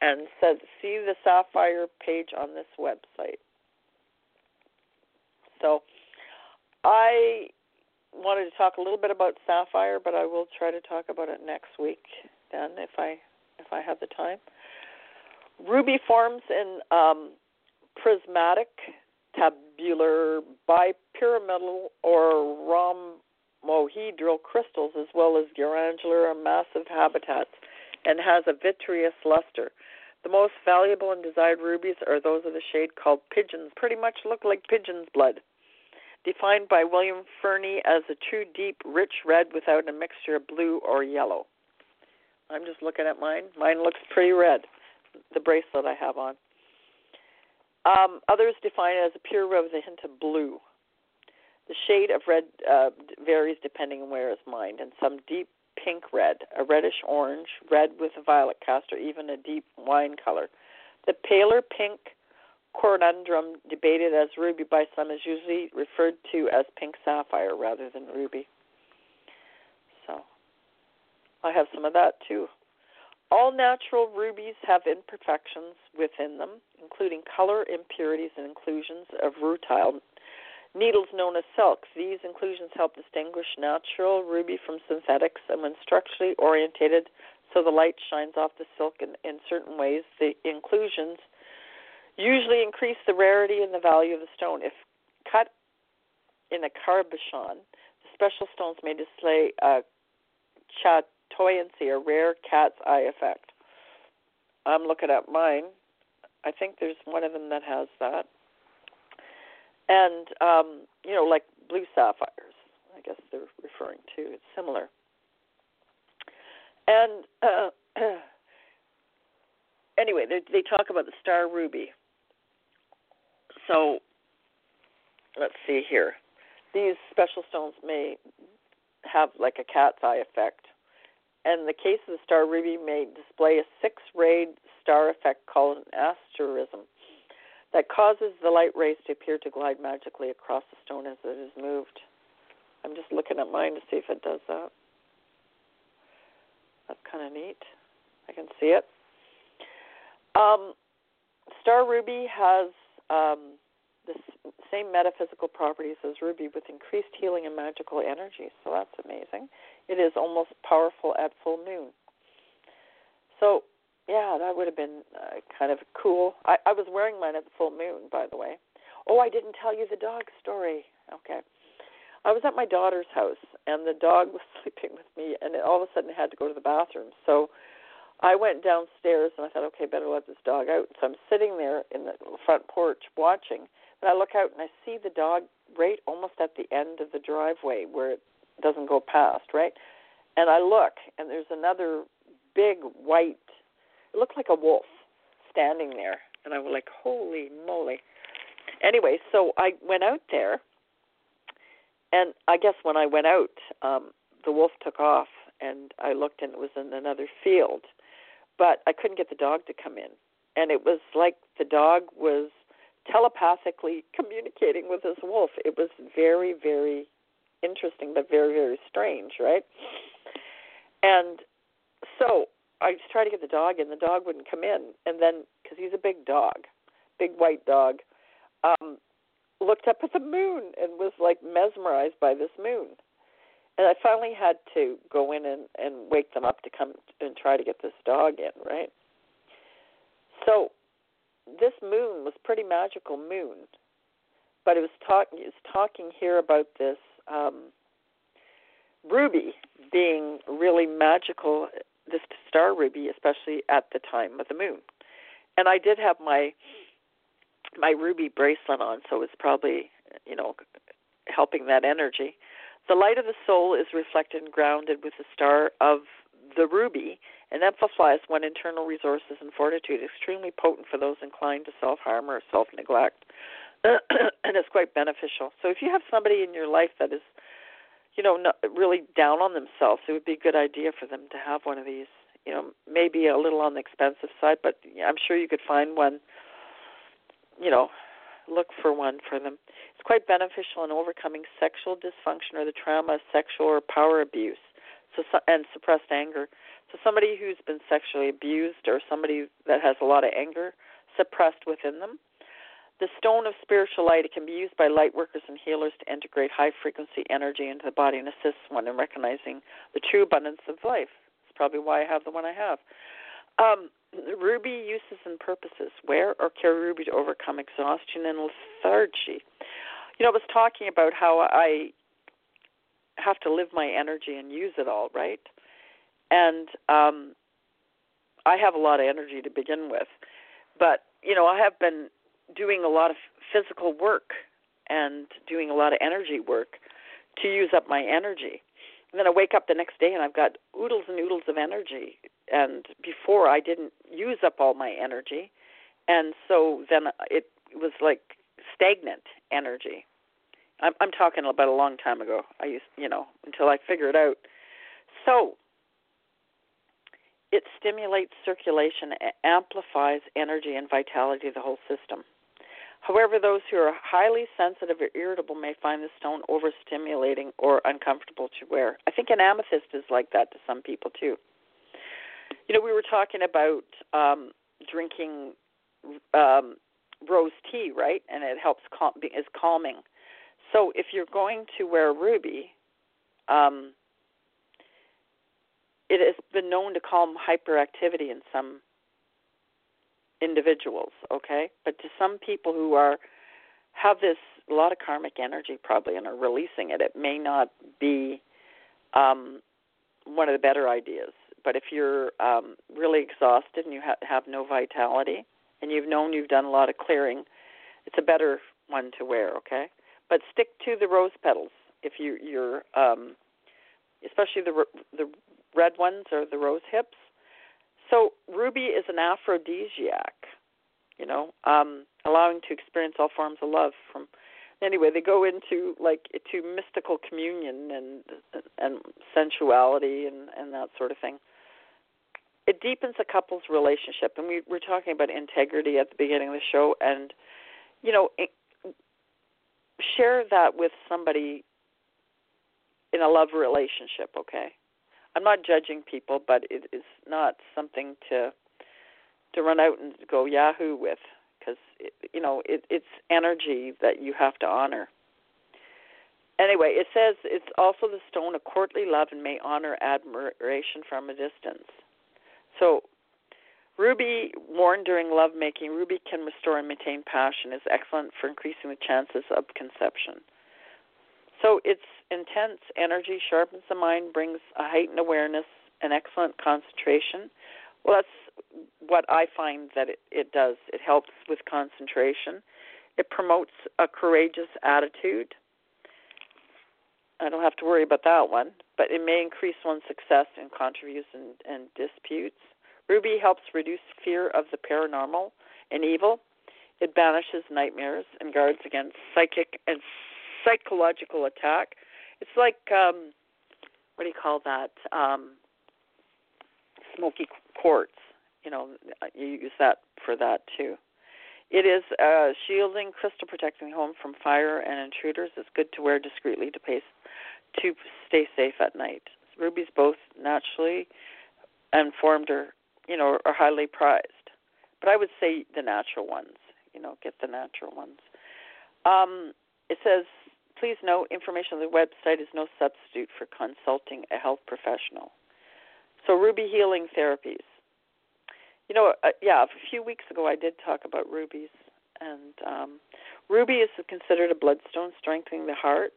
and said, see the Sapphire page on this website. So I wanted to talk a little bit about Sapphire, but I will try to talk about it next week then if I if I have the time. Ruby forms in um, prismatic, tabular, bipyramidal, or rhombohedral crystals, as well as granular and massive habitats, and has a vitreous luster. The most valuable and desired rubies are those of the shade called pigeons, pretty much look like pigeon's blood. Defined by William Fernie as a true deep, rich red without a mixture of blue or yellow. I'm just looking at mine. Mine looks pretty red, the bracelet I have on. Um, others define it as a pure red with a hint of blue. The shade of red uh, varies depending on where it's mined, and some deep pink red, a reddish orange, red with a violet cast, or even a deep wine color. The paler pink corundum, debated as ruby by some, is usually referred to as pink sapphire rather than ruby. So I have some of that too. All natural rubies have imperfections within them, including color impurities and inclusions of rutile Needles known as silks. These inclusions help distinguish natural ruby from synthetics, and when structurally orientated so the light shines off the silk in, in certain ways, the inclusions usually increase the rarity and the value of the stone. If cut in a cabochon, the special stones may display a chatoyancy, a rare cat's eye effect. I'm looking at mine. I think there's one of them that has that and um, you know, like blue sapphires. I guess they're referring to. It's similar. And uh, *clears throat* anyway, they, they talk about the star ruby. So let's see here. These special stones may have like a cat's eye effect. And the case of the star ruby may display a six-rayed star effect called an asterism that causes the light rays to appear to glide magically across the stone as it is moved. I'm just looking at mine to see if it does that. That's kind of neat. I can see it. Um, Star Ruby has um, the same metaphysical properties as Ruby with increased healing and magical energy, so that's amazing. It is almost powerful at full moon. So yeah, that would have been uh, kind of cool. I, I was wearing mine at the full moon, by the way. Oh, I didn't tell you the dog story. Okay. I was at my daughter's house, and the dog was *laughs* sleeping with me, and it, all of a sudden had to go to the bathroom. So I went downstairs, and I thought, okay, better let this dog out. So I'm sitting there in the front porch watching, and I look out and I see the dog right almost at the end of the driveway where it doesn't go past, right? And I look, and there's another big white. Looked like a wolf standing there, and I was like, holy moly. Anyway, so I went out there and I guess when I went out, um, the wolf took off, and I looked, and it was in another field. But I couldn't get the dog to come in, and it was like the dog was telepathically communicating with this wolf. It was very, very interesting, but very, very strange, right? And so I just tried to get the dog in. The dog wouldn't come in, and then because he's a big dog, big white dog, um, looked up at the moon and was like mesmerized by this moon. And I finally had to go in and, and wake them up to come and try to get this dog in, right? So this moon was pretty magical moon, but it was talking it's talking here about this um, ruby being really magical, this star ruby, especially at the time of the moon. And I did have my my ruby bracelet on, so it's probably you know helping that energy. The light of the soul is reflected and grounded with the star of the ruby and amplifies one internal resources and fortitude, extremely potent for those inclined to self harm or self neglect. *clears throat* and it's quite beneficial. So if you have somebody in your life that is, you know, not really down on themselves, it would be a good idea for them to have one of these. You know, maybe a little on the expensive side, but I'm sure you could find one you know, look for one for them. It's quite beneficial in overcoming sexual dysfunction or the trauma of sexual or power abuse, so and suppressed anger. So somebody who's been sexually abused or somebody that has a lot of anger suppressed within them. The stone of spiritual light it can be used by light workers and healers to integrate high frequency energy into the body and assist one in recognizing the true abundance of life. That's probably why I have the one I have. Um, Ruby uses and purposes. Wear or carry ruby to overcome exhaustion and lethargy. You know, I was talking about how I have to live my energy and use it all, right? And um I have a lot of energy to begin with. But, you know, I have been doing a lot of physical work and doing a lot of energy work to use up my energy. And then I wake up the next day and I've got oodles and oodles of energy. And before I didn't use up all my energy, and so then it was like stagnant energy. I'm, I'm talking about a long time ago. I used, you know, until I figured it out. So it stimulates circulation, amplifies energy and vitality of the whole system. However, those who are highly sensitive or irritable may find the stone overstimulating or uncomfortable to wear. I think an amethyst is like that to some people too. You know, we were talking about um, drinking um, rose tea, right? And it helps cal- is calming. So if you're going to wear ruby, um, it has been known to calm hyperactivity in some individuals, okay? But to some people who are have this a lot of karmic energy probably and are releasing it, it may not be um, one of the better ideas. But if you're um, really exhausted and you ha- have no vitality, and you've known you've done a lot of clearing, it's a better one to wear, okay? But stick to the rose petals if you, you're, um, especially the the red ones or the rose hips. So ruby is an aphrodisiac, you know, um, allowing to experience all forms of love. From anyway, they go into like to mystical communion and and sensuality and and that sort of thing. It deepens a couple's relationship, and we were talking about integrity at the beginning of the show, and you know, share that with somebody in a love relationship. Okay, I'm not judging people, but it is not something to to run out and go yahoo with because you know it, it's energy that you have to honor. Anyway, it says it's also the stone of courtly love and may honor admiration from a distance. So, ruby worn during lovemaking, ruby can restore and maintain passion. is excellent for increasing the chances of conception. So it's intense energy, sharpens the mind, brings a heightened awareness, and excellent concentration. Well, that's what I find that it, it does. It helps with concentration. It promotes a courageous attitude. I don't have to worry about that one, but it may increase one's success in controversies and, and disputes. Ruby helps reduce fear of the paranormal and evil. It banishes nightmares and guards against psychic and psychological attack. It's like um what do you call that? Um smoky quartz. You know, you use that for that too. It is a shielding crystal protecting the home from fire and intruders. It's good to wear discreetly to pace to stay safe at night. Rubies both naturally and formed are you know are highly prized, but I would say the natural ones. You know, get the natural ones. Um, it says, please note, information on the website is no substitute for consulting a health professional. So, Ruby Healing Therapies. You know, uh, yeah, a few weeks ago I did talk about rubies, and um, ruby is considered a bloodstone strengthening the heart,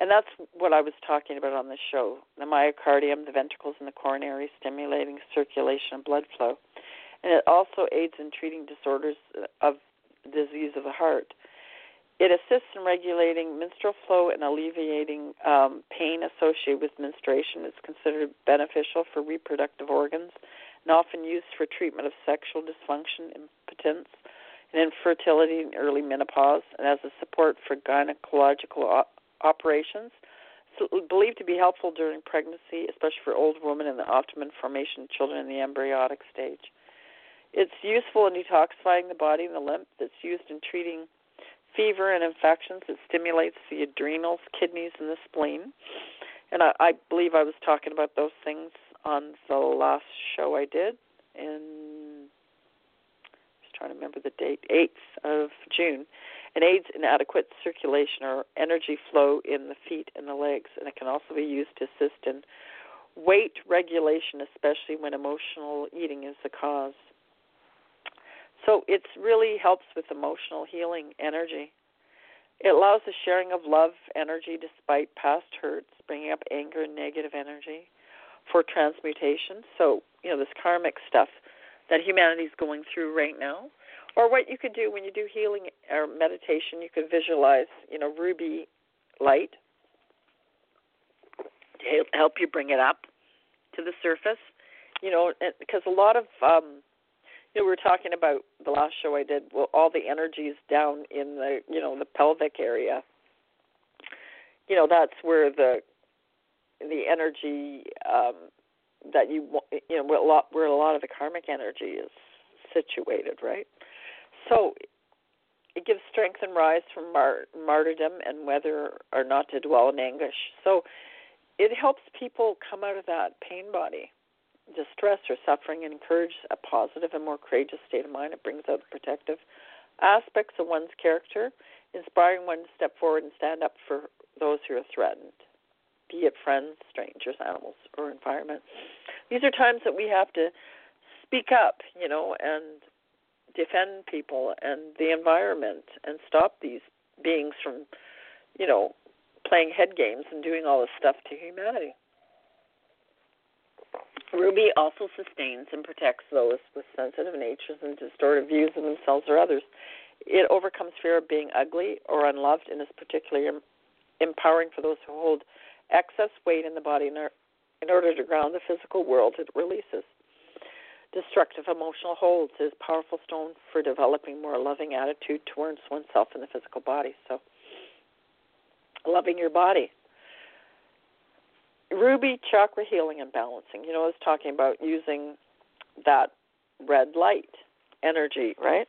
and that's what I was talking about on the show: the myocardium, the ventricles, and the coronary, stimulating circulation and blood flow, and it also aids in treating disorders of disease of the heart. It assists in regulating menstrual flow and alleviating um, pain associated with menstruation. It's considered beneficial for reproductive organs and often used for treatment of sexual dysfunction, impotence, and infertility in early menopause, and as a support for gynecological op- operations. It's believed to be helpful during pregnancy, especially for older women and the optimum formation of children in the embryonic stage. It's useful in detoxifying the body and the lymph. It's used in treating fever and infections. It stimulates the adrenals, kidneys, and the spleen. And I, I believe I was talking about those things on the last show I did in just trying to remember the date, eighth of June. And aids in adequate circulation or energy flow in the feet and the legs, and it can also be used to assist in weight regulation, especially when emotional eating is the cause. So it really helps with emotional healing energy. It allows the sharing of love energy despite past hurts, bringing up anger and negative energy for transmutation. So, you know, this karmic stuff that humanity is going through right now. Or what you could do when you do healing or meditation, you could visualize, you know, ruby light to help you bring it up to the surface. You know, because a lot of um, you know, we were talking about the last show I did. Well, all the energies down in the you know the pelvic area. You know, that's where the the energy um, that you you know where a lot where a lot of the karmic energy is situated, right? So it gives strength and rise from mar- martyrdom and whether or not to dwell in anguish. So it helps people come out of that pain body distress or suffering and encourage a positive and more courageous state of mind. It brings out the protective aspects of one's character, inspiring one to step forward and stand up for those who are threatened, be it friends, strangers, animals, or environment. These are times that we have to speak up, you know, and defend people and the environment and stop these beings from, you know, playing head games and doing all this stuff to humanity. Ruby also sustains and protects those with sensitive natures and distorted views of themselves or others. It overcomes fear of being ugly or unloved and is particularly empowering for those who hold excess weight in the body in order to ground the physical world it releases. Destructive emotional holds is a powerful stone for developing more loving attitude towards oneself and the physical body. So, loving your body ruby chakra healing and balancing. You know, I was talking about using that red light energy, right?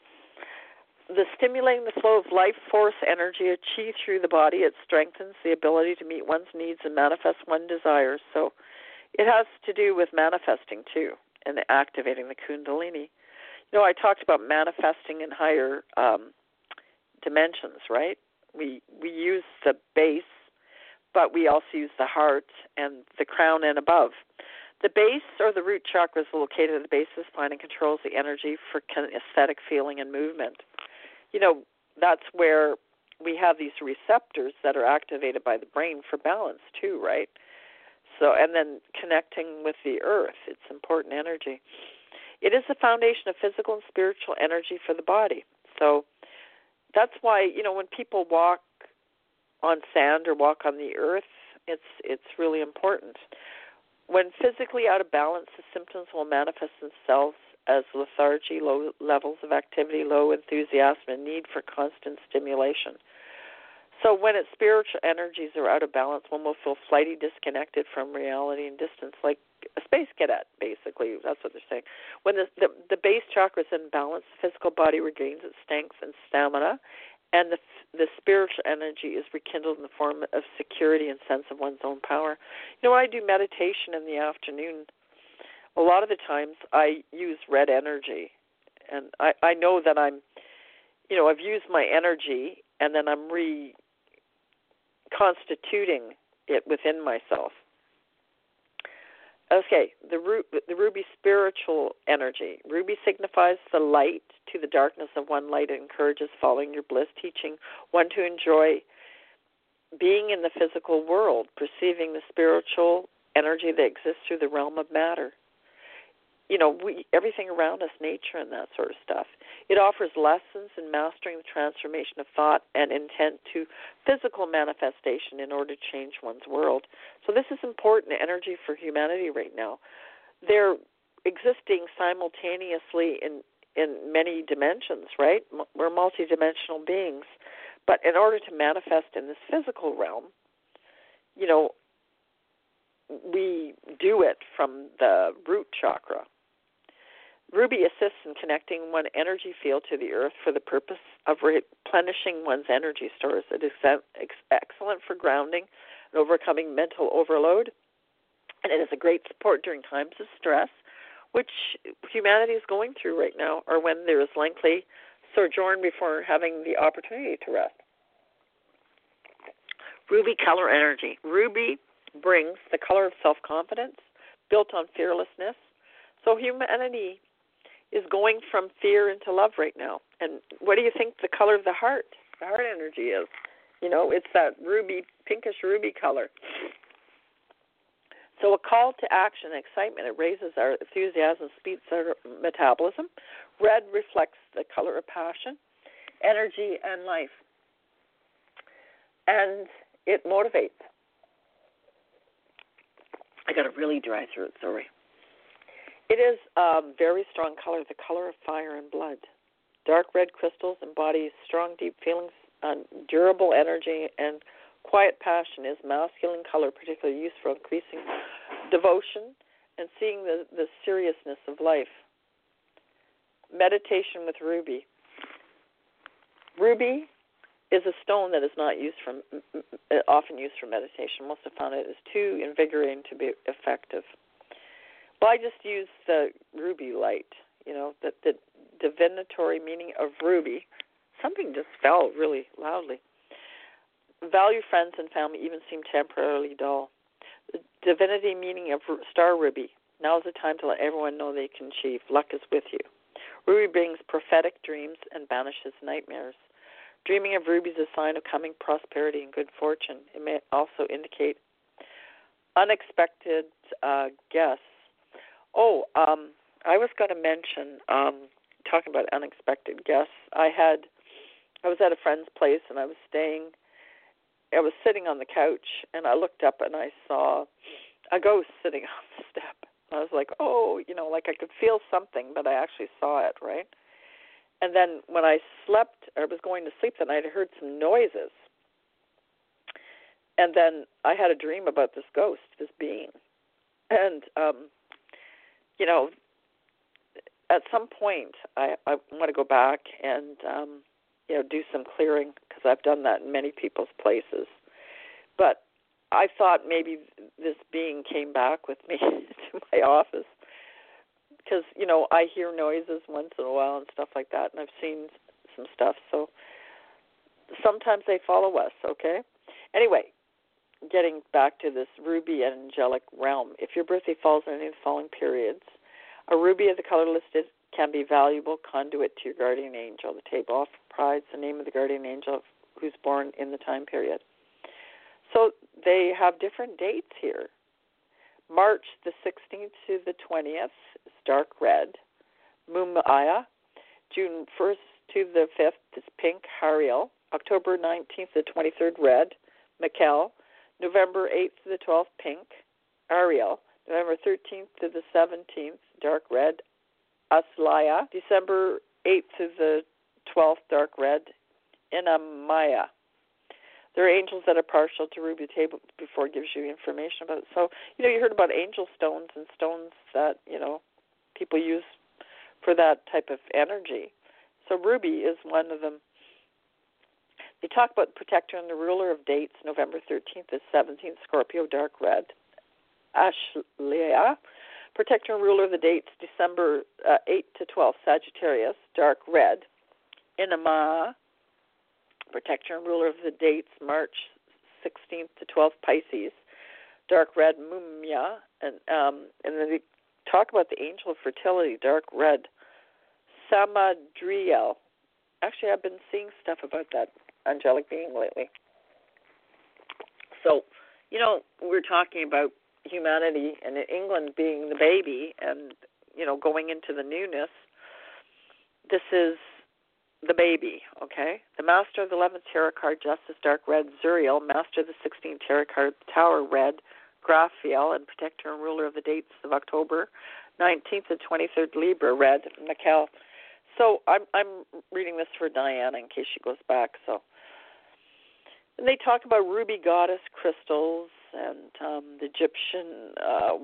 The stimulating the flow of life force energy achieved through the body, it strengthens the ability to meet one's needs and manifest one's desires. So it has to do with manifesting too and activating the kundalini. You know, I talked about manifesting in higher um, dimensions, right? We we use the base but we also use the heart and the crown and above. The base or the root chakra is located at the base of the spine and controls the energy for kinesthetic feeling and movement. You know, that's where we have these receptors that are activated by the brain for balance too, right? So, and then connecting with the earth, it's important energy. It is the foundation of physical and spiritual energy for the body. So, that's why you know when people walk on sand or walk on the earth, it's it's really important. When physically out of balance, the symptoms will manifest themselves as lethargy, low levels of activity, low enthusiasm, and need for constant stimulation. So when its spiritual energies are out of balance, one will feel flighty, disconnected from reality and distance, like a space cadet, basically. That's what they're saying. When the the, the base chakra is in balance, the physical body regains its strength and stamina, and the the spiritual energy is rekindled in the form of security and sense of one's own power. You know, I do meditation in the afternoon, a lot of the times I use red energy, and I I know that I'm, you know, I've used my energy, and then I'm reconstituting it within myself. Okay, the the ruby spiritual energy. Ruby signifies the light to the darkness of one light. It encourages following your bliss, teaching one to enjoy being in the physical world, perceiving the spiritual energy that exists through the realm of matter you know, we everything around us, nature and that sort of stuff. It offers lessons in mastering the transformation of thought and intent to physical manifestation in order to change one's world. So this is important energy for humanity right now. They're existing simultaneously in in many dimensions, right? We're multidimensional beings, but in order to manifest in this physical realm, you know, we do it from the root chakra Ruby assists in connecting one energy field to the earth for the purpose of replenishing one's energy stores. It is excellent for grounding and overcoming mental overload, and it is a great support during times of stress, which humanity is going through right now, or when there is lengthy sojourn before having the opportunity to rest. Ruby color energy. Ruby brings the color of self confidence built on fearlessness. So humanity is going from fear into love right now. And what do you think the color of the heart, the heart energy is? You know, it's that ruby, pinkish ruby color. So a call to action, excitement, it raises our enthusiasm, speeds our metabolism. Red reflects the color of passion, energy, and life. And it motivates. I got a really dry throat, sorry. It is a very strong color, the color of fire and blood. Dark red crystals embody strong, deep feelings, uh, durable energy, and quiet passion is masculine color, particularly used for increasing devotion and seeing the, the seriousness of life. Meditation with ruby. Ruby is a stone that is not used for often used for meditation. Most have found it is too invigorating to be effective. Well, I just use the ruby light. You know, the the divinatory meaning of ruby. Something just fell really loudly. Value friends and family even seem temporarily dull. The divinity meaning of star ruby. Now is the time to let everyone know they can achieve. Luck is with you. Ruby brings prophetic dreams and banishes nightmares. Dreaming of rubies is a sign of coming prosperity and good fortune. It may also indicate unexpected uh, guests Oh, um, I was going to mention um, talking about unexpected guests. I had I was at a friend's place and I was staying. I was sitting on the couch and I looked up and I saw a ghost sitting *laughs* on the step. I was like, oh, you know, like I could feel something, but I actually saw it, right? And then when I slept, I was going to sleep that night, I heard some noises. And then I had a dream about this ghost, this being. And um you know, at some point, I, I want to go back and um, you know do some clearing because I've done that in many people's places. But I thought maybe this being came back with me *laughs* to my office because you know I hear noises once in a while and stuff like that, and I've seen some stuff. So sometimes they follow us. Okay. Anyway, getting back to this ruby angelic realm, if your birthday falls in any of the following periods, a ruby of the color listed can be valuable conduit to your guardian angel. The table often provides the name of the guardian angel who's born in the time period. So they have different dates here. March the 16th to the 20th is dark red, Mumaya. June 1st to the 5th is pink, Hariel. October 19th to the 23rd, red, Mikel. November 8th to the 12th, pink, Ariel. November 13th to the 17th, dark red, Aslaya. December 8th to the 12th, dark red, Inamaya. There are angels that are partial to ruby table before gives you information about it. So, you know, you heard about angel stones and stones that, you know, people use for that type of energy. So ruby is one of them. They talk about the protector and the ruler of dates, November 13th to 17th, Scorpio, dark red. Ashleah, protector and ruler of the dates, December uh, 8 to 12, Sagittarius, dark red. Inama, protector and ruler of the dates, March 16th to 12th, Pisces, dark red. Mumia, and um, and then they talk about the angel of fertility, dark red. Samadriel. Actually, I've been seeing stuff about that angelic being lately. So, you know, we're talking about humanity and England being the baby and, you know, going into the newness. This is the baby, okay? The Master of the 11th Tarot card, Justice Dark Red, Zuriel. Master of the 16th Tarot card, Tower Red, Graphiel, and Protector and Ruler of the dates of October 19th and 23rd, Libra, Red, Mikel. So I'm I'm reading this for Diana in case she goes back. So and they talk about ruby goddess crystals and um, the Egyptian uh,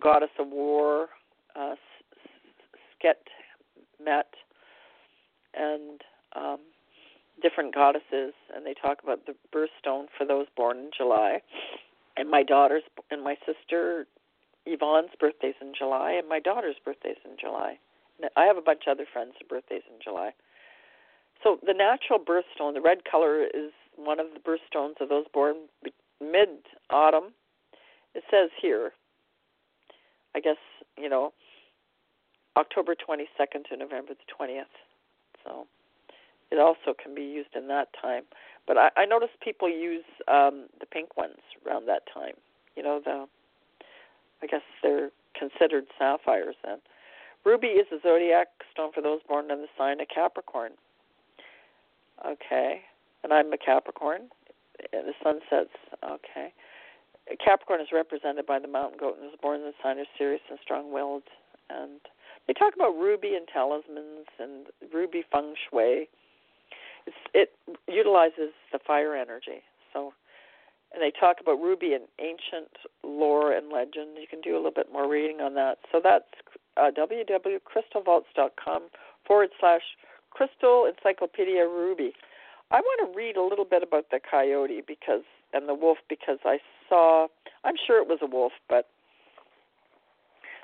goddess of war, uh, Sket Met, and um, different goddesses. And they talk about the birthstone for those born in July. And my daughter's and my sister Yvonne's birthday's in July, and my daughter's birthday's in July. I have a bunch of other friends' birthdays in July. So the natural birthstone, the red color, is one of the birthstones of those born mid autumn. It says here, I guess, you know, October 22nd to November the 20th. So it also can be used in that time. But I, I notice people use um, the pink ones around that time. You know, the I guess they're considered sapphires then. Ruby is a zodiac stone for those born in the sign of Capricorn. Okay, and I'm a Capricorn. The sun sets. Okay. Capricorn is represented by the mountain goat and is born in the sign of serious and strong-willed. And they talk about ruby and talismans and ruby feng shui. It's, it utilizes the fire energy. So and they talk about ruby in ancient lore and legend. You can do a little bit more reading on that. So that's uh, www.crystalvaults.com forward slash crystal encyclopedia ruby. I want to read a little bit about the coyote because and the wolf because I saw. I'm sure it was a wolf, but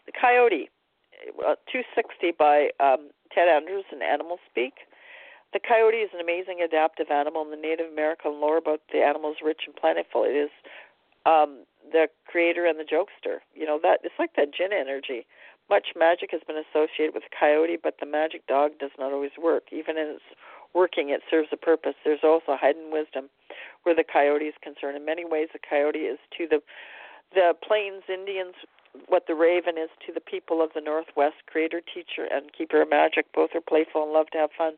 the coyote, uh, 260 by um, Ted Andrews in Animal Speak. The coyote is an amazing adaptive animal, and the Native American lore about the animal is rich and plentiful. It is um, the creator and the jokester. You know that it's like that jinn energy. Much magic has been associated with the coyote, but the magic dog does not always work. Even in its working, it serves a purpose. There's also hidden wisdom where the coyote is concerned. In many ways, the coyote is to the the Plains Indians what the raven is to the people of the Northwest. Creator, teacher, and keeper of magic. Both are playful and love to have fun.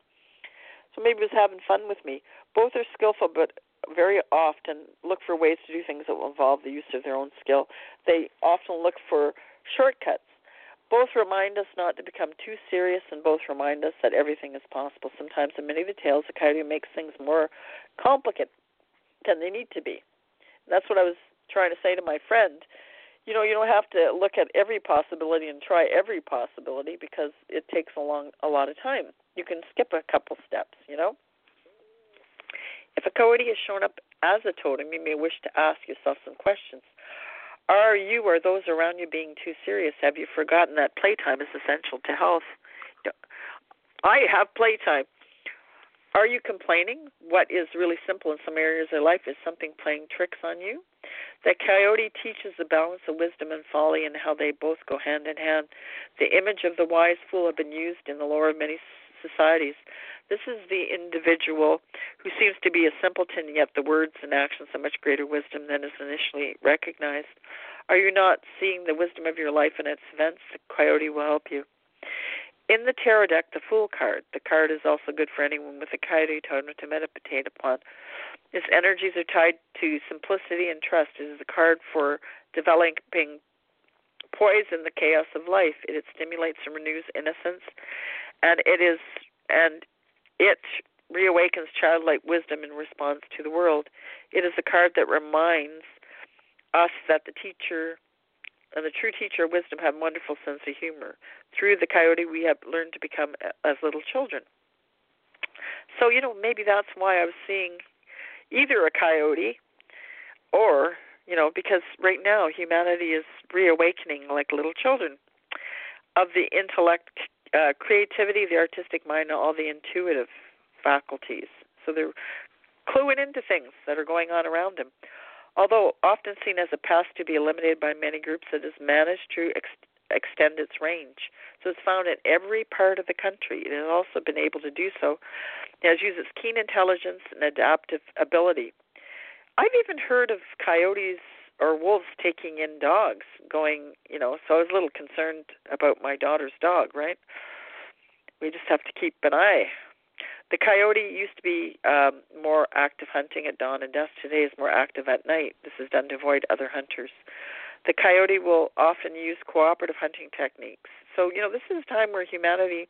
So maybe he was having fun with me. Both are skillful, but very often look for ways to do things that will involve the use of their own skill. They often look for shortcuts. Both remind us not to become too serious, and both remind us that everything is possible. Sometimes, in many of the tales, the coyote makes things more complicated than they need to be. And that's what I was trying to say to my friend. You know, you don't have to look at every possibility and try every possibility because it takes a long a lot of time you can skip a couple steps, you know. If a coyote has shown up as a totem, you may wish to ask yourself some questions. Are you or those around you being too serious? Have you forgotten that playtime is essential to health? I have playtime. Are you complaining? What is really simple in some areas of life is something playing tricks on you. The coyote teaches the balance of wisdom and folly and how they both go hand in hand. The image of the wise fool have been used in the lore of many societies. This is the individual who seems to be a simpleton, yet the words and actions have much greater wisdom than is initially recognized. Are you not seeing the wisdom of your life and its events? The coyote will help you. In the tarot deck, the Fool card. The card is also good for anyone with a coyote totem to meditate upon. Its energies are tied to simplicity and trust. It is a card for developing poise in the chaos of life. It, it stimulates and renews innocence, and it is and it reawakens childlike wisdom in response to the world. It is a card that reminds us that the teacher and the true teacher of wisdom have a wonderful sense of humor. Through the coyote, we have learned to become as little children. So, you know, maybe that's why I was seeing either a coyote or, you know, because right now humanity is reawakening like little children of the intellect, uh, creativity, the artistic mind, and all the intuitive faculties. So they're cluing into things that are going on around them. Although often seen as a pest to be eliminated by many groups, it has managed to ex- extend its range. So it's found in every part of the country. It has also been able to do so. It has used its keen intelligence and adaptive ability. I've even heard of coyotes or wolves taking in dogs, going, you know, so I was a little concerned about my daughter's dog, right? We just have to keep an eye the coyote used to be um, more active hunting at dawn and dusk. Today is more active at night. This is done to avoid other hunters. The coyote will often use cooperative hunting techniques. So, you know, this is a time where humanity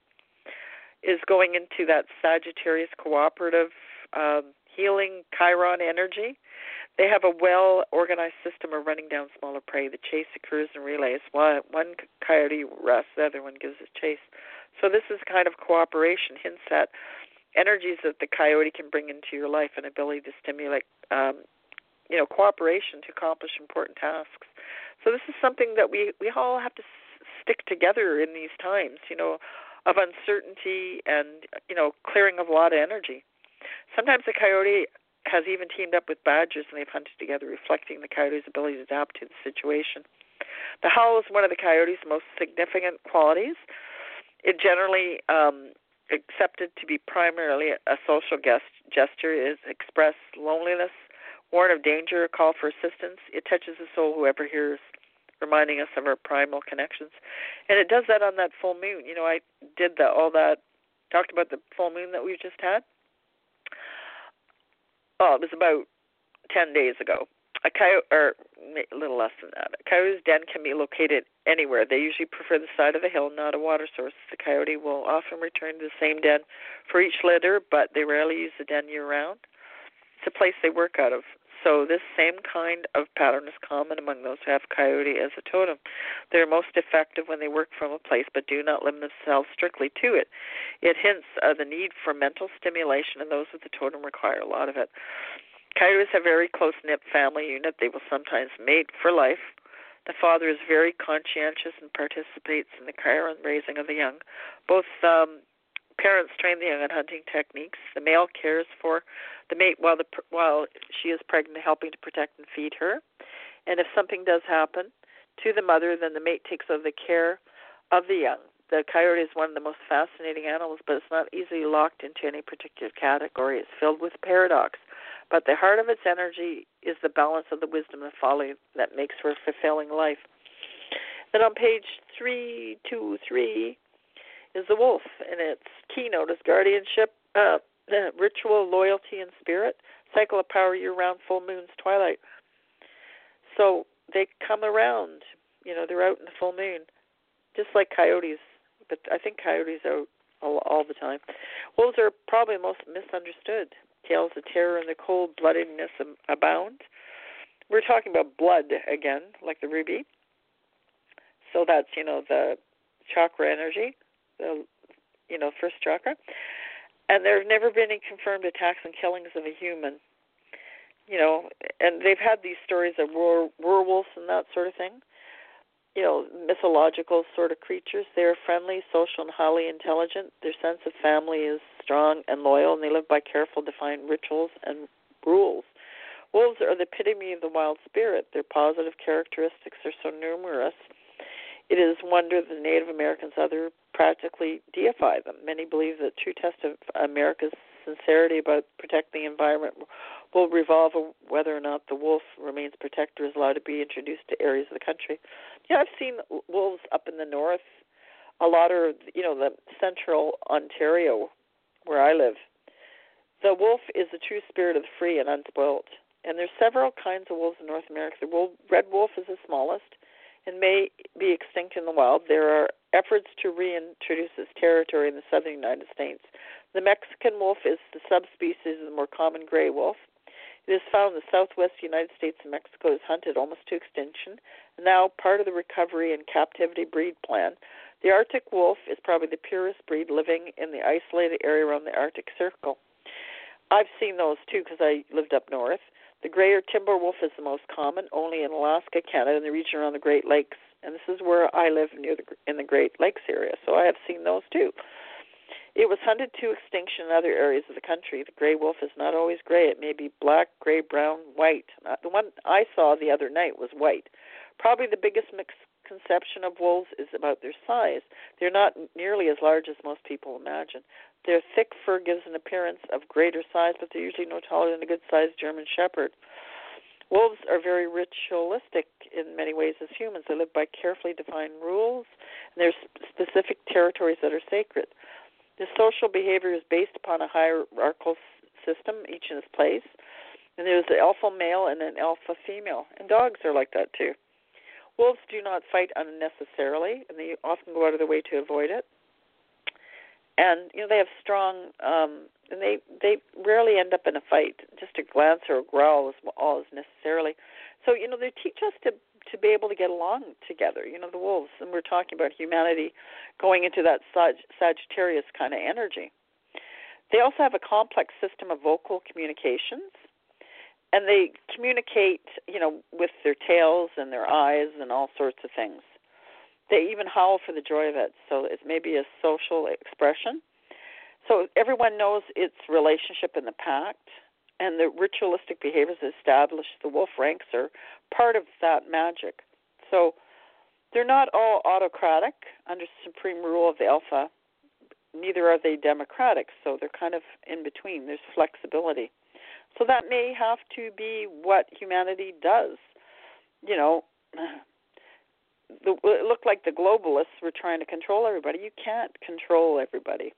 is going into that Sagittarius cooperative um, healing Chiron energy. They have a well organized system of running down smaller prey. The chase occurs in relays. One, one coyote rests, the other one gives a chase. So, this is kind of cooperation, hints at energies that the coyote can bring into your life and ability to stimulate um, you know cooperation to accomplish important tasks so this is something that we we all have to s- stick together in these times you know of uncertainty and you know clearing of a lot of energy sometimes the coyote has even teamed up with badgers and they've hunted together reflecting the coyote's ability to adapt to the situation the howl is one of the coyote's most significant qualities it generally um, accepted to be primarily a social gest, gesture is express loneliness, warn of danger, call for assistance. It touches the soul whoever hears, reminding us of our primal connections. And it does that on that full moon. You know, I did that all that talked about the full moon that we've just had. Oh, it was about ten days ago a coyote, or a little less than that. A coyote's den can be located anywhere. They usually prefer the side of the hill, not a water source. The coyote will often return to the same den for each litter, but they rarely use the den year round. It's a place they work out of. So this same kind of pattern is common among those who have coyote as a totem. They're most effective when they work from a place, but do not limit themselves strictly to it. It hints uh, the need for mental stimulation, and those with the totem require a lot of it. Coyotes have a very close knit family unit. They will sometimes mate for life. The father is very conscientious and participates in the care and raising of the young. Both um, parents train the young in hunting techniques. The male cares for the mate while the while she is pregnant, helping to protect and feed her. And if something does happen to the mother, then the mate takes over the care of the young. The coyote is one of the most fascinating animals, but it's not easily locked into any particular category. It's filled with paradox. But the heart of its energy is the balance of the wisdom and folly that makes for a fulfilling life. Then on page 323 is the wolf, and its keynote is guardianship, uh, *clears throat* ritual, loyalty, and spirit. Cycle of power year round, full moons, twilight. So they come around, you know, they're out in the full moon, just like coyotes, but I think coyotes are all, all the time. Wolves are probably most misunderstood tales of terror and the cold bloodedness abound. We're talking about blood again, like the ruby. So that's you know the chakra energy, the you know first chakra, and there have never been any confirmed attacks and killings of a human. You know, and they've had these stories of were, werewolves and that sort of thing you know, mythological sort of creatures. They're friendly, social, and highly intelligent. Their sense of family is strong and loyal, and they live by careful, defined rituals and rules. Wolves are the epitome of the wild spirit. Their positive characteristics are so numerous. It is wonder that Native Americans other practically deify them. Many believe that true test of America's sincerity about protecting the environment will revolve whether or not the wolf remains protector is allowed to be introduced to areas of the country. Yeah, I've seen wolves up in the north, a lot of you know the central Ontario, where I live. The wolf is the true spirit of the free and unspoilt. And there's several kinds of wolves in North America. The wolf, red wolf is the smallest and may be extinct in the wild. There are efforts to reintroduce this territory in the southern United States. The Mexican wolf is the subspecies of the more common gray wolf. It is found in the southwest United States and Mexico. Is hunted almost to extinction. Now part of the recovery and captivity breed plan. The Arctic wolf is probably the purest breed living in the isolated area around the Arctic Circle. I've seen those too because I lived up north. The gray timber wolf is the most common, only in Alaska, Canada, and the region around the Great Lakes. And this is where I live near the in the Great Lakes area, so I have seen those too. It was hunted to extinction in other areas of the country. The gray wolf is not always gray. It may be black, gray, brown, white. Uh, the one I saw the other night was white. Probably the biggest misconception of wolves is about their size. They're not nearly as large as most people imagine. Their thick fur gives an appearance of greater size, but they're usually no taller than a good sized German Shepherd. Wolves are very ritualistic in many ways as humans. They live by carefully defined rules, and there's specific territories that are sacred. The social behavior is based upon a hierarchical system, each in its place. And there's an alpha male and an alpha female. And dogs are like that too. Wolves do not fight unnecessarily, and they often go out of their way to avoid it and you know they have strong um and they they rarely end up in a fight. Just a glance or a growl is all is necessarily. So you know they teach us to to be able to get along together you know the wolves. And we're talking about humanity going into that Sag- sagittarius kind of energy. They also have a complex system of vocal communications. And they communicate you know with their tails and their eyes and all sorts of things they even howl for the joy of it. So it may be a social expression. So everyone knows its relationship in the pact, and the ritualistic behaviors established the wolf ranks are part of that magic. So they're not all autocratic under supreme rule of the alpha. Neither are they democratic, so they're kind of in between. There's flexibility. So that may have to be what humanity does. You know, the, it looked like the globalists were trying to control everybody. You can't control everybody,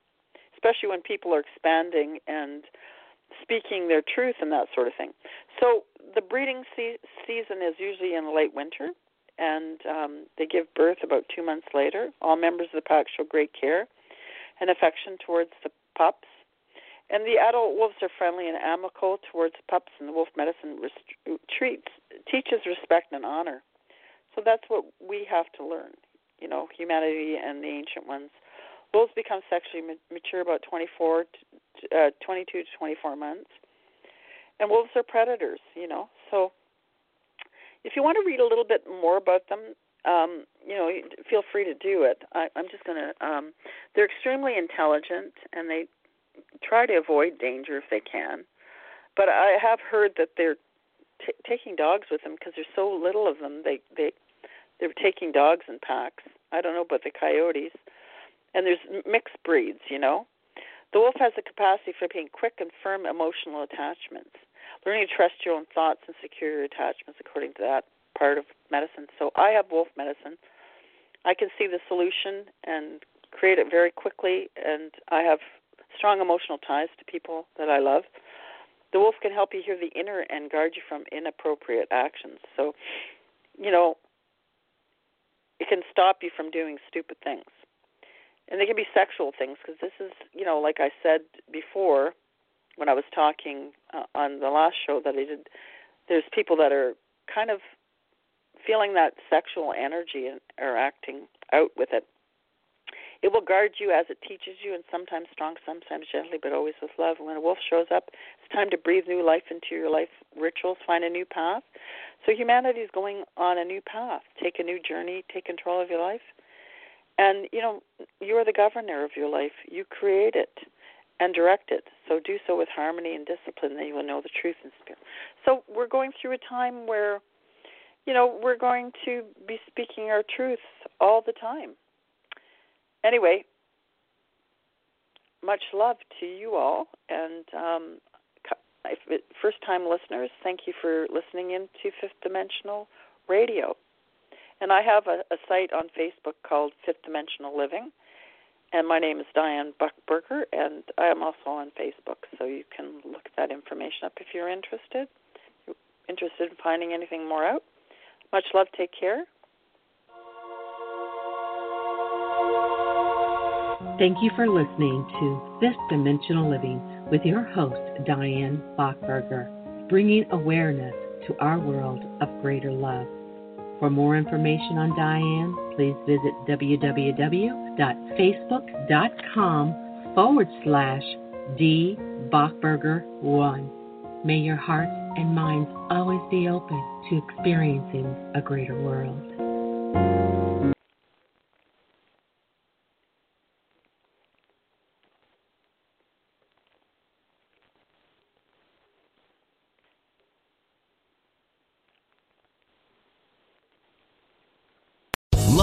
especially when people are expanding and speaking their truth and that sort of thing. So the breeding se- season is usually in late winter, and um, they give birth about two months later. All members of the pack show great care and affection towards the pups. And the adult wolves are friendly and amicable towards the pups, and the wolf medicine rest- treats, teaches respect and honor. So that's what we have to learn, you know, humanity and the ancient ones. Wolves become sexually mature about 24 to, uh, 22 to 24 months. And wolves are predators, you know. So if you want to read a little bit more about them, um, you know, feel free to do it. I, I'm just going to. Um, they're extremely intelligent, and they try to avoid danger if they can. But I have heard that they're t- taking dogs with them because there's so little of them. They they they're taking dogs in packs. I don't know about the coyotes. And there's mixed breeds, you know. The wolf has the capacity for being quick and firm emotional attachments, learning to trust your own thoughts and secure your attachments according to that part of medicine. So I have wolf medicine. I can see the solution and create it very quickly, and I have strong emotional ties to people that I love. The wolf can help you hear the inner and guard you from inappropriate actions. So, you know, it can stop you from doing stupid things. And they can be sexual things because this is, you know, like I said before when I was talking uh, on the last show that I did, there's people that are kind of feeling that sexual energy and are acting out with it. It will guard you as it teaches you, and sometimes strong, sometimes gently, but always with love. When a wolf shows up, it's time to breathe new life into your life rituals, find a new path. So humanity is going on a new path. Take a new journey, take control of your life. And, you know, you are the governor of your life. You create it and direct it. So do so with harmony and discipline, then you will know the truth and spirit. So we're going through a time where you know, we're going to be speaking our truth all the time. Anyway, much love to you all, and um, first time listeners, thank you for listening in to Fifth Dimensional Radio. And I have a, a site on Facebook called Fifth Dimensional Living. And my name is Diane Buchberger, and I am also on Facebook, so you can look that information up if you're interested. Interested in finding anything more out? Much love. Take care. Thank you for listening to Fifth Dimensional Living with your host, Diane Buchberger, bringing awareness to our world of greater love. For more information on Diane, please visit www.facebook.com forward slash D Buchberger1. May your hearts and minds always be open to experiencing a greater world.